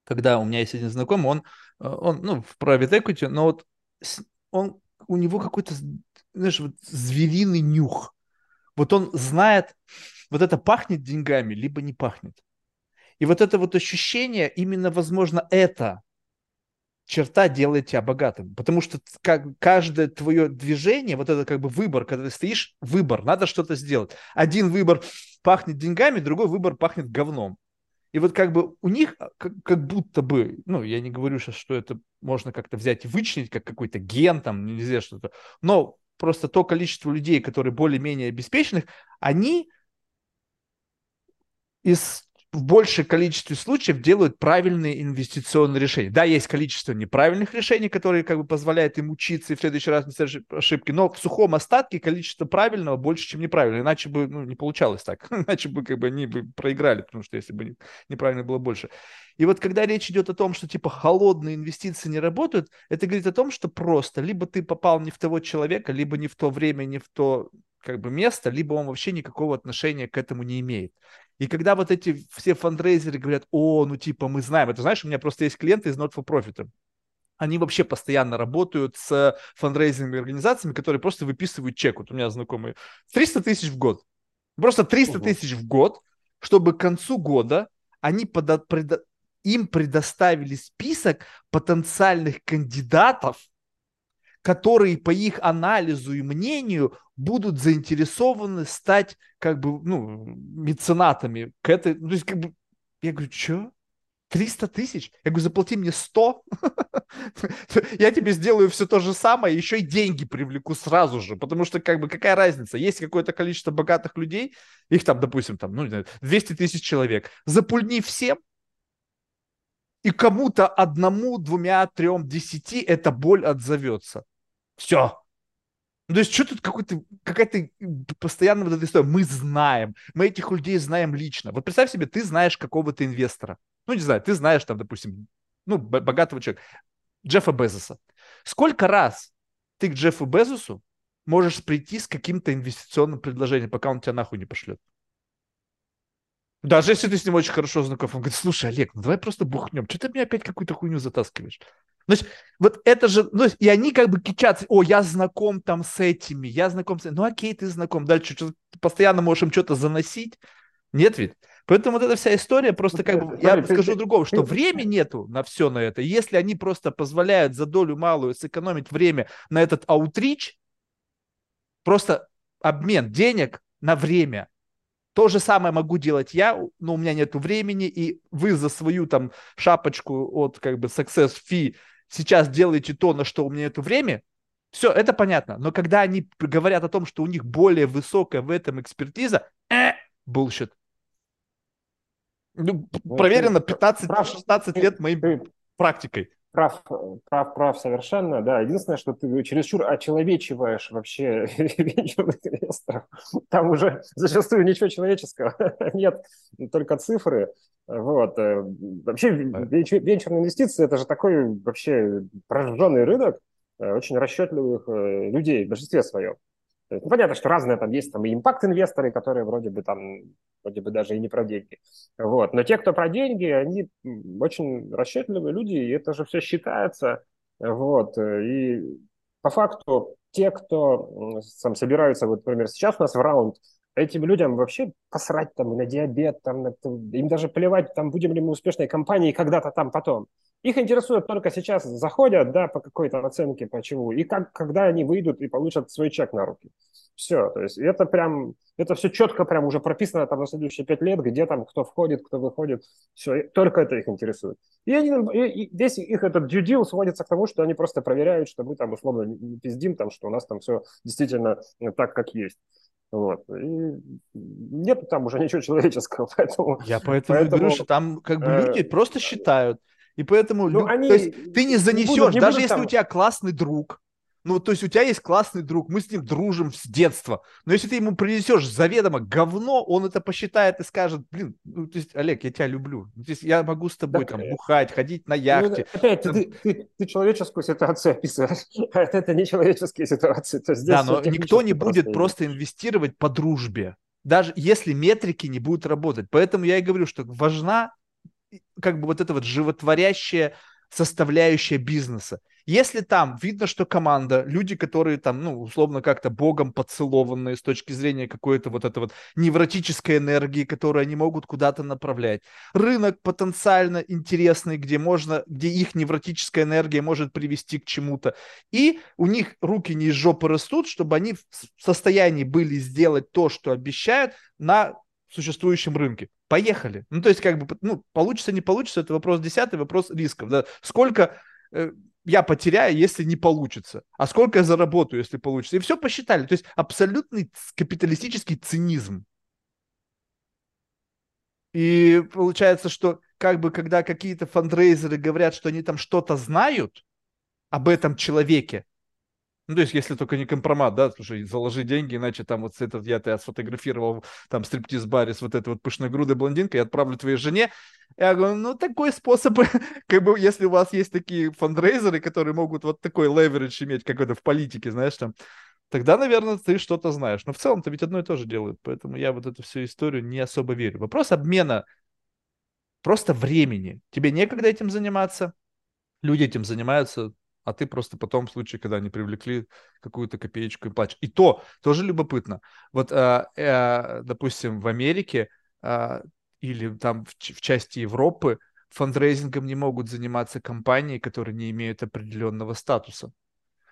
[SPEAKER 1] когда у меня есть один знакомый, он, э, он ну, в private equity, но вот он, у него какой-то, знаешь, вот звериный нюх, вот он знает, вот это пахнет деньгами, либо не пахнет. И вот это вот ощущение, именно, возможно, это черта делает тебя богатым. Потому что как каждое твое движение, вот это как бы выбор, когда ты стоишь, выбор, надо что-то сделать. Один выбор пахнет деньгами, другой выбор пахнет говном. И вот как бы у них а, как, как будто бы, ну, я не говорю сейчас, что это можно как-то взять и вычленить, как какой-то ген там, нельзя что-то, но просто то количество людей, которые более-менее обеспеченных, они из в большем количестве случаев делают правильные инвестиционные решения. Да, есть количество неправильных решений, которые как бы позволяют им учиться и в следующий раз не совершить ошибки, но в сухом остатке количество правильного больше, чем неправильного. Иначе бы ну, не получалось так. Иначе бы как бы они бы проиграли, потому что если бы неправильно было больше. И вот когда речь идет о том, что типа холодные инвестиции не работают, это говорит о том, что просто либо ты попал не в того человека, либо не в то время, не в то как бы место, либо он вообще никакого отношения к этому не имеет. И когда вот эти все фандрейзеры говорят, о, ну типа мы знаем, это знаешь, у меня просто есть клиенты из Not for Profit, они вообще постоянно работают с фандрейзинговыми организациями, которые просто выписывают чек. Вот у меня знакомые. 300 тысяч в год. Просто 300 тысяч в год, чтобы к концу года они пода- предо- им предоставили список потенциальных кандидатов, которые по их анализу и мнению будут заинтересованы стать как бы, ну, меценатами к этой, ну, то есть как бы, я говорю, что? 300 тысяч? Я говорю, заплати мне 100, я тебе сделаю все то же самое, еще и деньги привлеку сразу же, потому что, как бы, какая разница? Есть какое-то количество богатых людей, их там, допустим, там, ну, 200 тысяч человек, запульни всем, И кому-то одному, двумя, трем, десяти эта боль отзовется. Все. Ну, то есть, что тут какой-то, какая-то постоянно вот эта история? Мы знаем, мы этих людей знаем лично. Вот представь себе, ты знаешь какого-то инвестора. Ну, не знаю, ты знаешь там, допустим, ну, богатого человека, Джеффа Безоса. Сколько раз ты к Джеффу Безосу можешь прийти с каким-то инвестиционным предложением, пока он тебя нахуй не пошлет? Даже если ты с ним очень хорошо знаком, он говорит, слушай, Олег, ну давай просто бухнем, что ты мне опять какую-то хуйню затаскиваешь? Значит, вот это же, ну, и они как бы кичатся, о, я знаком там с этими, я знаком с этими. Ну, окей, ты знаком, дальше что, постоянно можешь им что-то заносить. Нет ведь? Поэтому вот эта вся история просто как бы, я скажу другого, что времени нету на все на это. Если они просто позволяют за долю малую сэкономить время на этот аутрич, просто обмен денег на время, то же самое могу делать я, но у меня нет времени, и вы за свою там шапочку от как бы success fee сейчас делаете то, на что у меня нет времени, все, это понятно. Но когда они говорят о том, что у них более высокая в этом экспертиза, э, bullshit. Ну, ну проверено 15-16 лет моей практикой
[SPEAKER 2] прав, прав, прав совершенно, да. Единственное, что ты чересчур очеловечиваешь вообще венчурных инвесторов. Там уже зачастую ничего человеческого нет, только цифры. Вот. Э, вообще венчурные инвестиции – это же такой вообще прожженный рынок э, очень расчетливых э, людей в большинстве своем. Ну, понятно, что разные там есть там и импакт-инвесторы, которые вроде бы там, вроде бы даже и не про деньги. Вот. Но те, кто про деньги, они очень расчетливые люди, и это же все считается. Вот. И по факту те, кто там собираются, вот, например, сейчас у нас в раунд, этим людям вообще посрать там на диабет, там, на, им даже плевать, там, будем ли мы успешной компанией когда-то там потом. Их интересует только сейчас заходят, да, по какой-то оценке, почему, и как, когда они выйдут и получат свой чек на руки. Все, то есть это прям, это все четко прям уже прописано там на следующие пять лет, где там кто входит, кто выходит, все, только это их интересует. И, они, и, и весь их этот due deal сводится к тому, что они просто проверяют, что мы там условно не пиздим, там, что у нас там все действительно так, как есть. Вот. И нет там уже ничего человеческого, поэтому...
[SPEAKER 1] Я поэтому, поэтому говорю, что там как бы люди э, просто считают, и поэтому ну, они то есть, ты не занесешь, не будут, не даже если там... у тебя классный друг, ну, то есть у тебя есть классный друг, мы с ним дружим с детства. Но если ты ему принесешь заведомо говно, он это посчитает и скажет, блин, ну, то есть, Олег, я тебя люблю. Ну, то есть я могу с тобой так, там э, бухать, ходить на ну, яхте.
[SPEAKER 2] Ну, опять, там... ты, ты, ты человеческую ситуацию описываешь, а это не человеческие ситуации. То
[SPEAKER 1] есть да, но никто не будет просто инвестировать по дружбе даже если метрики не будут работать. Поэтому я и говорю, что важна как бы вот эта вот животворящая составляющая бизнеса. Если там видно, что команда, люди, которые там, ну, условно как-то богом поцелованные с точки зрения какой-то вот этой вот невротической энергии, которую они могут куда-то направлять. Рынок потенциально интересный, где можно, где их невротическая энергия может привести к чему-то. И у них руки не из жопы растут, чтобы они в состоянии были сделать то, что обещают на существующем рынке. Поехали. Ну, то есть, как бы, ну, получится, не получится, это вопрос десятый, вопрос рисков. Да? Сколько э, я потеряю, если не получится, а сколько я заработаю, если получится. И все посчитали. То есть, абсолютный капиталистический цинизм. И получается, что как бы, когда какие-то фандрейзеры говорят, что они там что-то знают об этом человеке, ну, то есть, если только не компромат, да, слушай, заложи деньги, иначе там вот этот я тебя сфотографировал там стриптиз-баре с вот этой вот пышной грудой блондинкой, я отправлю твоей жене. Я говорю, ну, такой способ, как бы, если у вас есть такие фандрейзеры, которые могут вот такой леверидж иметь, как это в политике, знаешь, там, тогда, наверное, ты что-то знаешь. Но в целом-то ведь одно и то же делают, поэтому я вот эту всю историю не особо верю. Вопрос обмена просто времени. Тебе некогда этим заниматься, люди этим занимаются а ты просто потом, в случае, когда они привлекли какую-то копеечку и плачешь. И то, тоже любопытно. Вот, э, э, допустим, в Америке э, или там в, в части Европы фандрейзингом не могут заниматься компании, которые не имеют определенного статуса.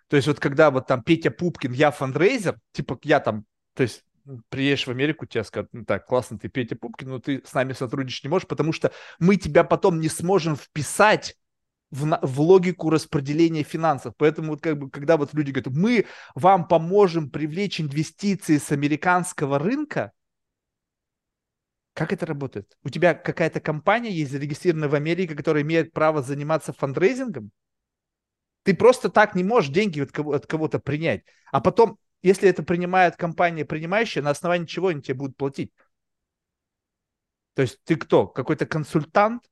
[SPEAKER 1] То есть вот когда вот там Петя Пупкин, я фандрейзер, типа я там, то есть приедешь в Америку, тебе скажут, ну так, классно, ты Петя Пупкин, но ты с нами сотрудничать не можешь, потому что мы тебя потом не сможем вписать в, в логику распределения финансов. Поэтому вот как бы, когда вот люди говорят, мы вам поможем привлечь инвестиции с американского рынка, Как это работает? У тебя какая-то компания есть зарегистрированная в Америке, которая имеет право заниматься фандрейзингом? Ты просто так не можешь деньги от, кого- от кого-то принять. А потом, если это принимает компания принимающая, на основании чего они тебе будут платить? То есть ты кто? Какой-то консультант?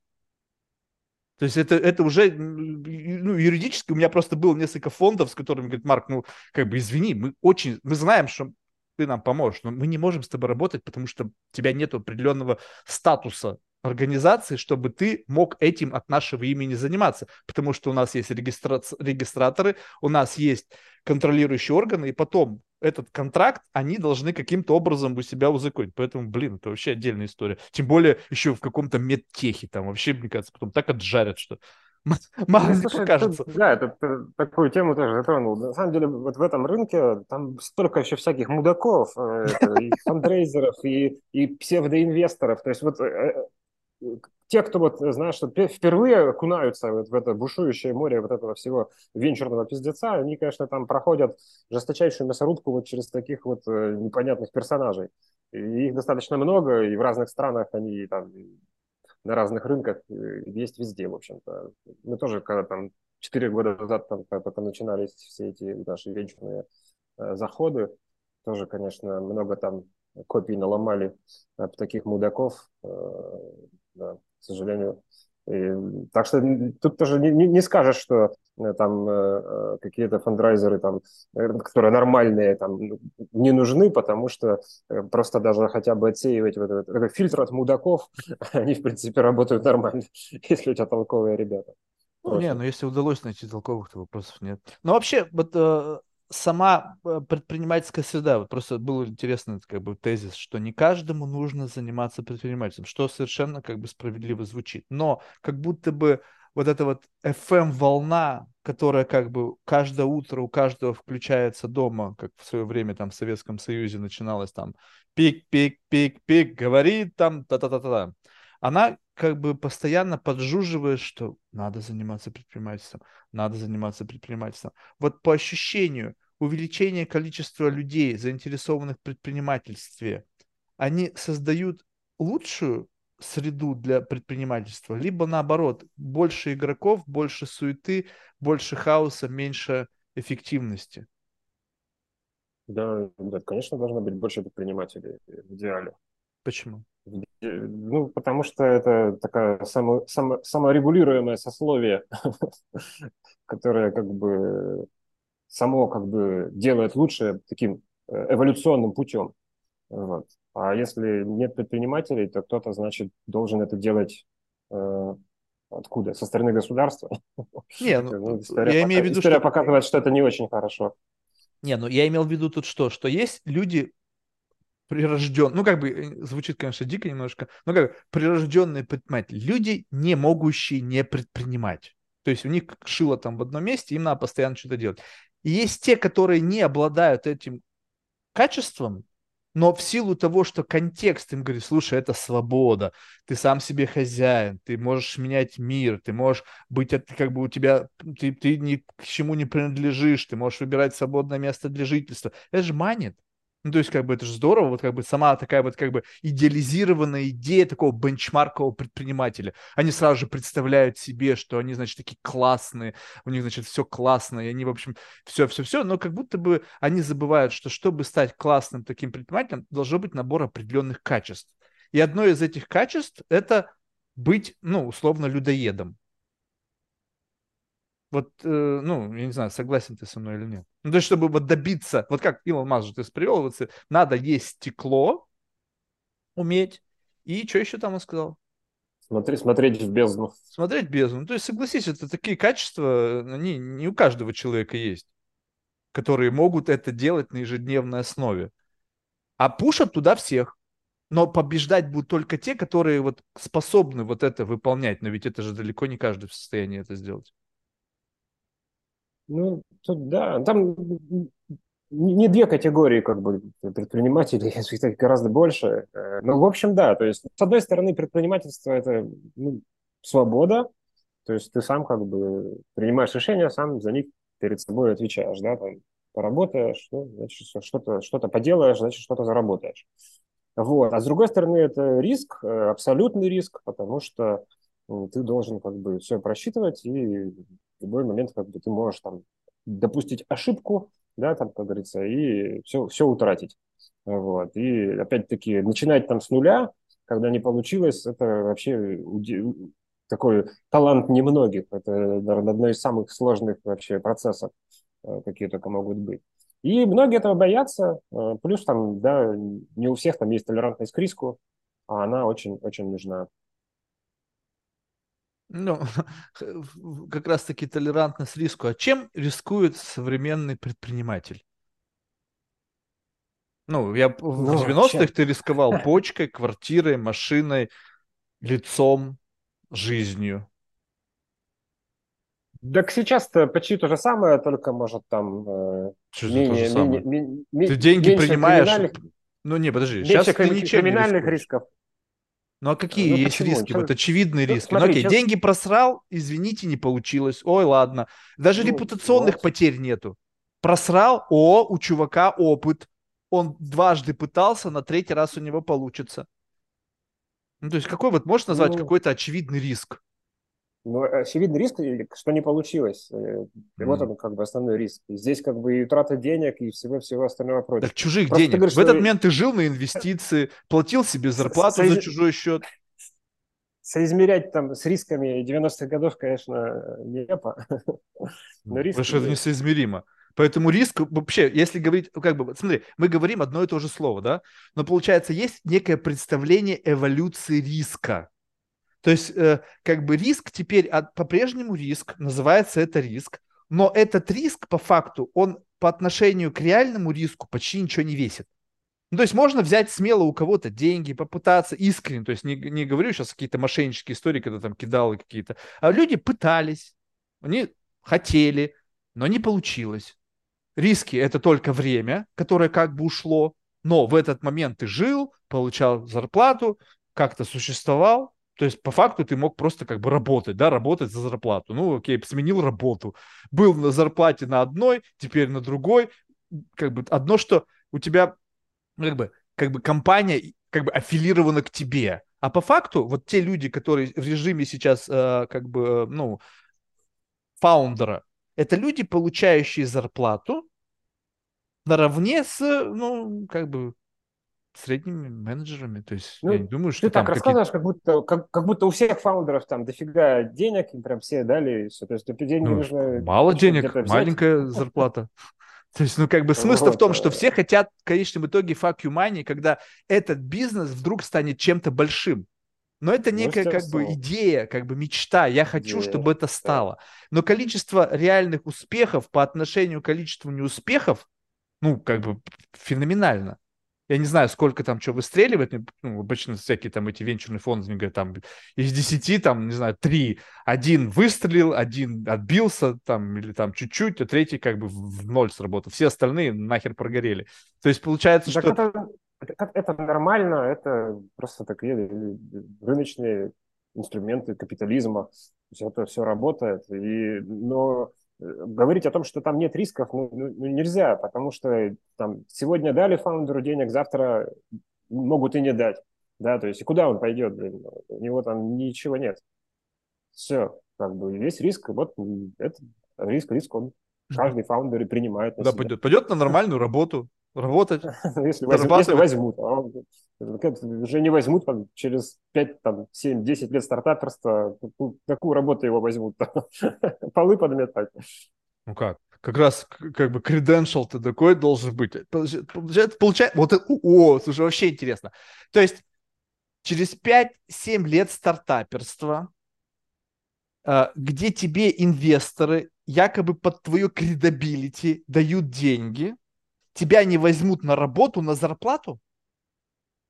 [SPEAKER 1] То есть это, это уже, ну, юридически у меня просто было несколько фондов, с которыми говорит, Марк, ну, как бы извини, мы очень, мы знаем, что ты нам поможешь, но мы не можем с тобой работать, потому что у тебя нет определенного статуса организации, чтобы ты мог этим от нашего имени заниматься, потому что у нас есть регистра... регистраторы, у нас есть контролирующие органы, и потом этот контракт они должны каким-то образом у себя узаконить. Поэтому, блин, это вообще отдельная история. Тем более еще в каком-то медтехе там вообще, мне кажется, потом так отжарят, что мало ну, слушай, покажется.
[SPEAKER 2] Тут, да, это, это, такую тему тоже затронул. На самом деле, вот в этом рынке там столько еще всяких мудаков, э, это, и фандрейзеров, и, и псевдоинвесторов. То есть вот э, э, те, кто вот, знаешь, что впервые окунаются вот в это бушующее море вот этого всего венчурного пиздеца, они, конечно, там проходят жесточайшую мясорубку вот через таких вот непонятных персонажей. И их достаточно много, и в разных странах они там на разных рынках э, есть везде, в общем-то. Мы тоже, когда там 4 года назад, там, когда начинались все эти наши венчурные э, заходы, тоже, конечно, много там копий наломали от таких мудаков, э, да, к сожалению. И, так что тут тоже не, не, не скажешь, что Э, там э, какие-то фандрайзеры, там, которые нормальные, там, не нужны, потому что э, просто даже хотя бы отсеивать вот этот, этот фильтр от мудаков, они, в принципе, работают нормально, если у тебя толковые ребята.
[SPEAKER 1] Ну, не, ну если удалось найти толковых, то вопросов нет. Но вообще, вот э, сама предпринимательская среда, вот просто был интересный как бы тезис, что не каждому нужно заниматься предпринимательством, что совершенно как бы справедливо звучит. Но как будто бы вот эта вот FM-волна, которая как бы каждое утро у каждого включается дома, как в свое время там в Советском Союзе начиналось там пик-пик-пик-пик, говорит там та-та-та-та. Она как бы постоянно поджуживает, что надо заниматься предпринимательством, надо заниматься предпринимательством. Вот по ощущению, увеличение количества людей, заинтересованных в предпринимательстве, они создают лучшую среду для предпринимательства, либо наоборот, больше игроков, больше суеты, больше хаоса, меньше эффективности.
[SPEAKER 2] Да, да, конечно, должно быть больше предпринимателей в идеале.
[SPEAKER 1] Почему?
[SPEAKER 2] Ну, потому что это такая само, само, саморегулируемое сословие, которое как бы само как бы делает лучше таким э, эволюционным путем. Вот. А если нет предпринимателей, то кто-то, значит, должен это делать э, откуда? Со стороны государства?
[SPEAKER 1] Не, ну, ну, история, я имею в виду,
[SPEAKER 2] история что... показывает, что это не очень хорошо.
[SPEAKER 1] Не, ну я имел в виду тут что? Что есть люди прирожденные, ну как бы э, звучит, конечно, дико немножко, но как прирожденные предприниматели, люди, не могущие не предпринимать. То есть у них шило там в одном месте, им надо постоянно что-то делать. И есть те, которые не обладают этим качеством, но в силу того, что контекст им говорит, слушай, это свобода, ты сам себе хозяин, ты можешь менять мир, ты можешь быть, как бы у тебя, ты, ты ни к чему не принадлежишь, ты можешь выбирать свободное место для жительства. Это же манит. Ну, то есть, как бы, это же здорово, вот как бы сама такая вот как бы идеализированная идея такого бенчмаркового предпринимателя. Они сразу же представляют себе, что они, значит, такие классные, у них, значит, все классно, и они, в общем, все-все-все, но как будто бы они забывают, что чтобы стать классным таким предпринимателем, должно быть набор определенных качеств. И одно из этих качеств – это быть, ну, условно, людоедом. Вот, э, ну, я не знаю, согласен ты со мной или нет. Ну, то есть, чтобы вот добиться, вот как Илон Маск же ты привел, вот, надо есть стекло, уметь, и что еще там он сказал?
[SPEAKER 2] Смотри, смотреть в бездну.
[SPEAKER 1] Смотреть в бездну. Ну, то есть, согласись, это такие качества, они не у каждого человека есть, которые могут это делать на ежедневной основе. А пушат туда всех. Но побеждать будут только те, которые вот способны вот это выполнять. Но ведь это же далеко не каждый в состоянии это сделать.
[SPEAKER 2] Ну, тут, да, там не две категории как бы предпринимателей, их гораздо больше. Э, но, в общем, да, то есть, с одной стороны, предпринимательство – это ну, свобода, то есть ты сам как бы принимаешь решения, сам за них перед собой отвечаешь, да, там, поработаешь, ну, значит, что-то что поделаешь, значит, что-то заработаешь. Вот. А с другой стороны, это риск, э, абсолютный риск, потому что ты должен как бы все просчитывать, и любой момент как бы ты можешь там допустить ошибку, да, там, как говорится, и все, все утратить. Вот. И опять-таки начинать там с нуля, когда не получилось, это вообще такой талант немногих. Это, наверное, одно из самых сложных вообще процессов, э, какие только могут быть. И многие этого боятся. Э, плюс там, да, не у всех там есть толерантность к риску, а она очень-очень нужна.
[SPEAKER 1] Ну, как раз-таки толерантность риску. А чем рискует современный предприниматель? Ну, я в ну, 90-х ты рисковал почкой, квартирой, машиной, лицом, жизнью.
[SPEAKER 2] Так сейчас-то почти то же самое, только может там э,
[SPEAKER 1] Что менее, менее, менее, Ты деньги принимаешь. Криминальных... Ну не, подожди, сейчас ты ничем
[SPEAKER 2] криминальных не рисков.
[SPEAKER 1] Ну а какие ну, есть почему? риски? Вот очевидные ну, риски. Смотри, ну окей, сейчас... деньги просрал, извините, не получилось. Ой, ладно. Даже ну, репутационных вот. потерь нету. Просрал, о, у чувака опыт. Он дважды пытался, на третий раз у него получится. Ну, то есть какой вот можешь назвать ну, какой-то очевидный риск?
[SPEAKER 2] Ну, очевидный риск, что не получилось. Mm. Вот он как бы основной риск. Здесь как бы и трата денег, и всего-всего остального прочего.
[SPEAKER 1] Так чужих Просто денег. Говоришь, В этот момент ты жил на инвестиции, платил себе зарплату Соиз... за чужой счет.
[SPEAKER 2] Соизмерять там с рисками 90-х годов, конечно, нелепо.
[SPEAKER 1] Но риск... Потому что это несоизмеримо. Поэтому риск вообще, если говорить, как бы, смотри, мы говорим одно и то же слово, да, но получается есть некое представление эволюции риска. То есть, э, как бы риск теперь по-прежнему риск, называется это риск, но этот риск по факту, он по отношению к реальному риску почти ничего не весит. Ну, то есть можно взять смело у кого-то деньги, попытаться искренне, то есть не, не говорю сейчас какие-то мошеннические истории, когда там кидалы какие-то, а люди пытались, они хотели, но не получилось. Риски – это только время, которое как бы ушло, но в этот момент ты жил, получал зарплату, как-то существовал, то есть по факту ты мог просто как бы работать, да, работать за зарплату. Ну, окей, сменил работу. Был на зарплате на одной, теперь на другой. Как бы одно, что у тебя как бы, как бы компания как бы аффилирована к тебе. А по факту вот те люди, которые в режиме сейчас э, как бы, ну, фаундера, это люди, получающие зарплату наравне с, ну, как бы, средними менеджерами. То есть ну, я не думаю, что
[SPEAKER 2] ты так рассказываешь, как будто, как, как будто у всех фаундеров там дофига денег, им прям все дали, все. То есть деньги ну, нужно...
[SPEAKER 1] Мало денег, маленькая зарплата. То есть, ну, как бы смысл в том, что все хотят в конечном итоге fuck you money, когда этот бизнес вдруг станет чем-то большим. Но это некая как бы идея, как бы мечта. Я хочу, идея, чтобы это стало. Но количество реальных успехов по отношению к количеству неуспехов, ну, как бы феноменально. Я не знаю, сколько там что выстреливает. Ну, обычно всякие там эти венчурные фонды говорят, там из десяти, там, не знаю, три. Один выстрелил, один отбился, там, или там чуть-чуть, а третий как бы в ноль сработал. Все остальные нахер прогорели. То есть получается, так что...
[SPEAKER 2] Это, это, это нормально, это просто такие э, рыночные инструменты капитализма. Все это все работает. И, но говорить о том, что там нет рисков, ну, ну, ну, нельзя, потому что там сегодня дали фаундеру денег, завтра могут и не дать. Да, то есть куда он пойдет, блин, у него там ничего нет. Все, как бы весь риск, вот это риск, риск он каждый фаундер и принимает.
[SPEAKER 1] Куда пойдет? Пойдет на нормальную работу, работать.
[SPEAKER 2] если, возьмут, если возьмут. А уже не возьмут там, через 5, там, 7, 10 лет стартаперства. Какую работу его возьмут? Полы подметать.
[SPEAKER 1] Ну как? Как раз как бы credential ты такой должен быть. Получается, получается вот о, слушай, вообще интересно. То есть через 5-7 лет стартаперства, э, где тебе инвесторы якобы под твою credibility дают деньги, тебя не возьмут на работу, на зарплату?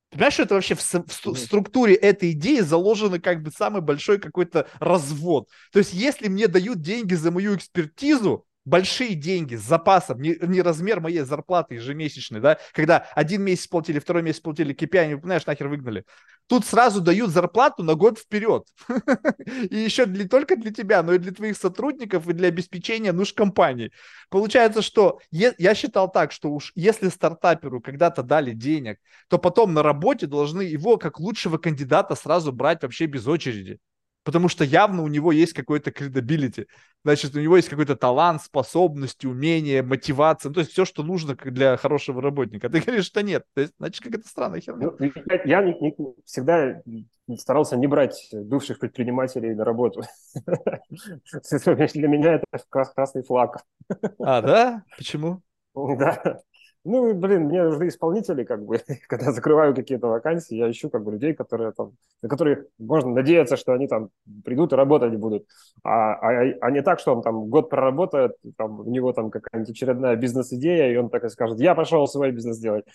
[SPEAKER 1] Ты понимаешь, что это вообще в, в, в структуре этой идеи заложено как бы самый большой какой-то развод. То есть, если мне дают деньги за мою экспертизу, большие деньги с запасом, не, не размер моей зарплаты ежемесячной, да, когда один месяц платили, второй месяц платили KPI, не знаешь, нахер выгнали. Тут сразу дают зарплату на год вперед. И еще не только для тебя, но и для твоих сотрудников и для обеспечения нужд компании. Получается, что я считал так, что уж если стартаперу когда-то дали денег, то потом на работе должны его как лучшего кандидата сразу брать вообще без очереди потому что явно у него есть какой-то credibility. Значит, у него есть какой-то талант, способности, умение, мотивация, ну, то есть все, что нужно для хорошего работника. Ты говоришь, что нет. То есть, значит, какая-то странная херня. Ну,
[SPEAKER 2] я не, не, всегда старался не брать бывших предпринимателей на работу. Для меня это красный флаг.
[SPEAKER 1] А, да? Почему?
[SPEAKER 2] Да. Ну, блин, мне нужны исполнители, как бы, когда закрываю какие-то вакансии, я ищу, как бы, людей, которые там, на которых можно надеяться, что они там придут и работать будут, а, а, а не так, что он там год проработает, там, у него там какая-нибудь очередная бизнес-идея, и он так и скажет, я пошел свой бизнес делать.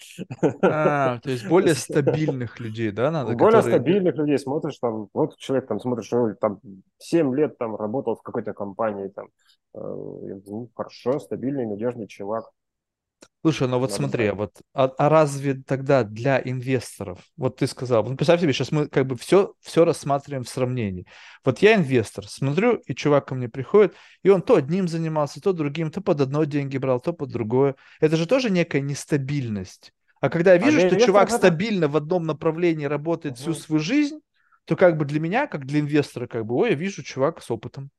[SPEAKER 1] А, то есть более стабильных людей, да, надо?
[SPEAKER 2] Более которые... стабильных людей смотришь, там, вот человек там смотришь, что там 7 лет там работал в какой-то компании, там, э, ну, хорошо, стабильный, надежный чувак.
[SPEAKER 1] Слушай, ну вот смотри, а вот, а, а разве тогда для инвесторов, вот ты сказал, ну представь себе, сейчас мы как бы все, все рассматриваем в сравнении. Вот я инвестор, смотрю, и чувак ко мне приходит, и он то одним занимался, то другим, то под одно деньги брал, то под другое. Это же тоже некая нестабильность. А когда я а вижу, а что чувак это... стабильно в одном направлении работает угу. всю свою жизнь, то как бы для меня, как для инвестора, как бы, ой, я вижу чувак с опытом.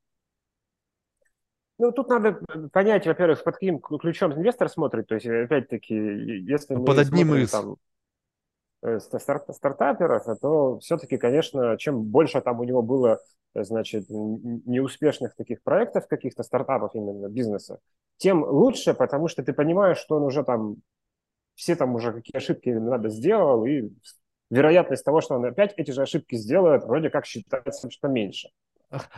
[SPEAKER 2] Ну, тут надо понять, во-первых, под каким ключом инвестор смотрит. То есть, опять-таки, если
[SPEAKER 1] ну, мы под одним из... там,
[SPEAKER 2] э, старт, стартаперов, то все-таки, конечно, чем больше там у него было, значит, неуспешных таких проектов, каких-то стартапов именно бизнеса, тем лучше, потому что ты понимаешь, что он уже там, все там уже какие ошибки надо сделал, и вероятность того, что он опять эти же ошибки сделает, вроде как считается, что меньше.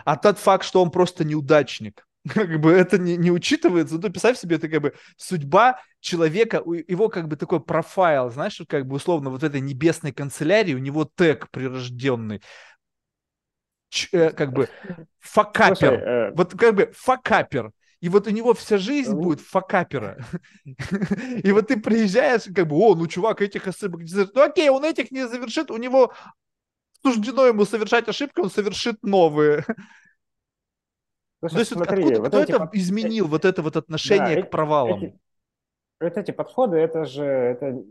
[SPEAKER 1] А тот факт, что он просто неудачник, как бы это не, не учитывается. Ну, представь себе, это как бы судьба человека, его как бы такой профайл, знаешь, как бы условно вот этой небесной канцелярии, у него тег прирожденный, Ч, э, как бы факапер. Слушай, э... Вот как бы факапер. И вот у него вся жизнь будет факапера. И вот ты приезжаешь, как бы, о, ну, чувак, этих ошибок не завершит. Ну, окей, он этих не завершит, у него суждено ему совершать ошибки, он совершит новые. Ну, То есть смотри, откуда, вот кто это под... изменил, вот это вот отношение да, к провалам?
[SPEAKER 2] Эти, вот эти подходы, это же, это,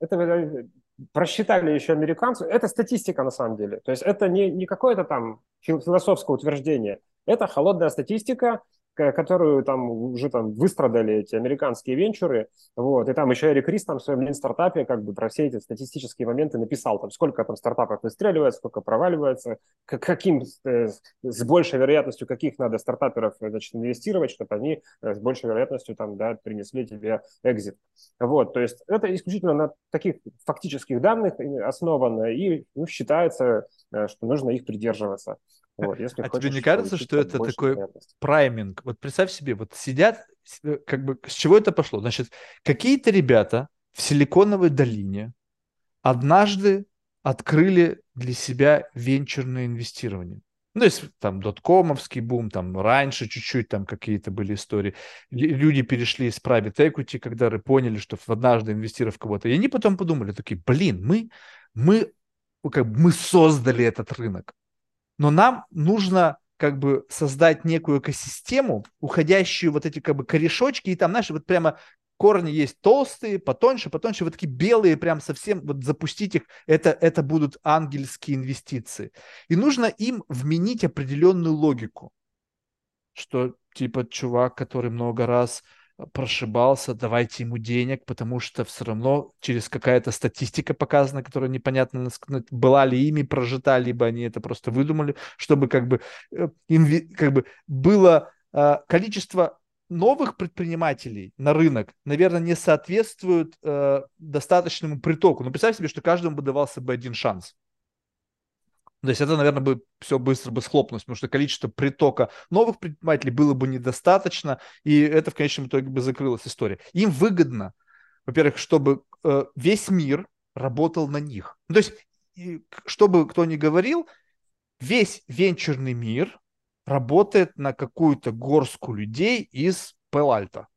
[SPEAKER 2] это просчитали еще американцы. Это статистика на самом деле. То есть это не, не какое-то там философское утверждение. Это холодная статистика, которую там уже там выстрадали эти американские венчуры, вот, и там еще Эрик Рис там в своем стартапе как бы про все эти статистические моменты написал, там, сколько там стартапов выстреливает, сколько проваливается, к каким, э, с большей вероятностью каких надо стартаперов, значит, инвестировать, чтобы они э, с большей вероятностью там, да, принесли тебе экзит. Вот, то есть это исключительно на таких фактических данных основано, и ну, считается, э, что нужно их придерживаться.
[SPEAKER 1] Вот, если а тебе не кажется, что это такой прайминг? Вот представь себе, вот сидят, э, как бы, с чего это пошло? Значит, какие-то ребята в Силиконовой долине однажды открыли для себя венчурное инвестирование. Ну, есть там доткомовский бум, там раньше чуть-чуть там какие-то были истории. Люди перешли из private equity, когда поняли, что однажды инвестировав в кого-то. И они потом подумали, такие, блин, мы, мы, как бы, мы создали этот рынок но нам нужно как бы создать некую экосистему, уходящую вот эти как бы корешочки, и там, знаешь, вот прямо корни есть толстые, потоньше, потоньше, вот такие белые, прям совсем, вот запустить их, это, это будут ангельские инвестиции. И нужно им вменить определенную логику, что типа чувак, который много раз прошибался, давайте ему денег, потому что все равно через какая-то статистика показана, которая непонятно, была ли ими прожита, либо они это просто выдумали, чтобы как бы, э, инви, как бы было э, количество новых предпринимателей на рынок, наверное, не соответствует э, достаточному притоку. Но представь себе, что каждому бы давался бы один шанс. То есть это, наверное, бы все быстро бы схлопнулось, потому что количество притока новых предпринимателей было бы недостаточно, и это в конечном итоге бы закрылась история. Им выгодно, во-первых, чтобы э, весь мир работал на них. Ну, то есть, чтобы кто ни говорил, весь венчурный мир работает на какую-то горстку людей из Пелальта.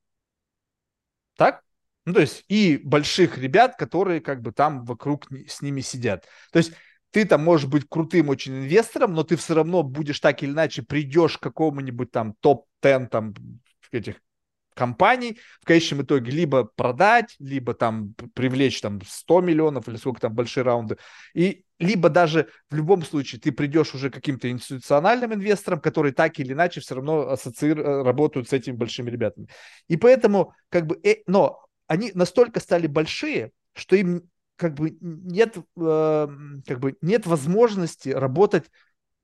[SPEAKER 1] Так? Ну, то есть и больших ребят, которые как бы там вокруг с ними сидят. То есть ты там можешь быть крутым очень инвестором, но ты все равно будешь так или иначе придешь к какому-нибудь там топ-10 там этих компаний, в конечном итоге либо продать, либо там привлечь там 100 миллионов или сколько там большие раунды, и либо даже в любом случае ты придешь уже каким-то институциональным инвестором, которые так или иначе все равно ассоциируют, э, работают с этими большими ребятами. И поэтому как бы, э, но они настолько стали большие, что им как бы нет, э, как бы нет возможности работать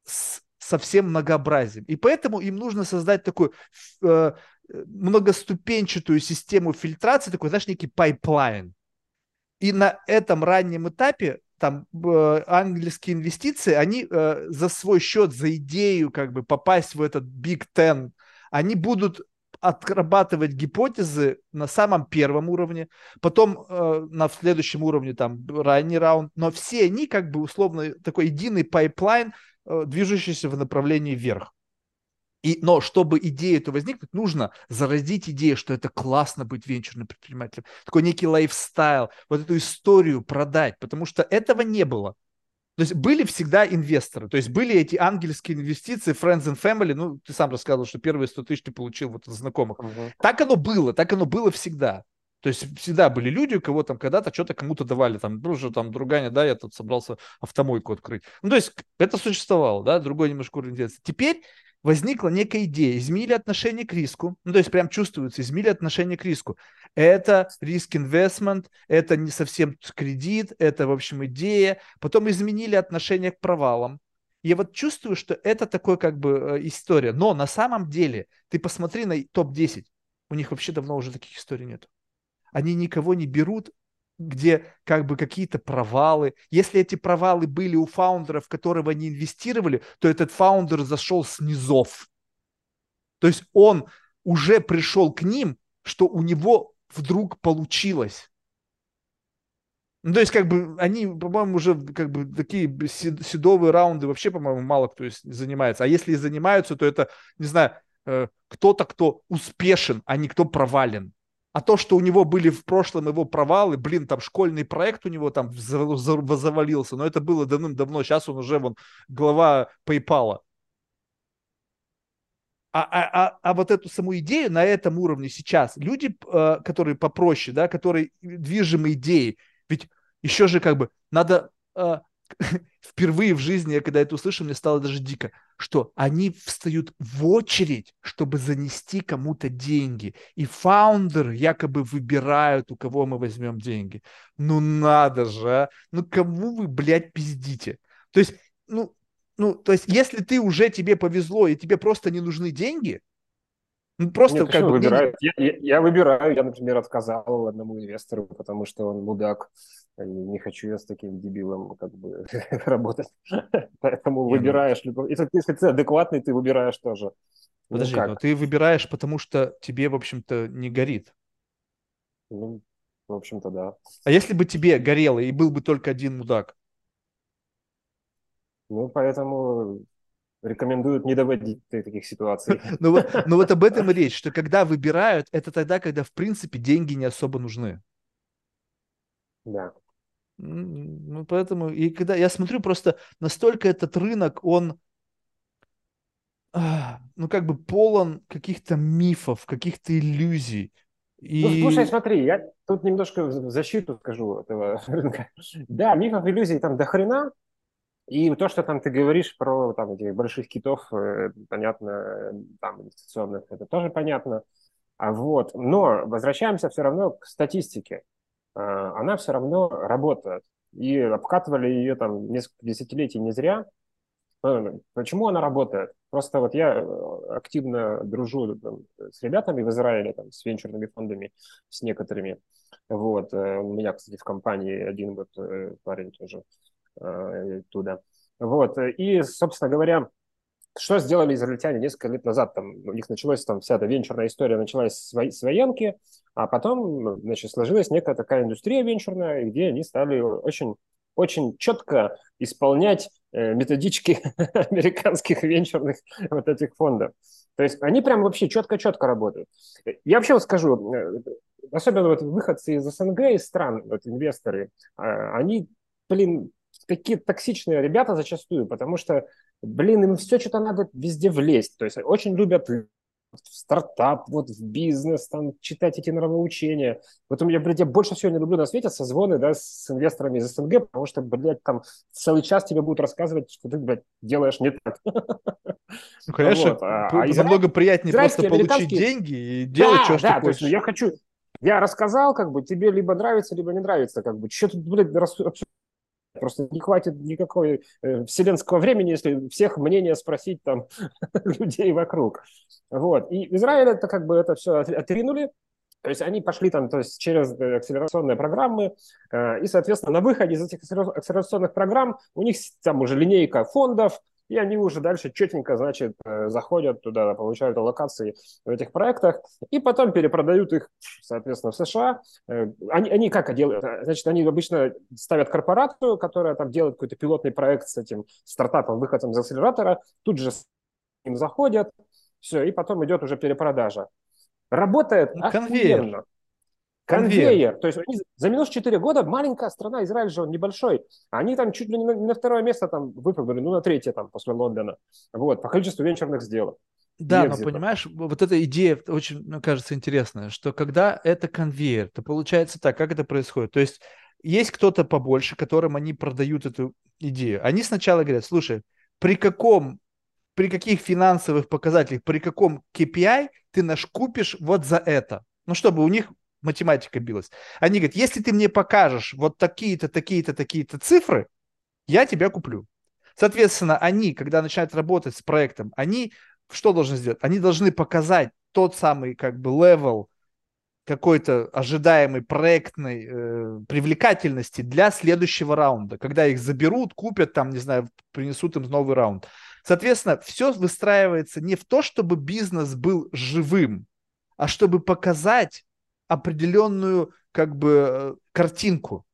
[SPEAKER 1] с со всем многообразием. И поэтому им нужно создать такую э, многоступенчатую систему фильтрации, такой, знаешь, некий пайплайн. И на этом раннем этапе там э, ангельские инвестиции, они э, за свой счет, за идею как бы попасть в этот Big Ten, они будут отрабатывать гипотезы на самом первом уровне, потом э, на следующем уровне там ранний раунд, но все они как бы условно такой единый пайплайн, э, движущийся в направлении вверх. И, но чтобы идея эту возникнуть, нужно заразить идею, что это классно быть венчурным предпринимателем. Такой некий лайфстайл, вот эту историю продать, потому что этого не было. То есть были всегда инвесторы, то есть были эти ангельские инвестиции, friends and family, ну, ты сам рассказывал, что первые 100 тысяч ты получил вот от знакомых. Угу. Так оно было, так оно было всегда. То есть всегда были люди, у кого там когда-то что-то кому-то давали, там, ну, уже там другая, да, я тут собрался автомойку открыть. Ну, то есть это существовало, да, другой немножко уровень детства. Теперь возникла некая идея, изменили отношение к риску, ну, то есть прям чувствуется, изменили отношение к риску. Это риск инвестмент, это не совсем кредит, это, в общем, идея. Потом изменили отношение к провалам. Я вот чувствую, что это такой как бы э, история. Но на самом деле, ты посмотри на топ-10, у них вообще давно уже таких историй нет. Они никого не берут где как бы какие-то провалы. Если эти провалы были у фаундеров, которого они инвестировали, то этот фаундер зашел с низов. То есть он уже пришел к ним, что у него вдруг получилось. Ну, то есть, как бы, они, по-моему, уже как бы такие седовые раунды вообще, по-моему, мало кто занимается. А если и занимаются, то это, не знаю, э, кто-то, кто успешен, а не кто провален. А то, что у него были в прошлом его провалы, блин, там школьный проект у него там завалился, но это было давным-давно, сейчас он уже вон глава PayPal. А, а, а, а вот эту саму идею на этом уровне сейчас люди, э, которые попроще, да, которые движимы идеей, ведь еще же как бы надо э, впервые в жизни, я когда это услышал, мне стало даже дико, что они встают в очередь, чтобы занести кому-то деньги. И фаундеры якобы выбирают, у кого мы возьмем деньги. Ну надо же, а? Ну кому вы, блядь, пиздите? То есть, ну, ну, то есть, если ты уже тебе повезло, и тебе просто не нужны деньги,
[SPEAKER 2] ну, просто Нет, как бы... Выбираю. Я, я, я выбираю. Я, например, отказал одному инвестору, потому что он мудак. Не хочу я с таким дебилом как бы работать. Поэтому ну выбираешь. Ну... Если, если ты адекватный, ты выбираешь тоже.
[SPEAKER 1] Ну Подожди, ну, но ты выбираешь, потому что тебе, в общем-то, не горит.
[SPEAKER 2] Ну, в общем-то, да.
[SPEAKER 1] А если бы тебе горело и был бы только один мудак?
[SPEAKER 2] Ну, поэтому рекомендуют не доводить таких ситуаций.
[SPEAKER 1] Ну вот, ну вот об этом и речь, что когда выбирают, это тогда, когда в принципе деньги не особо нужны.
[SPEAKER 2] Да.
[SPEAKER 1] Ну, поэтому, и когда я смотрю, просто настолько этот рынок, он, а, ну, как бы полон каких-то мифов, каких-то иллюзий. И...
[SPEAKER 2] Ну, слушай, смотри, я тут немножко в защиту скажу этого рынка. Да, мифов, иллюзий там до хрена, и то, что там ты говоришь про там, этих больших китов, э, понятно, там, инвестиционных, это тоже понятно. А вот, но возвращаемся все равно к статистике. А, она все равно работает. И обкатывали ее там несколько десятилетий не зря. Э, почему она работает? Просто вот я э, активно дружу там, с ребятами в Израиле, там, с венчурными фондами, с некоторыми. Вот. У меня, кстати, в компании один вот парень тоже Э, туда. Вот. И, собственно говоря, что сделали израильтяне несколько лет назад? Там, у них началась там вся эта венчурная история, началась с, военки, а потом значит, сложилась некая такая индустрия венчурная, где они стали очень, очень четко исполнять методички американских венчурных вот этих фондов. То есть они прям вообще четко-четко работают. Я вообще вот скажу, особенно вот выходцы из СНГ, из стран, вот инвесторы, они, блин, такие токсичные ребята зачастую, потому что, блин, им все что-то надо везде влезть. То есть очень любят в стартап, вот в бизнес, там, читать эти нравоучения. Вот у меня, блядь, я больше всего не люблю на свете созвоны, да, с инвесторами из СНГ, потому что, блядь, там целый час тебе будут рассказывать, что ты, блядь, делаешь не так.
[SPEAKER 1] Ну, конечно, вот. а, а намного приятнее просто получить деньги и делать, да, что, да,
[SPEAKER 2] что хочешь. Есть, я хочу, я рассказал, как бы, тебе либо нравится, либо не нравится, как бы, что тут, блядь, Просто не хватит никакой э, вселенского времени, если всех мнения спросить там людей вокруг. Вот. И Израиль это как бы это все отринули, то есть они пошли там то есть через э, акселерационные программы, э, и, соответственно, на выходе из этих акселерационных программ у них там уже линейка фондов, и они уже дальше четенько, значит, э, заходят туда, получают аллокации в этих проектах, и потом перепродают их, соответственно, в США. Э, они, они как делают? Значит, они обычно ставят корпорацию, которая там делает какой-то пилотный проект с этим стартапом, выходом из акселератора, тут же с ним заходят, все, и потом идет уже перепродажа. Работает ну, конвейер. охуенно. Конвейер. Конвейер. То есть они за минус 4 года маленькая страна, Израиль же он небольшой. Они там чуть ли не на, не на второе место там выпрыгнули, ну на третье там после Лондона. Вот, по количеству венчурных сделок.
[SPEAKER 1] Да, но понимаешь, вот эта идея очень, мне кажется, интересная, что когда это конвейер, то получается так, как это происходит? То есть есть кто-то побольше, которым они продают эту идею. Они сначала говорят, слушай, при каком, при каких финансовых показателях, при каком KPI ты наш купишь вот за это? Ну, чтобы у них математика билась. Они говорят, если ты мне покажешь вот такие-то, такие-то, такие-то цифры, я тебя куплю. Соответственно, они, когда начинают работать с проектом, они что должны сделать? Они должны показать тот самый как бы level какой-то ожидаемой проектной э, привлекательности для следующего раунда, когда их заберут, купят, там, не знаю, принесут им новый раунд. Соответственно, все выстраивается не в то, чтобы бизнес был живым, а чтобы показать определенную как бы э, картинку.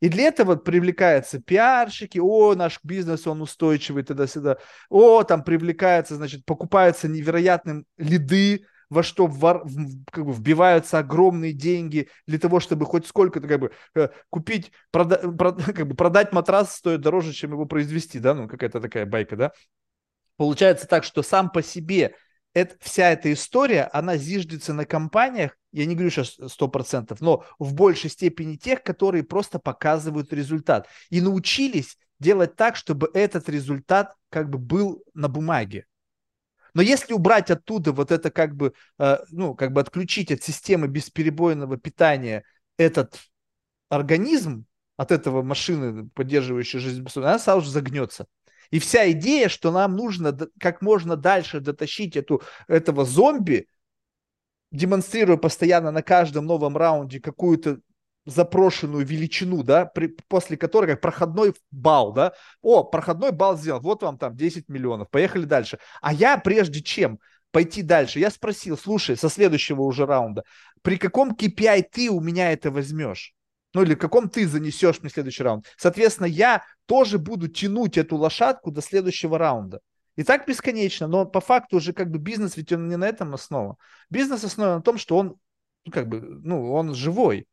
[SPEAKER 1] И для этого привлекаются пиарщики, о, наш бизнес, он устойчивый, туда-сюда, о, там привлекается, значит, покупаются невероятным лиды, во что вор, как бы вбиваются огромные деньги для того, чтобы хоть сколько-то как бы э, купить, прода, прода, как бы продать матрас стоит дороже, чем его произвести, да, ну какая-то такая байка, да. Получается так, что сам по себе это, вся эта история, она зиждется на компаниях, я не говорю сейчас 100%, но в большей степени тех, которые просто показывают результат. И научились делать так, чтобы этот результат как бы был на бумаге. Но если убрать оттуда вот это как бы, э, ну, как бы отключить от системы бесперебойного питания этот организм, от этого машины, поддерживающей жизнь, она сразу же загнется. И вся идея, что нам нужно как можно дальше дотащить эту, этого зомби, демонстрируя постоянно на каждом новом раунде какую-то запрошенную величину, да, при, после которой как проходной балл, да, о, проходной балл сделал, вот вам там 10 миллионов, поехали дальше. А я прежде чем пойти дальше, я спросил, слушай, со следующего уже раунда, при каком KPI ты у меня это возьмешь? Ну или в каком ты занесешь мне следующий раунд. Соответственно, я тоже буду тянуть эту лошадку до следующего раунда. И так бесконечно, но по факту уже как бы бизнес, ведь он не на этом основан. Бизнес основан на том, что он ну, как бы, ну, он живой.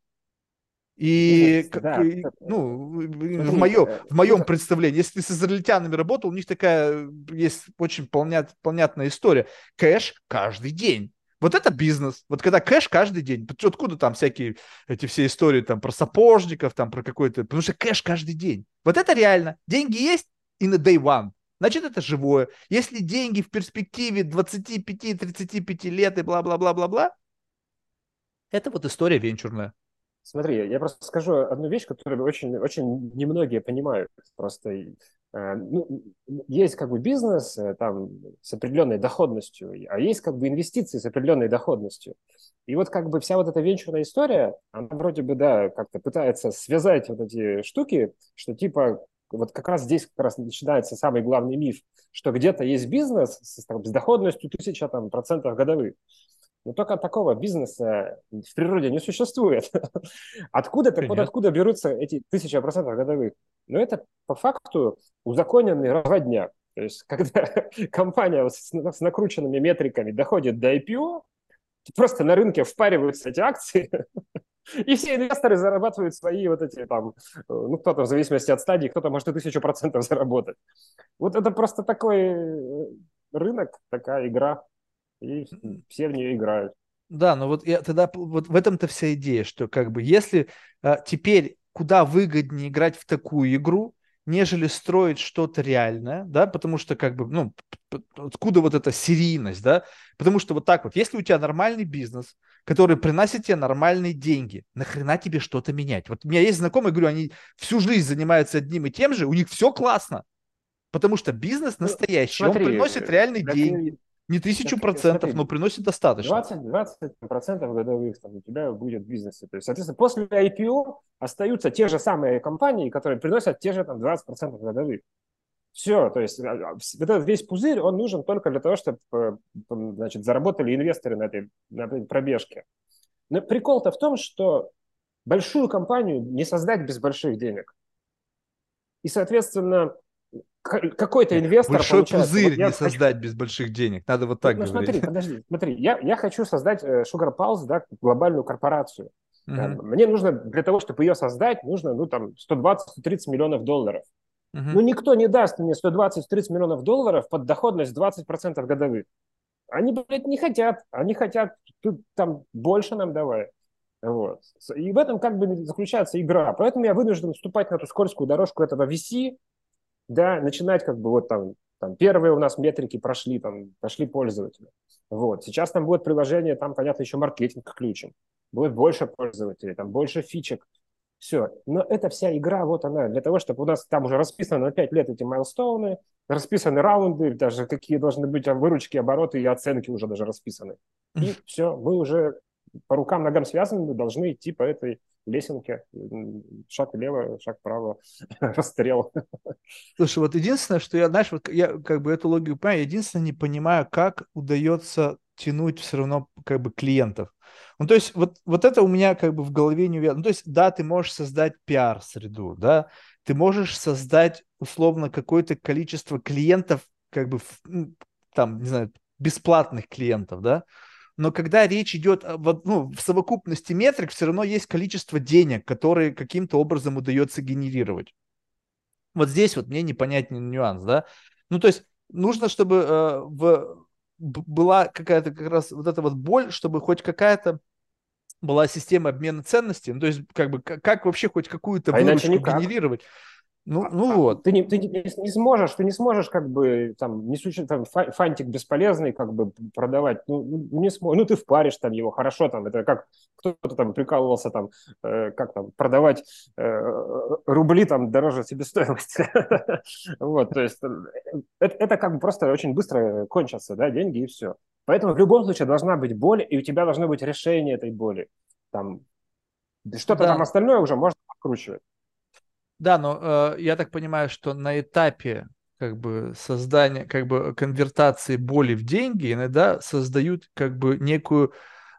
[SPEAKER 1] И, как, да. ну, в, моем, э, в моем представлении, если ты с израильтянами работал, у них такая есть очень понят, понятная история. Кэш каждый день. Вот это бизнес. Вот когда кэш каждый день. Откуда там всякие эти все истории там про сапожников, там про какой-то... Потому что кэш каждый день. Вот это реально. Деньги есть и на day one. Значит, это живое. Если деньги в перспективе 25-35 лет и бла-бла-бла-бла-бла, это вот история венчурная.
[SPEAKER 2] Смотри, я просто скажу одну вещь, которую очень, очень немногие понимают. Просто Э, ну, есть как бы бизнес э, там с определенной доходностью, а есть как бы инвестиции с определенной доходностью. И вот как бы вся вот эта венчурная история, она вроде бы, да, как-то пытается связать вот эти штуки, что типа вот как раз здесь как раз начинается самый главный миф, что где-то есть бизнес с, там, с доходностью тысяча там, процентов годовых. Но только такого бизнеса в природе не существует. Откуда-то, вот откуда берутся эти тысяча процентов годовых? Но это по факту узаконенный разводняк. То есть, когда компания с, с накрученными метриками доходит до IPO, просто на рынке впариваются эти акции, и все инвесторы зарабатывают свои вот эти там, ну, кто-то в зависимости от стадии, кто-то может и тысячу процентов заработать. Вот это просто такой э, рынок, такая игра, и все в нее играют.
[SPEAKER 1] Да, но вот я тогда вот в этом-то вся идея, что как бы если а, теперь куда выгоднее играть в такую игру, нежели строить что-то реальное, да, потому что как бы, ну, откуда вот эта серийность, да, потому что вот так вот, если у тебя нормальный бизнес, который приносит тебе нормальные деньги, нахрена тебе что-то менять? Вот у меня есть знакомые, говорю, они всю жизнь занимаются одним и тем же, у них все классно, потому что бизнес ну, настоящий, ну, смотри, он приносит реальные деньги. Не тысячу процентов, но приносит достаточно.
[SPEAKER 2] 20, 20 процентов годовых там, у тебя будет в бизнесе. То есть, соответственно, после IPO остаются те же самые компании, которые приносят те же там, 20 процентов годовых. Все, то есть а, а, вот этот весь пузырь, он нужен только для того, чтобы э, значит, заработали инвесторы на этой, на этой пробежке. Но прикол-то в том, что большую компанию не создать без больших денег. И, соответственно, какой-то инвестор
[SPEAKER 1] Большой пузырь вот не создать без больших денег. Надо вот так ну,
[SPEAKER 2] говорить. Смотри, подожди, смотри. Я, я хочу создать э, Sugar Pulse, да, глобальную корпорацию. Uh-huh. Мне нужно, для того, чтобы ее создать, нужно, ну, там, 120-130 миллионов долларов. Uh-huh. Ну, никто не даст мне 120-130 миллионов долларов под доходность 20% годовых. Они, блядь, не хотят. Они хотят, тут там больше нам давай. Вот. И в этом как бы заключается игра. Поэтому я вынужден вступать на эту скользкую дорожку этого VC, да, начинать как бы вот там, там первые у нас метрики прошли, там, пошли пользователи. Вот. Сейчас там будет приложение, там, понятно, еще маркетинг включен. Будет больше пользователей, там больше фичек. Все. Но эта вся игра, вот она, для того, чтобы у нас там уже расписано на 5 лет эти майлстоуны, расписаны раунды, даже какие должны быть выручки, обороты и оценки уже даже расписаны. И все, мы уже по рукам, ногам связаны, должны идти по этой лесенке. Шаг влево, шаг вправо, расстрел.
[SPEAKER 1] Слушай, вот единственное, что я, знаешь, вот я как бы эту логику понимаю, единственное не понимаю, как удается тянуть все равно как бы клиентов. Ну, то есть вот, вот это у меня как бы в голове не уверен. Ну, то есть, да, ты можешь создать пиар-среду, да, ты можешь создать условно какое-то количество клиентов, как бы, там, не знаю, бесплатных клиентов, да, но когда речь идет в, ну, в совокупности метрик, все равно есть количество денег, которые каким-то образом удается генерировать. Вот здесь вот мне непонятный нюанс, да. Ну, то есть нужно, чтобы э, в, была какая-то как раз вот эта вот боль, чтобы хоть какая-то была система обмена ценностей, ну, то есть как бы как, как вообще хоть какую-то а выручку генерировать. Ну, а, ну а, вот.
[SPEAKER 2] Ты, не, ты не, сможешь, ты не сможешь как бы там не случай, там фантик бесполезный как бы продавать. Ну, ну не сможешь. Ну ты впаришь там его, хорошо там. Это как кто-то там прикалывался там, э, как там продавать э, рубли там дороже себестоимости. Вот, то есть э, это, это как бы просто очень быстро кончатся, да, деньги и все. Поэтому в любом случае должна быть боль, и у тебя должно быть решение этой боли. Там что-то там остальное уже можно откручивать.
[SPEAKER 1] Да, но э, я так понимаю, что на этапе как бы создания, как бы конвертации боли в деньги иногда создают как бы некую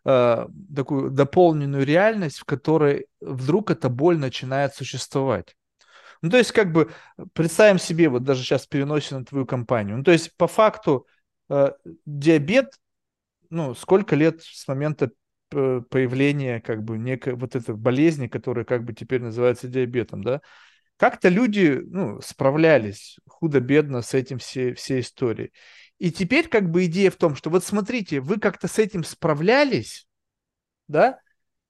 [SPEAKER 1] э, такую дополненную реальность, в которой вдруг эта боль начинает существовать. Ну, то есть, как бы, представим себе, вот даже сейчас переносим на твою компанию. Ну, то есть, по факту, э, диабет, ну, сколько лет с момента э, появления, как бы, некой вот этой болезни, которая, как бы, теперь называется диабетом, да, как-то люди ну, справлялись худо-бедно с этим все, всей историей. И теперь как бы идея в том, что вот смотрите, вы как-то с этим справлялись, да,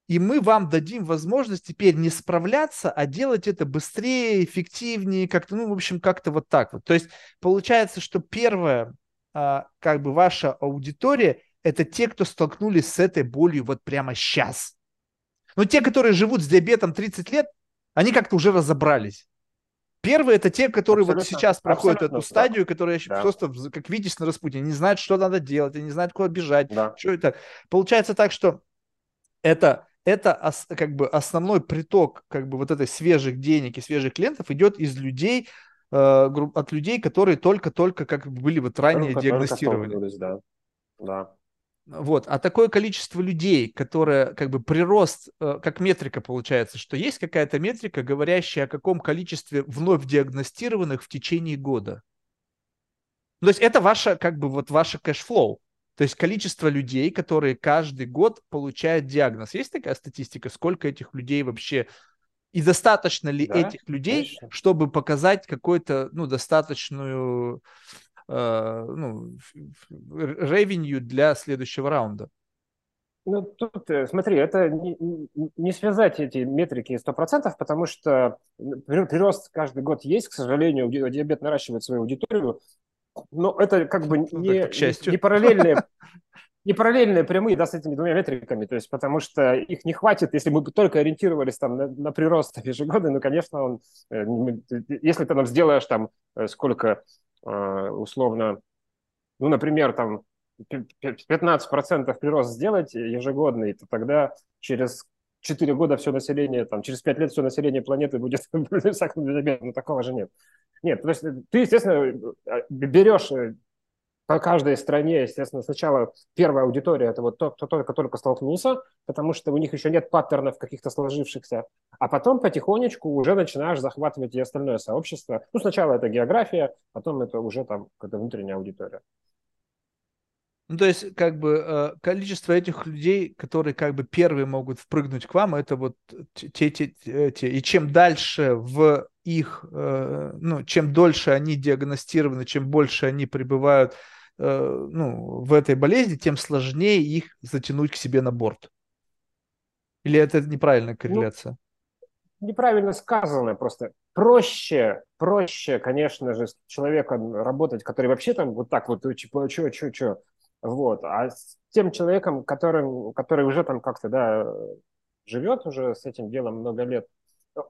[SPEAKER 1] и мы вам дадим возможность теперь не справляться, а делать это быстрее, эффективнее, как-то, ну, в общем, как-то вот так вот. То есть получается, что первое, а, как бы ваша аудитория, это те, кто столкнулись с этой болью вот прямо сейчас. Но те, которые живут с диабетом 30 лет, они как-то уже разобрались. Первые это те, которые абсолютно, вот сейчас проходят эту стадию, которые да. просто как Витязь на Распутине, не знают, что надо делать, они не знают, куда бежать. Да. Что это? Получается так, что это, это как бы основной приток как бы вот этой свежих денег и свежих клиентов идет из людей, э, от людей, которые только-только как бы были вот ранее только, диагностированы.
[SPEAKER 2] Только да. да.
[SPEAKER 1] Вот, а такое количество людей, которое как бы прирост, э, как метрика получается, что есть какая-то метрика, говорящая о каком количестве вновь диагностированных в течение года. То есть это ваше, как бы вот ваше кэшфлоу. То есть количество людей, которые каждый год получают диагноз. Есть такая статистика, сколько этих людей вообще и достаточно ли да, этих людей, конечно. чтобы показать какой-то, ну, достаточную ну, revenue для следующего раунда?
[SPEAKER 2] Ну, тут, э, смотри, это не, не связать эти метрики 100%, потому что прирост каждый год есть, к сожалению, диабет наращивает свою аудиторию, но это как бы ну, не, не, не параллельные не параллельные прямые, да, с этими двумя метриками, то есть потому что их не хватит, если мы бы только ориентировались там на, на прирост ежегодный, ну, конечно, он, э, если ты нам сделаешь там э, сколько условно, ну, например, там 15% прирост сделать ежегодный, то тогда через 4 года все население, там, через 5 лет все население планеты будет ну такого же нет. Нет, то есть ты, естественно, берешь по каждой стране, естественно, сначала первая аудитория – это вот тот, кто только, только столкнулся, потому что у них еще нет паттернов каких-то сложившихся, а потом потихонечку уже начинаешь захватывать и остальное сообщество. Ну, сначала это география, потом это уже там какая-то внутренняя аудитория.
[SPEAKER 1] Ну, то есть, как бы, э, количество этих людей, которые, как бы, первые могут впрыгнуть к вам, это вот те, те, те, и чем дальше в их, э, ну, чем дольше они диагностированы, чем больше они пребывают, э, ну, в этой болезни, тем сложнее их затянуть к себе на борт. Или это неправильная ну, корреляция?
[SPEAKER 2] Ну, неправильно сказано просто. Проще, проще, конечно же, с человеком работать, который вообще там вот так вот, типа, что, что, что, вот. А с тем человеком, который, который уже там как-то, да, живет уже с этим делом много лет,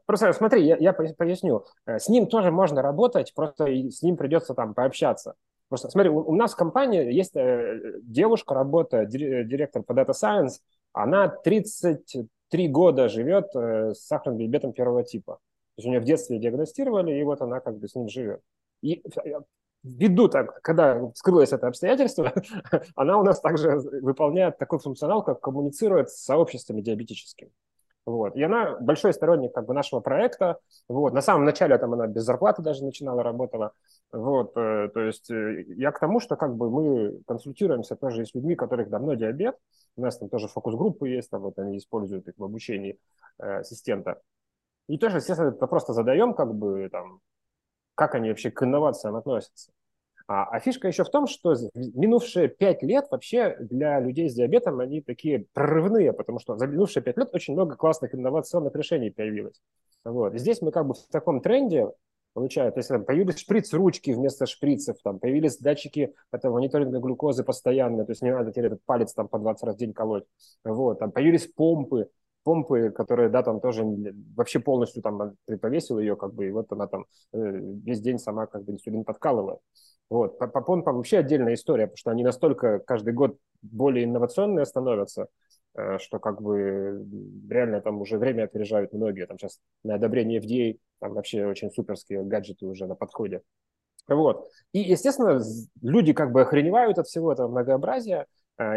[SPEAKER 2] Просто смотри, я, я поясню. Э, с ним тоже можно работать, просто с ним придется там пообщаться. Просто смотри, у, у нас в компании есть э, девушка, работа, директор по Data Science, она 33 года живет э, с сахарным диабетом первого типа. То есть у нее в детстве диагностировали, и вот она как бы с ним живет. И ввиду так, когда скрылось это обстоятельство, она у нас также выполняет такой функционал, как коммуницирует с сообществами диабетическими. Вот. И она большой сторонник как бы, нашего проекта. Вот. На самом начале там она без зарплаты даже начинала, работала. Вот. Э, то есть э, я к тому, что как бы мы консультируемся тоже с людьми, которых давно диабет. У нас там тоже фокус-группы есть, там вот они используют их в обучении э, ассистента. И тоже, естественно, просто задаем, как бы там, как они вообще к инновациям относятся. А, а фишка еще в том, что минувшие пять лет вообще для людей с диабетом они такие прорывные, потому что за минувшие пять лет очень много классных инновационных решений появилось. Вот. здесь мы как бы в таком тренде, получается, то есть там, появились шприц-ручки вместо шприцев, там, появились датчики этого мониторинга глюкозы постоянно, то есть не надо теперь этот палец там по 20 раз в день колоть. Вот. Там появились помпы, помпы, которые, да, там тоже вообще полностью там повесил ее, как бы, и вот она там э, весь день сама как бы инсулин подкалывает. Вот. По, по помпам вообще отдельная история, потому что они настолько каждый год более инновационные становятся, э, что как бы реально там уже время опережают многие. Там сейчас на одобрение FDA там вообще очень суперские гаджеты уже на подходе. Вот. И, естественно, люди как бы охреневают от всего этого многообразия,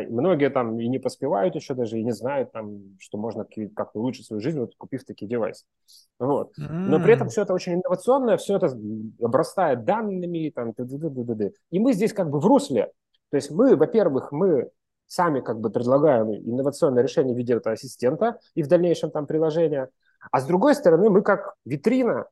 [SPEAKER 2] многие там и не поспевают еще даже, и не знают, там, что можно как-то улучшить свою жизнь, вот, купив такие девайсы. Вот. Но при этом все это очень инновационное, все это обрастает данными, там, т и мы здесь как бы в русле. То есть мы, во-первых, мы сами как бы предлагаем инновационное решение в виде этого ассистента и в дальнейшем там приложения, а с другой стороны мы как витрина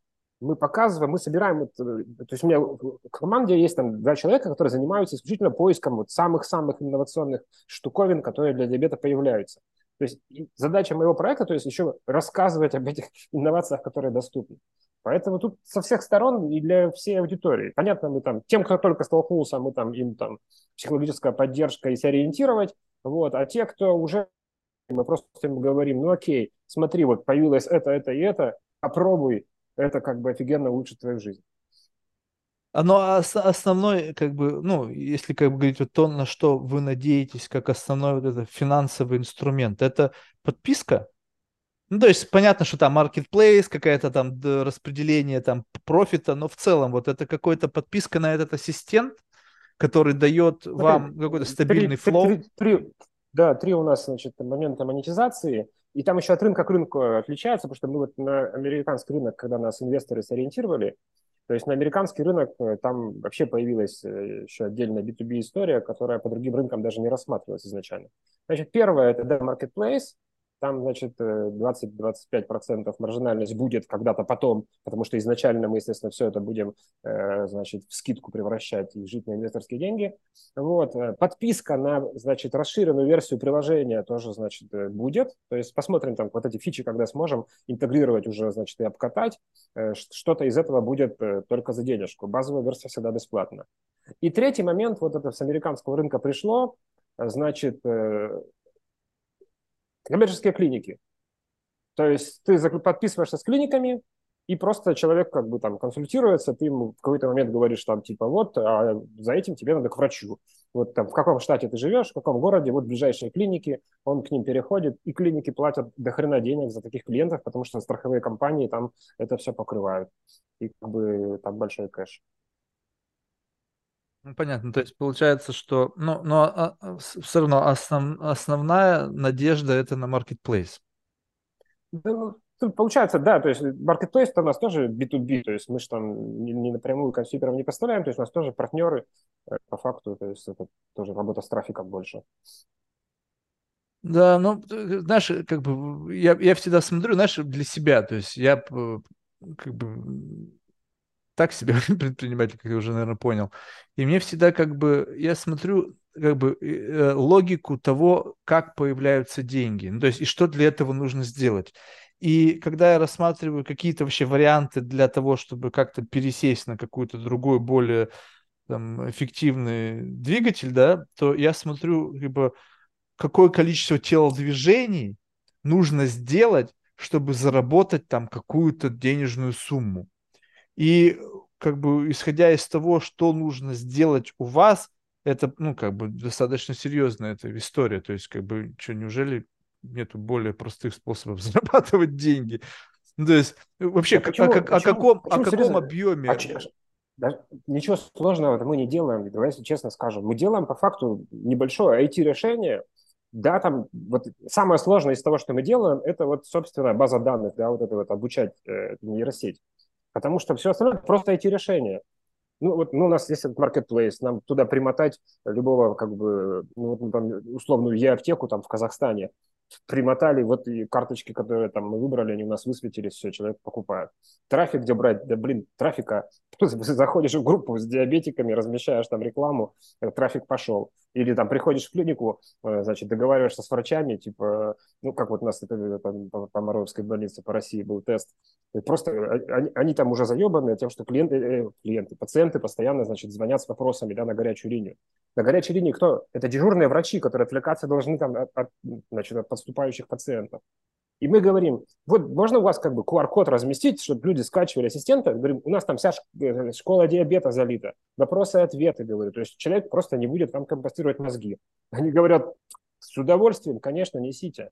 [SPEAKER 2] мы показываем, мы собираем, то есть у меня в команде есть там два человека, которые занимаются исключительно поиском вот самых-самых инновационных штуковин, которые для диабета появляются. То есть задача моего проекта, то есть еще рассказывать об этих инновациях, которые доступны. Поэтому тут со всех сторон и для всей аудитории. Понятно, мы там, тем, кто только столкнулся, мы там им там психологическая поддержка и сориентировать, вот, а те, кто уже, мы просто им говорим, ну окей, смотри, вот появилось это, это и это, попробуй, это как бы офигенно улучшит твою жизнь.
[SPEAKER 1] Но основной, как бы, ну, если как бы говорить вот то, на что вы надеетесь, как основной вот это финансовый инструмент, это подписка? Ну, то есть понятно, что там marketplace, какая-то там распределение там профита, но в целом вот это какая-то подписка на этот ассистент, который дает вам какой-то стабильный флоу.
[SPEAKER 2] Да, три у нас, значит, момента монетизации. И там еще от рынка к рынку отличается, потому что мы вот на американский рынок, когда нас инвесторы сориентировали, то есть на американский рынок э, там вообще появилась э, еще отдельная B2B история, которая по другим рынкам даже не рассматривалась изначально. Значит, первое – это Marketplace, там, значит, 20-25% маржинальность будет когда-то потом, потому что изначально мы, естественно, все это будем, э, значит, в скидку превращать и жить на инвесторские деньги. Вот. Э, подписка на, значит, расширенную версию приложения тоже, значит, э, будет. То есть посмотрим там вот эти фичи, когда сможем интегрировать уже, значит, и обкатать. Что-то из этого будет только за денежку. Базовая версия всегда бесплатна. И третий момент, вот это с американского рынка пришло, значит, коммерческие клиники. То есть ты подписываешься с клиниками, и просто человек как бы там консультируется, ты ему в какой-то момент говоришь там типа вот, а за этим тебе надо к врачу. Вот там в каком штате ты живешь, в каком городе, вот ближайшие клиники, он к ним переходит, и клиники платят до хрена денег за таких клиентов, потому что страховые компании там это все покрывают. И как бы там большой кэш.
[SPEAKER 1] Ну, понятно, то есть получается, что, ну, но а, а, все равно основ, основная надежда это на marketplace.
[SPEAKER 2] Да, ну, получается, да, то есть marketplace у нас тоже B2B, то есть мы же там не, не напрямую консюмерам не поставляем, то есть у нас тоже партнеры э, по факту, то есть это тоже работа с трафиком больше.
[SPEAKER 1] Да, ну, знаешь, как бы я, я всегда смотрю, знаешь, для себя, то есть я как бы так себе предприниматель, как я уже, наверное, понял. И мне всегда как бы, я смотрю как бы э, логику того, как появляются деньги. Ну, то есть, и что для этого нужно сделать. И когда я рассматриваю какие-то вообще варианты для того, чтобы как-то пересесть на какую-то другую, более там, эффективный двигатель, да, то я смотрю, либо какое количество телодвижений нужно сделать, чтобы заработать там какую-то денежную сумму. И как бы исходя из того, что нужно сделать у вас, это, ну, как бы достаточно серьезная эта история. То есть, как бы, что, неужели нету более простых способов зарабатывать деньги? Ну, то есть, вообще, да почему, о, почему, о, каком, почему, о каком объеме? А,
[SPEAKER 2] да, ничего сложного мы не делаем, давай если честно скажем. Мы делаем по факту небольшое IT-решение, да, там вот самое сложное из того, что мы делаем, это вот, собственно, база данных, да, вот это вот обучать э, нейросеть. Потому что все остальное просто эти решения. Ну, вот ну, у нас есть этот marketplace, нам туда примотать любого, как бы, ну, вот, там, условную Е-аптеку там в Казахстане, примотали, вот и карточки, которые там мы выбрали, они у нас высветились, все, человек покупает. Трафик где брать? Да, блин, трафика, заходишь в группу с диабетиками, размещаешь там рекламу, э, трафик пошел. Или там приходишь в клинику, э, значит, договариваешься с врачами, типа, ну, как вот у нас это, это, по, по Моровской больнице по России был тест. И просто э, они, они там уже заебаны тем, что клиенты, клиенты, пациенты постоянно, значит, звонят с вопросами, да, на горячую линию. На горячей линии кто? Это дежурные врачи, которые отвлекаться должны там от, от, значит, от поступающих пациентов. И мы говорим, вот можно у вас как бы QR-код разместить, чтобы люди скачивали ассистента? Говорим, у нас там вся э, школа диабета залита. Вопросы и ответы, говорю. То есть человек просто не будет там компостировать мозги. Они говорят, с удовольствием, конечно, несите.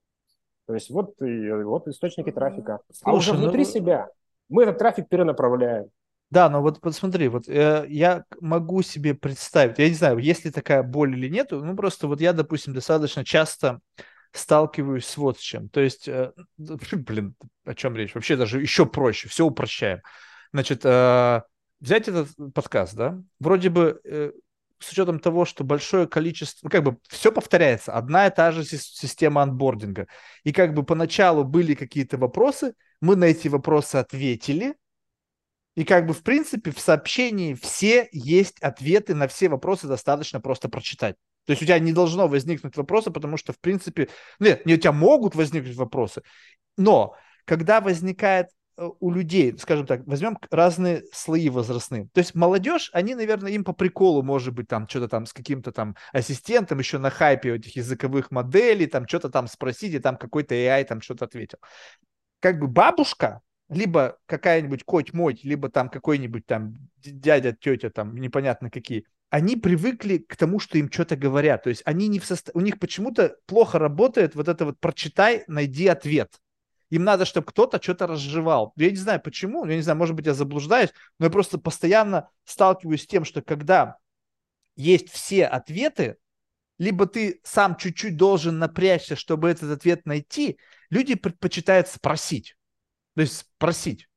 [SPEAKER 2] То есть вот, и, вот источники трафика. Слушай, а уже внутри ну... себя мы этот трафик перенаправляем.
[SPEAKER 1] Да, но вот посмотри, вот э, я могу себе представить, я не знаю, есть ли такая боль или нет, ну просто вот я, допустим, достаточно часто сталкиваюсь с вот с чем. То есть, э, блин, о чем речь? Вообще даже еще проще, все упрощаем. Значит, э, взять этот подкаст, да, вроде бы э, с учетом того, что большое количество, ну, как бы все повторяется, одна и та же система анбординга. И как бы поначалу были какие-то вопросы, мы на эти вопросы ответили, и как бы, в принципе, в сообщении все есть ответы на все вопросы, достаточно просто прочитать. То есть у тебя не должно возникнуть вопроса, потому что, в принципе, нет, не у тебя могут возникнуть вопросы, но когда возникает э, у людей, скажем так, возьмем разные слои возрастные. То есть молодежь, они, наверное, им по приколу, может быть, там что-то там с каким-то там ассистентом, еще на хайпе этих языковых моделей, там что-то там спросить, и там какой-то AI там что-то ответил. Как бы бабушка, либо какая-нибудь коть-мать, либо там какой-нибудь там дядя, тетя, там непонятно какие, они привыкли к тому, что им что-то говорят. То есть они не в состав... у них почему-то плохо работает вот это вот прочитай, найди ответ. Им надо, чтобы кто-то что-то разжевал. Я не знаю почему, я не знаю, может быть, я заблуждаюсь, но я просто постоянно сталкиваюсь с тем, что когда есть все ответы, либо ты сам чуть-чуть должен напрячься, чтобы этот ответ найти, люди предпочитают спросить. То есть спросить.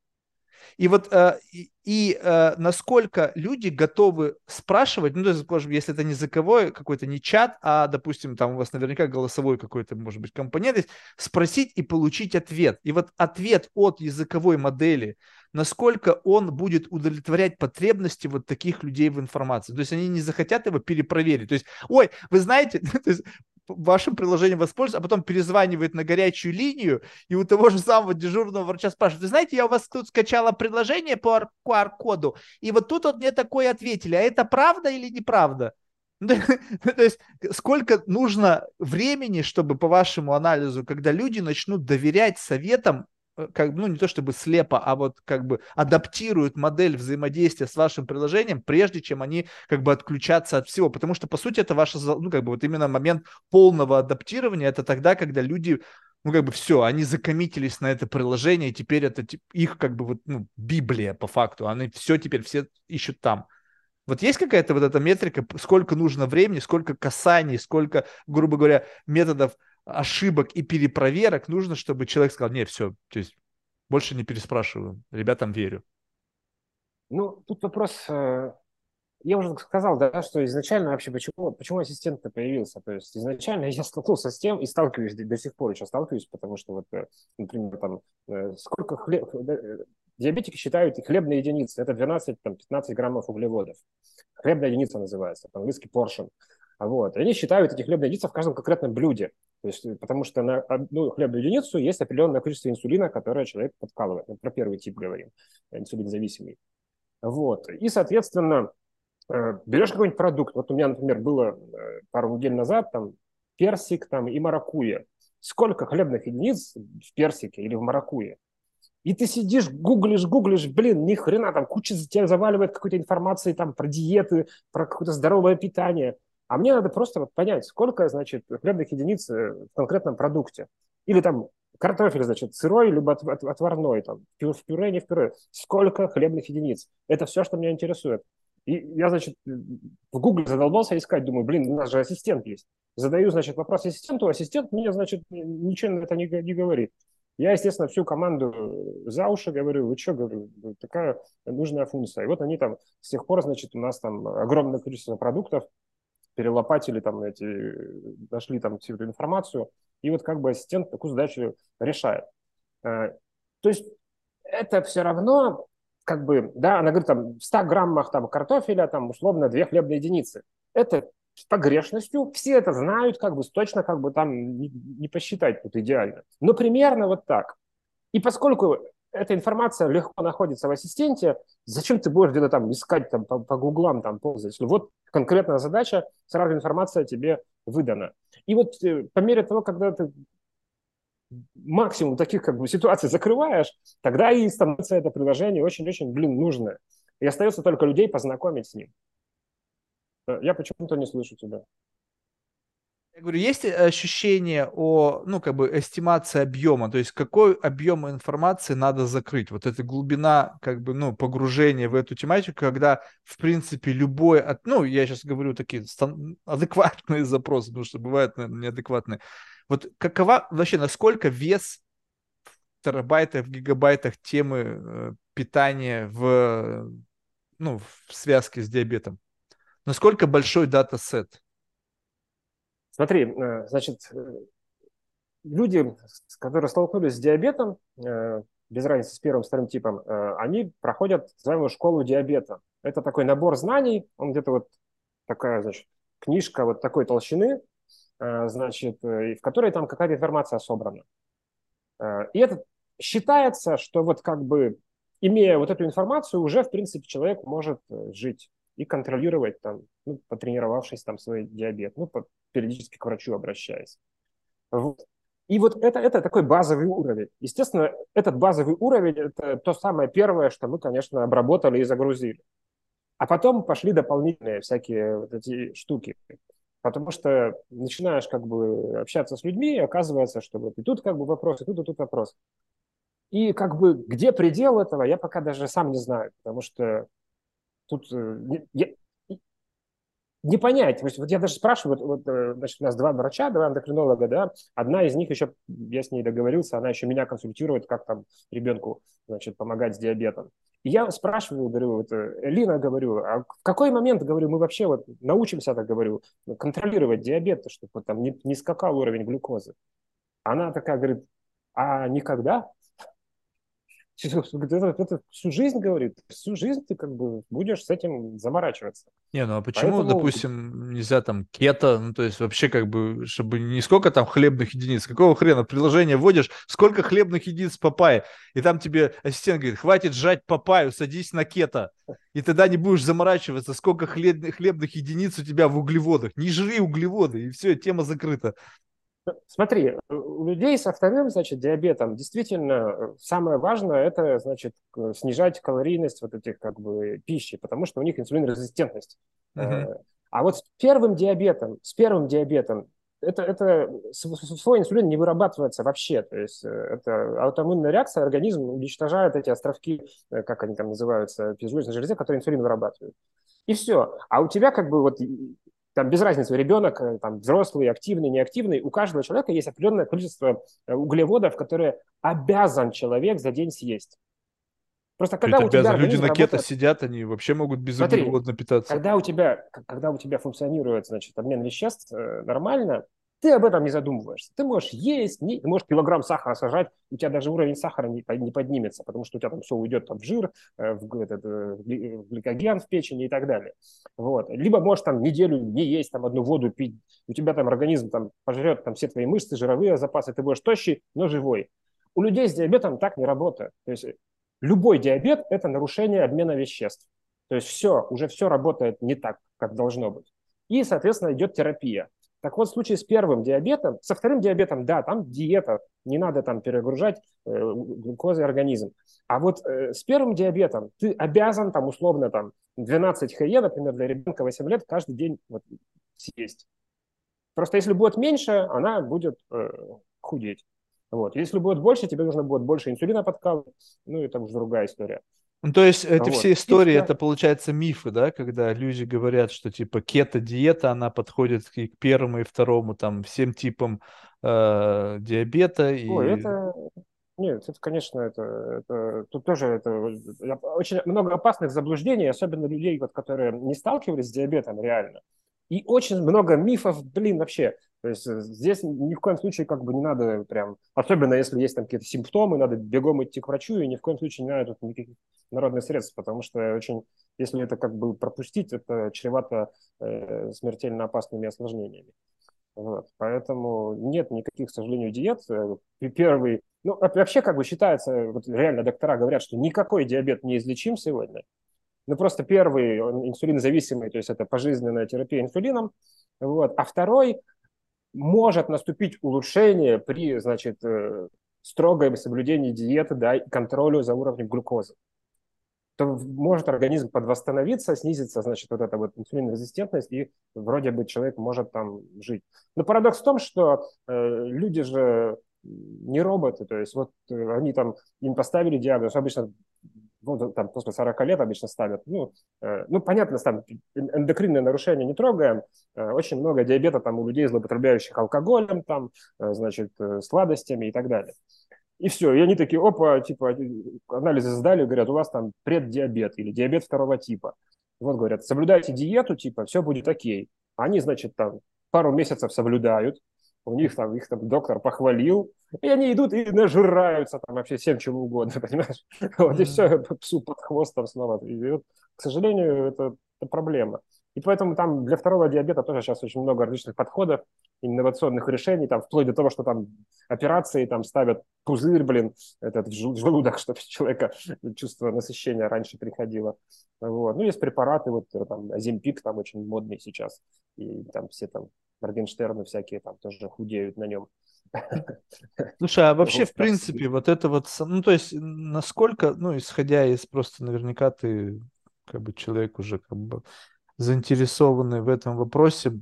[SPEAKER 1] И вот э, и, и э, насколько люди готовы спрашивать, ну, то есть, если это не языковой какой-то не чат, а, допустим, там у вас наверняка голосовой какой-то, может быть, компонент есть, спросить и получить ответ. И вот ответ от языковой модели, насколько он будет удовлетворять потребности вот таких людей в информации. То есть они не захотят его перепроверить. То есть, ой, вы знаете, вашим приложением воспользуется, а потом перезванивает на горячую линию, и у того же самого дежурного врача спрашивает, вы знаете, я у вас тут скачала приложение по QR-коду, и вот тут вот мне такое ответили, а это правда или неправда? То есть сколько нужно времени, чтобы по вашему анализу, когда люди начнут доверять советам как, ну, не то чтобы слепо, а вот как бы адаптируют модель взаимодействия с вашим приложением, прежде чем они как бы отключатся от всего. Потому что, по сути, это ваше, ну, как бы вот именно момент полного адаптирования, это тогда, когда люди ну, как бы все, они закоммитились на это приложение, и теперь это их, как бы, вот, ну, Библия по факту, они все теперь, все ищут там. Вот есть какая-то вот эта метрика, сколько нужно времени, сколько касаний, сколько, грубо говоря, методов ошибок и перепроверок нужно, чтобы человек сказал, не, все, то есть больше не переспрашиваю, ребятам верю.
[SPEAKER 2] Ну, тут вопрос, э, я уже сказал, да, что изначально вообще почему, почему ассистент-то появился? То есть изначально я столкнулся с тем и сталкиваюсь до, сих пор еще сталкиваюсь, потому что вот, э, например, там, э, сколько хлеб, диабетики считают хлебные единицы, это 12-15 граммов углеводов. Хлебная единица называется, по-английски portion. Вот. И они считают эти хлебные единицы в каждом конкретном блюде. То есть, э, потому что на одну хлебную единицу есть определенное количество инсулина, которое человек подкалывает. Мы про первый тип говорим, инсулинзависимый. Вот. И, соответственно, э, берешь какой-нибудь продукт. Вот у меня, например, было э, пару недель назад там персик там, и маракуя. Сколько хлебных единиц в персике или в маракуе? И ты сидишь, гуглишь, гуглишь, блин, ни хрена, там куча тебя заваливает какой-то информации там про диеты, про какое-то здоровое питание. А мне надо просто вот понять, сколько, значит, хлебных единиц э, в конкретном продукте. Или там картофель, значит, сырой, либо отварной, там, в пюре, не в пюре. Сколько хлебных единиц? Это все, что меня интересует. И я, значит, в Гугле задолбался искать, думаю, блин, у нас же ассистент есть. Задаю, значит, вопрос ассистенту, ассистент мне, значит, ничего на это не, не говорит. Я, естественно, всю команду за уши говорю, вы что, говорю, такая нужная функция. И вот они там с тех пор, значит, у нас там огромное количество продуктов, перелопатили там эти, нашли там всю эту информацию, и вот как бы ассистент такую задачу решает. Э, то есть это все равно, как бы, да, она говорит, там, в 100 граммах там картофеля, там, условно, две хлебные единицы. Это с погрешностью, все это знают, как бы точно как бы там не, не посчитать тут идеально. Но примерно вот так. И поскольку эта информация легко находится в ассистенте, зачем ты будешь где-то там искать там по, по гуглам там ползать? Вот конкретная задача, сразу информация тебе выдана. И вот э, по мере того, когда ты максимум таких как бы ситуаций закрываешь, тогда и становится это приложение очень-очень, блин, нужное. И остается только людей познакомить с ним. Э, я почему-то не слышу тебя.
[SPEAKER 1] Я говорю, есть ощущение о, ну, как бы, эстимации объема, то есть какой объем информации надо закрыть, вот эта глубина, как бы, ну, погружения в эту тематику, когда, в принципе, любой, ну, я сейчас говорю такие адекватные запросы, потому что бывают, наверное, неадекватные. Вот какова, вообще, насколько вес в терабайтах, в гигабайтах темы э, питания в, ну, в связке с диабетом? Насколько большой датасет?
[SPEAKER 2] Смотри, э, значит, э, люди, которые столкнулись с диабетом, э, без разницы с первым, вторым типом, они проходят так называемую школу диабета. Это такой набор знаний, он где-то вот такая, значит, книжка вот такой толщины, значит, в которой там какая-то информация собрана. И это считается, что вот как бы, имея вот эту информацию, уже, в принципе, человек может жить и контролировать там, ну, потренировавшись там свой диабет, ну, периодически к врачу обращаясь. Вот. И вот это, это такой базовый уровень. Естественно, этот базовый уровень – это то самое первое, что мы, конечно, обработали и загрузили. А потом пошли дополнительные всякие вот эти штуки. Потому что начинаешь как бы общаться с людьми, и оказывается, что вот и тут как бы вопрос, и тут, и тут вопрос. И как бы где предел этого, я пока даже сам не знаю, потому что тут э, не понять. Вот я даже спрашиваю, вот, э, значит, у нас два врача, два эндокринолога, да, одна из них еще, я с ней договорился, она еще меня консультирует, как там ребенку, значит, помогать с диабетом. И я спрашиваю, говорю, вот, э, Лина, говорю, а в какой момент, говорю, мы вообще вот научимся, так говорю, контролировать диабет, чтобы там не, не скакал уровень глюкозы? Она такая говорит, а никогда? Это, это всю жизнь, говорит, всю жизнь ты как бы будешь с этим заморачиваться.
[SPEAKER 1] Не, ну а почему, Поэтому... допустим, нельзя там кето, ну то есть вообще как бы, чтобы не сколько там хлебных единиц, какого хрена приложение вводишь, сколько хлебных единиц папайи, и там тебе ассистент говорит, хватит жать папаю, садись на кето, и тогда не будешь заморачиваться, сколько хлеб, хлебных единиц у тебя в углеводах, не жри углеводы, и все, тема закрыта.
[SPEAKER 2] Смотри, у людей со вторым, значит, диабетом действительно э, самое важное это, значит, снижать калорийность вот этих как бы пищи, потому что у них инсулинорезистентность. Uh-huh. А вот с первым диабетом, с первым диабетом это, это свой инсулин не вырабатывается вообще. То есть э, это аутоиммунная реакция, организм уничтожает эти островки, как они там называются, пизжелезной железе, которые инсулин вырабатывают. И все. А у тебя как бы вот там без разницы, ребенок, э, там, взрослый, активный, неактивный, у каждого человека есть определенное количество э, углеводов, которые обязан человек за день съесть.
[SPEAKER 1] Просто когда у тебя люди на кето работает... сидят, они вообще могут без Смотри, питаться.
[SPEAKER 2] Когда у тебя, когда у тебя функционирует, значит, обмен веществ э, нормально, ты об этом не задумываешься. Ты можешь есть, не, ты можешь килограмм сахара сажать, у тебя даже уровень сахара не, не поднимется, потому что у тебя там все уйдет там, в жир, э, в, этот, э, в гликоген в печени и так далее. Вот. Либо можешь там неделю не есть, там одну воду пить, у тебя там организм там пожрет там все твои мышцы, жировые запасы, ты будешь тощий, но живой. У людей с диабетом так не работает. То есть любой диабет – это нарушение обмена веществ. То есть все, уже все работает не так, как должно быть. И, соответственно, идет терапия. Так вот, в случае с первым диабетом, со вторым диабетом, да, там диета, не надо там перегружать э, глюкозой организм. А вот э, с первым диабетом ты обязан там условно там 12 ХЕ, например, для ребенка 8 лет каждый день вот, съесть. Просто если будет меньше, она будет э, худеть. Вот. Если будет больше, тебе нужно будет больше инсулина подкалывать, ну это уже другая история.
[SPEAKER 1] Ну, то есть эти вот. все истории, и, это получается мифы, да, когда люди говорят, что типа кето-диета, она подходит и к первому, и второму, там, всем типам э, диабета. И...
[SPEAKER 2] Ой, это... Нет, это, конечно, это, это тут тоже это очень много опасных заблуждений, особенно людей, вот, которые не сталкивались с диабетом реально. И очень много мифов, блин, вообще. То есть э, здесь ни в коем случае как бы не надо прям, особенно если есть там какие-то симптомы, надо бегом идти к врачу, и ни в коем случае не надо тут никаких народных средств, потому что очень, если это как бы пропустить, это чревато э, смертельно опасными осложнениями. Вот. Поэтому нет никаких, к сожалению, диет. Э, первый, ну, вообще как бы считается, вот реально доктора говорят, что никакой диабет не излечим сегодня. Ну, просто первый, он инсулинозависимый, то есть это пожизненная терапия инсулином. Вот. А второй, может наступить улучшение при, значит, э, строгом соблюдении диеты, да, и контролю за уровнем глюкозы то может организм подвосстановиться, снизится, значит, вот эта вот инсулинорезистентность, и вроде бы человек может там жить. Но парадокс в том, что э, люди же не роботы, то есть вот э, они там, им поставили диагноз, обычно ну, там после 40 лет обычно ставят. Ну, э, ну понятно, там эндокринные нарушения не трогаем. Э, очень много диабета там у людей, злоупотребляющих алкоголем, там, э, значит, э, сладостями и так далее. И все, и они такие, опа, типа, анализы сдали, говорят, у вас там преддиабет или диабет второго типа. Вот говорят, соблюдайте диету, типа, все будет окей. Они, значит, там пару месяцев соблюдают, у них там, их там доктор похвалил, и они идут и нажираются там вообще всем чего угодно, понимаешь? Вот, и все, псу под хвост там снова. И вот, к сожалению, это, это проблема. И поэтому там для второго диабета тоже сейчас очень много различных подходов, инновационных решений, там, вплоть до того, что там операции там ставят пузырь, блин, этот желудок, чтобы человека чувство насыщения раньше приходило. Вот. Ну, есть препараты, вот там Азимпик там очень модный сейчас, и там все там Моргенштерны всякие там тоже худеют на нем.
[SPEAKER 1] Слушай, а вообще, в принципе, вот это вот, ну, то есть, насколько, ну, исходя из просто наверняка ты как бы человек уже как бы заинтересованный в этом вопросе,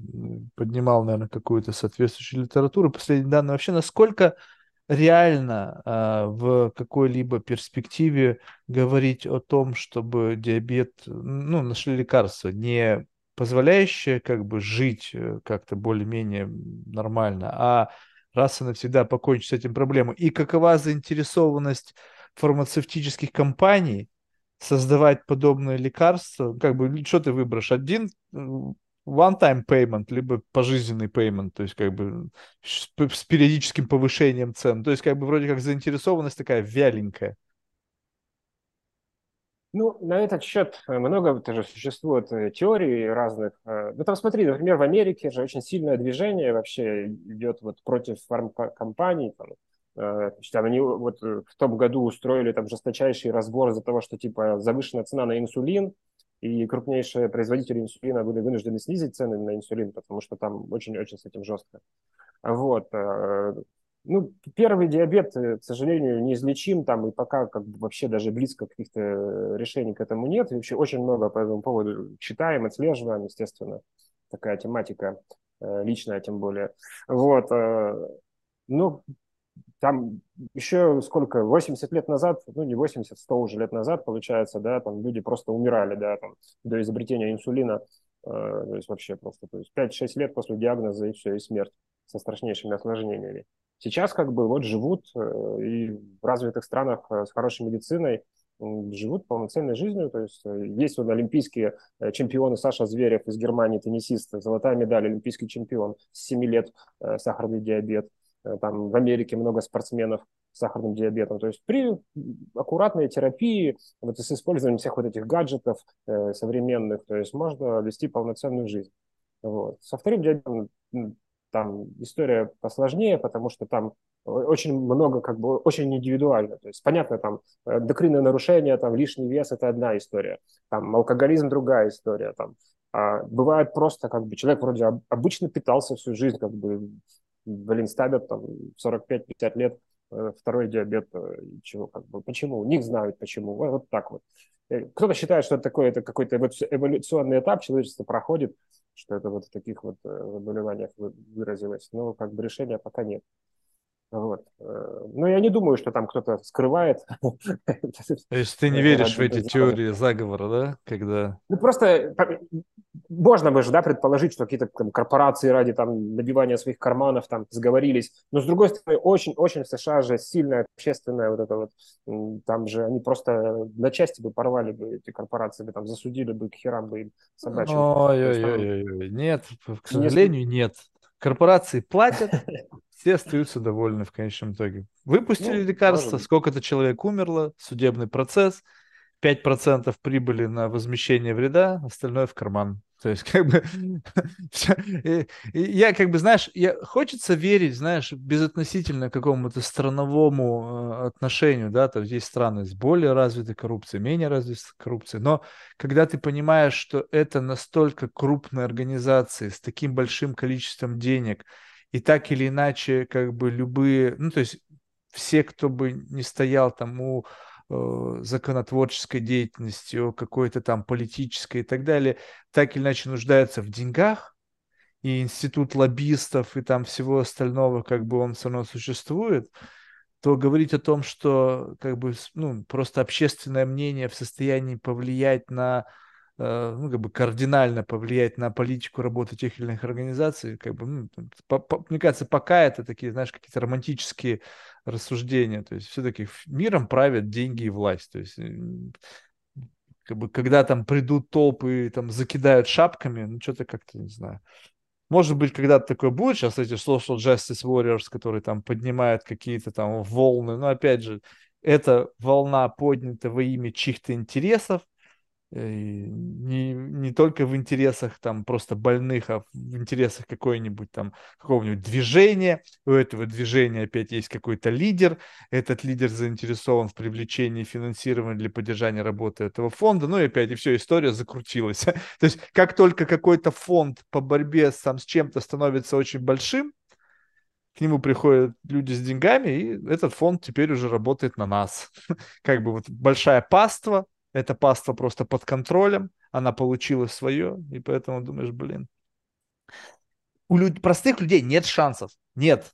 [SPEAKER 1] поднимал, наверное, какую-то соответствующую литературу. Последние данные вообще, насколько реально э, в какой-либо перспективе говорить о том, чтобы диабет, ну, нашли лекарства, не позволяющая как бы жить э, как-то более-менее нормально, а раз и навсегда покончить с этим проблемой. И какова заинтересованность фармацевтических компаний создавать подобные лекарства? Как бы, что ты выберешь? Один э, one-time payment, либо пожизненный payment, то есть как бы с периодическим повышением цен. То есть как бы вроде как заинтересованность такая вяленькая.
[SPEAKER 2] Ну, на этот счет много тоже существует э, теорий разных. Э, ну, там смотри, например, в Америке же очень сильное движение вообще идет вот против фармкомпаний. Там, значит, они вот в том году устроили там жесточайший разбор из-за того, что типа завышенная цена на инсулин, и крупнейшие производители инсулина были вынуждены снизить цены на инсулин, потому что там очень-очень с этим жестко. Вот. Ну, первый диабет, э, к сожалению, неизлечим там, и пока как бы вообще даже близко каких-то э, решений к этому нет. И вообще очень много по этому поводу читаем, отслеживаем, естественно. Такая тематика э, личная, тем более. Вот. Ну, там еще сколько, 80 лет назад, ну не 80, 100 уже лет назад, получается, да, там люди просто умирали, да, там, до изобретения инсулина, то есть вообще просто, то есть 5-6 лет после диагноза и все, и смерть со страшнейшими осложнениями. Сейчас как бы вот живут э, и в развитых странах э, с хорошей медициной живут полноценной жизнью. То есть э, есть вот олимпийские чемпионы Саша Зверев из Германии, теннисист, золотая медаль, олимпийский чемпион, с 7 лет сахарный диабет. Там в Америке много спортсменов с сахарным диабетом. То есть при аккуратной терапии, вот с использованием всех вот этих гаджетов современных, то есть можно вести полноценную жизнь. Вот. Со вторым диабетом там история посложнее, потому что там очень много, как бы, очень индивидуально. То есть, понятно, там, эндокринные нарушения, там, лишний вес – это одна история. Там, алкоголизм – другая история. Там, а бывает просто, как бы, человек вроде обычно питался всю жизнь, как бы, блин, ставят там 45-50 лет э, второй диабет, э, чего, как бы, почему? У них знают почему. Вот, вот так вот. Э, кто-то считает, что это, такое, это какой-то эволюционный этап человечество проходит, что это вот в таких вот заболеваниях выразилось. Но как бы решения пока нет. Вот. Но я не думаю, что там кто-то скрывает.
[SPEAKER 1] То есть ты не веришь в эти теории заговора, да? Когда...
[SPEAKER 2] Ну просто можно бы же, да, предположить, что какие-то там, корпорации ради там набивания своих карманов там сговорились. Но с другой стороны, очень-очень в США же сильная общественная вот это вот, там же они просто на части бы порвали бы эти корпорации, бы там засудили бы к херам бы им собачьим.
[SPEAKER 1] Ой-ой-ой, нет, к сожалению, нет. Корпорации платят, все остаются довольны в конечном итоге. Выпустили ну, лекарство, сколько-то человек умерло, судебный процесс, 5% прибыли на возмещение вреда, остальное в карман. То есть, как бы, я как бы, знаешь, я, хочется верить, знаешь, безотносительно какому-то страновому э, отношению, да, то есть страны с более развитой коррупцией, менее развитой коррупцией, но когда ты понимаешь, что это настолько крупные организации с таким большим количеством денег, и так или иначе, как бы любые, ну, то есть все, кто бы не стоял там у законотворческой деятельности, о какой-то там политической и так далее, так или иначе нуждаются в деньгах, и институт лоббистов и там всего остального, как бы он все равно существует, то говорить о том, что как бы ну, просто общественное мнение в состоянии повлиять на Э, ну, как бы кардинально повлиять на политику работы тех или иных организаций, как бы, ну, по, по, мне кажется, пока это такие, знаешь, какие-то романтические рассуждения, то есть все-таки миром правят деньги и власть, то есть как бы, когда там придут толпы и там закидают шапками, ну, что-то как-то, не знаю. Может быть, когда-то такое будет, сейчас эти social justice warriors, которые там поднимают какие-то там волны, но опять же, эта волна поднята во имя чьих-то интересов, Э, не, не только в интересах там просто больных, а в интересах какой-нибудь там какого-нибудь движения. У этого движения опять есть какой-то лидер. Этот лидер заинтересован в привлечении финансирования для поддержания работы этого фонда. Ну и опять, и все, история закрутилась. То есть как только какой-то фонд по борьбе сам с чем-то становится очень большим, к нему приходят люди с деньгами, и этот фонд теперь уже работает на нас. Как бы вот большая паства, эта паства просто под контролем, она получила свое, и поэтому думаешь, блин. У люд... простых людей нет шансов, нет.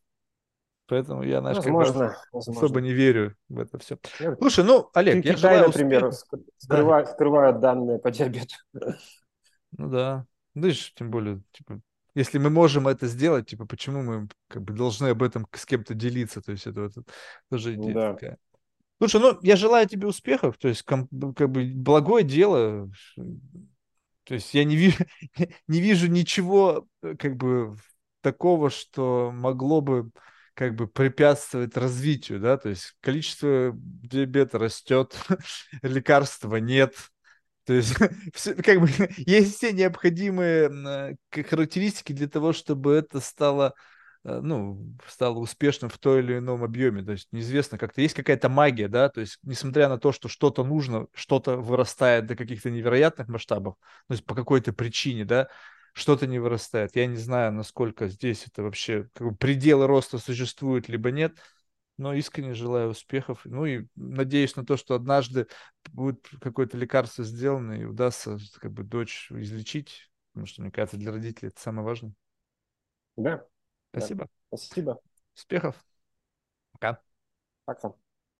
[SPEAKER 1] Поэтому я, знаешь, возможно, как возможно. особо не верю в это все. Слушай, ну, Олег,
[SPEAKER 2] я Китай, желаю например, успеха. скрывают, да. скрывают данные по диабету.
[SPEAKER 1] Ну да. Ну, видишь, тем более, типа, если мы можем это сделать, типа, почему мы как бы должны об этом с кем-то делиться? То есть это, это тоже идея
[SPEAKER 2] Да.
[SPEAKER 1] такая. Слушай, ну, я желаю тебе успехов, то есть, как бы, благое дело. То есть я не вижу, не вижу ничего, э, как бы, такого, что могло бы, как бы, препятствовать развитию, да, то есть количество диабета растет, лекарства нет, то есть, всё- как бы, есть все необходимые э, характеристики для того, чтобы это стало, ну, стало успешным в той или ином объеме. То есть, неизвестно, как-то есть какая-то магия, да, то есть, несмотря на то, что что-то нужно, что-то вырастает до каких-то невероятных масштабов, то есть, по какой-то причине, да, что-то не вырастает. Я не знаю, насколько здесь это вообще, как бы, пределы роста существуют, либо нет, но искренне желаю успехов. Ну и надеюсь на то, что однажды будет какое-то лекарство сделано и удастся как бы дочь излечить, потому что, мне кажется, для родителей это самое важное.
[SPEAKER 2] Да, да.
[SPEAKER 1] Спасибо.
[SPEAKER 2] Спасибо.
[SPEAKER 1] Успехов. Пока.
[SPEAKER 2] Пока.